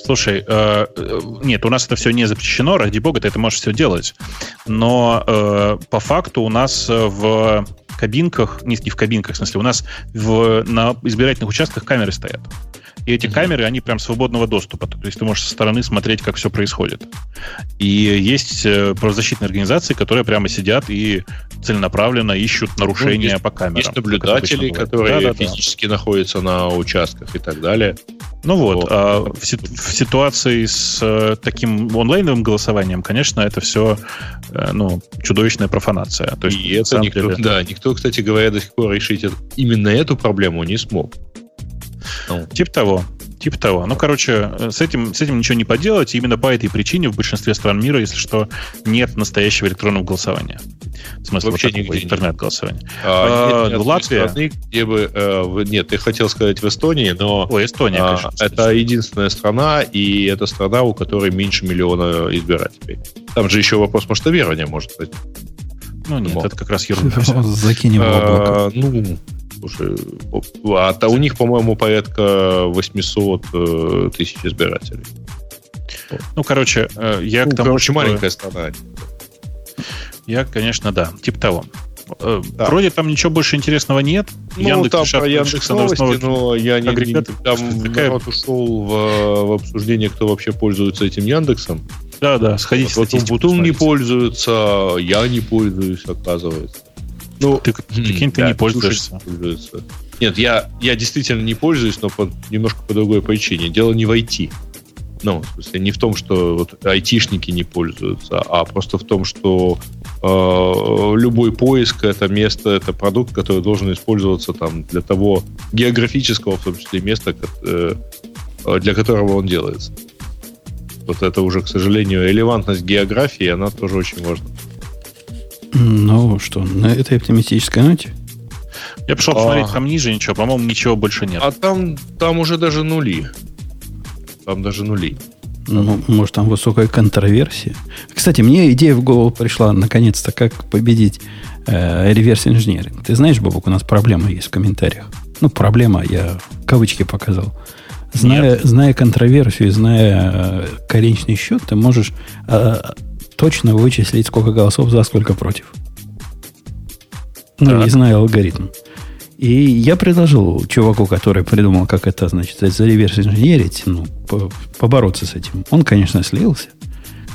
Слушай, э, нет, у нас это все не запрещено, ради бога, ты это можешь все делать. Но э, по факту у нас в кабинках, не, не в кабинках, в смысле, у нас в, на избирательных участках камеры стоят. И эти камеры, они прям свободного доступа. То есть ты можешь со стороны смотреть, как все происходит. И есть э, правозащитные организации, которые прямо сидят и целенаправленно ищут нарушения ну, есть, по камерам. Есть наблюдатели, которые да, да, физически да. находятся на участках и так далее. Ну вот, вот. А в, в ситуации с э, таким онлайновым голосованием, конечно, это все э, ну, чудовищная профанация. То есть, и это никто, деле... да, никто, кстати говоря, до сих пор решить именно эту проблему не смог. Ну. Типа того. Типа того. Ну, короче, с этим, с этим ничего не поделать. И именно по этой причине в большинстве стран мира, если что, нет настоящего электронного голосования. В смысле, Вообще вот такого интернет-голосования. А, а, нет, Латвия... Страны, где бы, э, нет, ты хотел сказать в Эстонии, но... О, Эстония, а, конечно. Это единственная страна, и это страна, у которой меньше миллиона избирателей. Там же еще вопрос масштабирования может быть. Ну нет, Мог. это как раз ерунда. [LAUGHS] Закинем в облако. А, ну, Слушай, а то у них, по-моему, порядка 800 э, тысяч избирателей. Ну, короче, э, я ну, к тому, короче, что... маленькая страна. Я, конечно, да, типа того. Э, да. Вроде там ничего больше интересного нет. Ну, Яндекс там про Яндекс новости, но я не, не там такая... народ ушел в, в обсуждение, кто вообще пользуется этим Яндексом. Да, да, сходите вот, Бутун не пользуется, я не пользуюсь, оказывается. Ну, ты, прикинь, ты да, не пользуешься. пользуется. Нет, я, я действительно не пользуюсь, но по, немножко по другой причине. Дело не в IT. Ну, в смысле, не в том, что вот айтишники не пользуются, а просто в том, что э, любой поиск это место, это продукт, который должен использоваться там для того географического, в том числе, места, э, для которого он делается. Вот это уже, к сожалению, релевантность географии, она тоже очень важна. Ну что, на этой оптимистической ноте? Я пошел а... посмотреть, там ниже ничего, по-моему, ничего больше нет. А там, там уже даже нули. Там даже нули. Ну, может, там высокая контроверсия. Кстати, мне идея в голову пришла, наконец-то, как победить э, реверс-инженеринг. Ты знаешь, Бобок, у нас проблема есть в комментариях. Ну, проблема, я кавычки показал. Зная, зная контроверсию зная э, конечный счет, ты можешь э, точно вычислить, сколько голосов за, сколько против. Ну, так. не знаю алгоритм. И я предложил чуваку, который придумал, как это, значит, за реверс инженерить, ну, побороться с этим. Он, конечно, слился.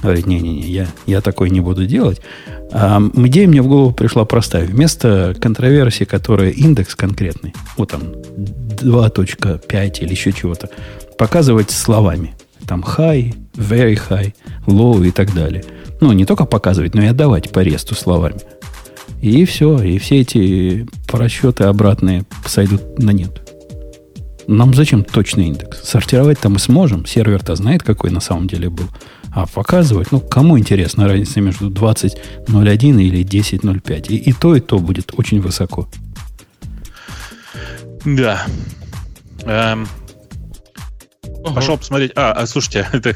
Говорит, не-не-не, я, я такой не буду делать. А идея мне в голову пришла простая. Вместо контроверсии, которая индекс конкретный, вот там 2.5 или еще чего-то, показывать словами. Там high, very high, low и так далее – ну, не только показывать, но и отдавать по ресту словами. И все. И все эти просчеты обратные сойдут на нет. Нам зачем точный индекс? Сортировать-то мы сможем. Сервер-то знает, какой на самом деле был. А показывать, ну, кому интересна разница между 20.01 или 10.05? И, и то, и то будет очень высоко. Да. Эм, Угу. Пошел посмотреть. А, а слушайте, [LAUGHS] это,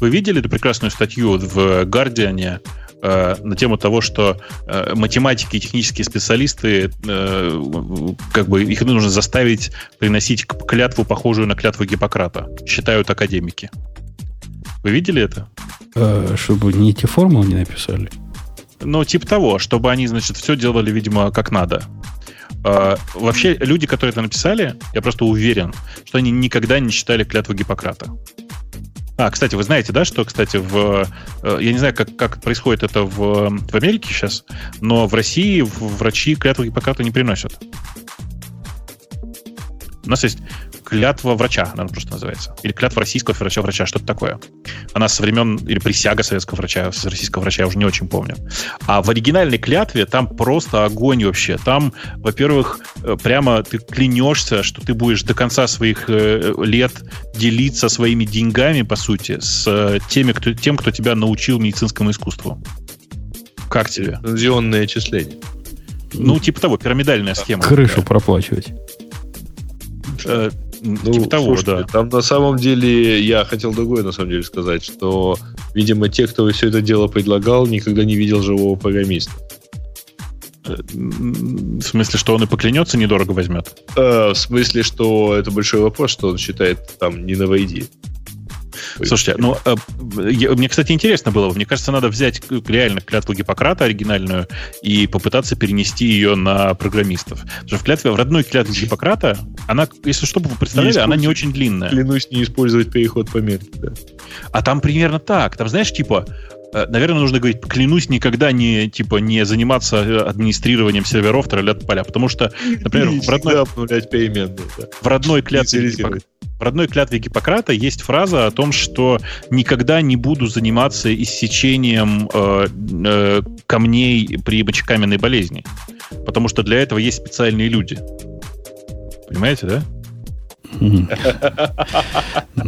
вы видели эту прекрасную статью в Гардиане э, на тему того, что э, математики и технические специалисты, э, как бы их нужно заставить приносить клятву, похожую на клятву Гиппократа, считают академики. Вы видели это? Э, чтобы не эти формулы не написали. Ну, типа того, чтобы они, значит, все делали, видимо, как надо. Uh, вообще, люди, которые это написали, я просто уверен, что они никогда не читали клятву Гиппократа. А, кстати, вы знаете, да, что, кстати, в... Э, я не знаю, как, как происходит это в, в Америке сейчас, но в России врачи клятву Гиппократа не приносят. У нас есть клятва врача, она просто называется. Или клятва российского врача, врача, что-то такое. Она со времен, или присяга советского врача, российского врача, я уже не очень помню. А в оригинальной клятве там просто огонь вообще. Там, во-первых, э, прямо ты клянешься, что ты будешь до конца своих э, лет делиться своими деньгами, по сути, с э, теми, кто, тем, кто тебя научил медицинскому искусству. Как тебе? Лицензионное отчисление. Ну, типа того, пирамидальная схема. Крышу такая. Проплачивать. Ну, типа того, слушайте, да. Там на самом деле, я хотел другое на самом деле сказать, что, видимо, те, кто все это дело предлагал, никогда не видел живого программиста. Э, в смысле, что он и поклянется, недорого возьмет? Э, в смысле, что это большой вопрос, что он считает там не на войди. Слушайте, ну, э, я, мне, кстати, интересно было. Мне кажется, надо взять реально клятву Гиппократа оригинальную и попытаться перенести ее на программистов. Потому что в, клятве, в родной клятве Гиппократа, она, если что, вы представляли, не она не очень длинная. Клянусь не использовать переход по метке, да. А там примерно так. Там, знаешь, типа, Э, наверное, нужно говорить, клянусь никогда не, типа, не заниматься э, администрированием серверов троллят поля, потому что, например, в родной, в родной клятве в родной клятве Гиппократа есть фраза о том, что никогда не буду заниматься иссечением э, э, камней при мочекаменной болезни, потому что для этого есть специальные люди. Понимаете, да?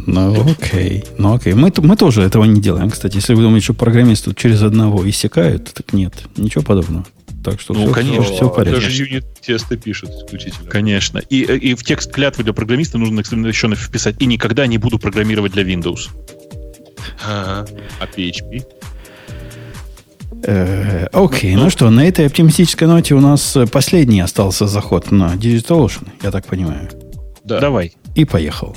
Ну, окей. Ну, окей. Мы, мы тоже этого не делаем, кстати. Если вы думаете, что программисты через одного иссякают, так нет. Ничего подобного. Так что ну, все, конечно, все, все в порядке. Даже юнит-тесты пишут исключительно. Конечно. И, и в текст клятвы для программиста нужно еще вписать «И никогда не буду программировать для Windows». А, а PHP? Э, окей, ну, ну что, на этой оптимистической ноте у нас последний остался заход на DigitalOcean, я так понимаю. Да. Давай. И поехал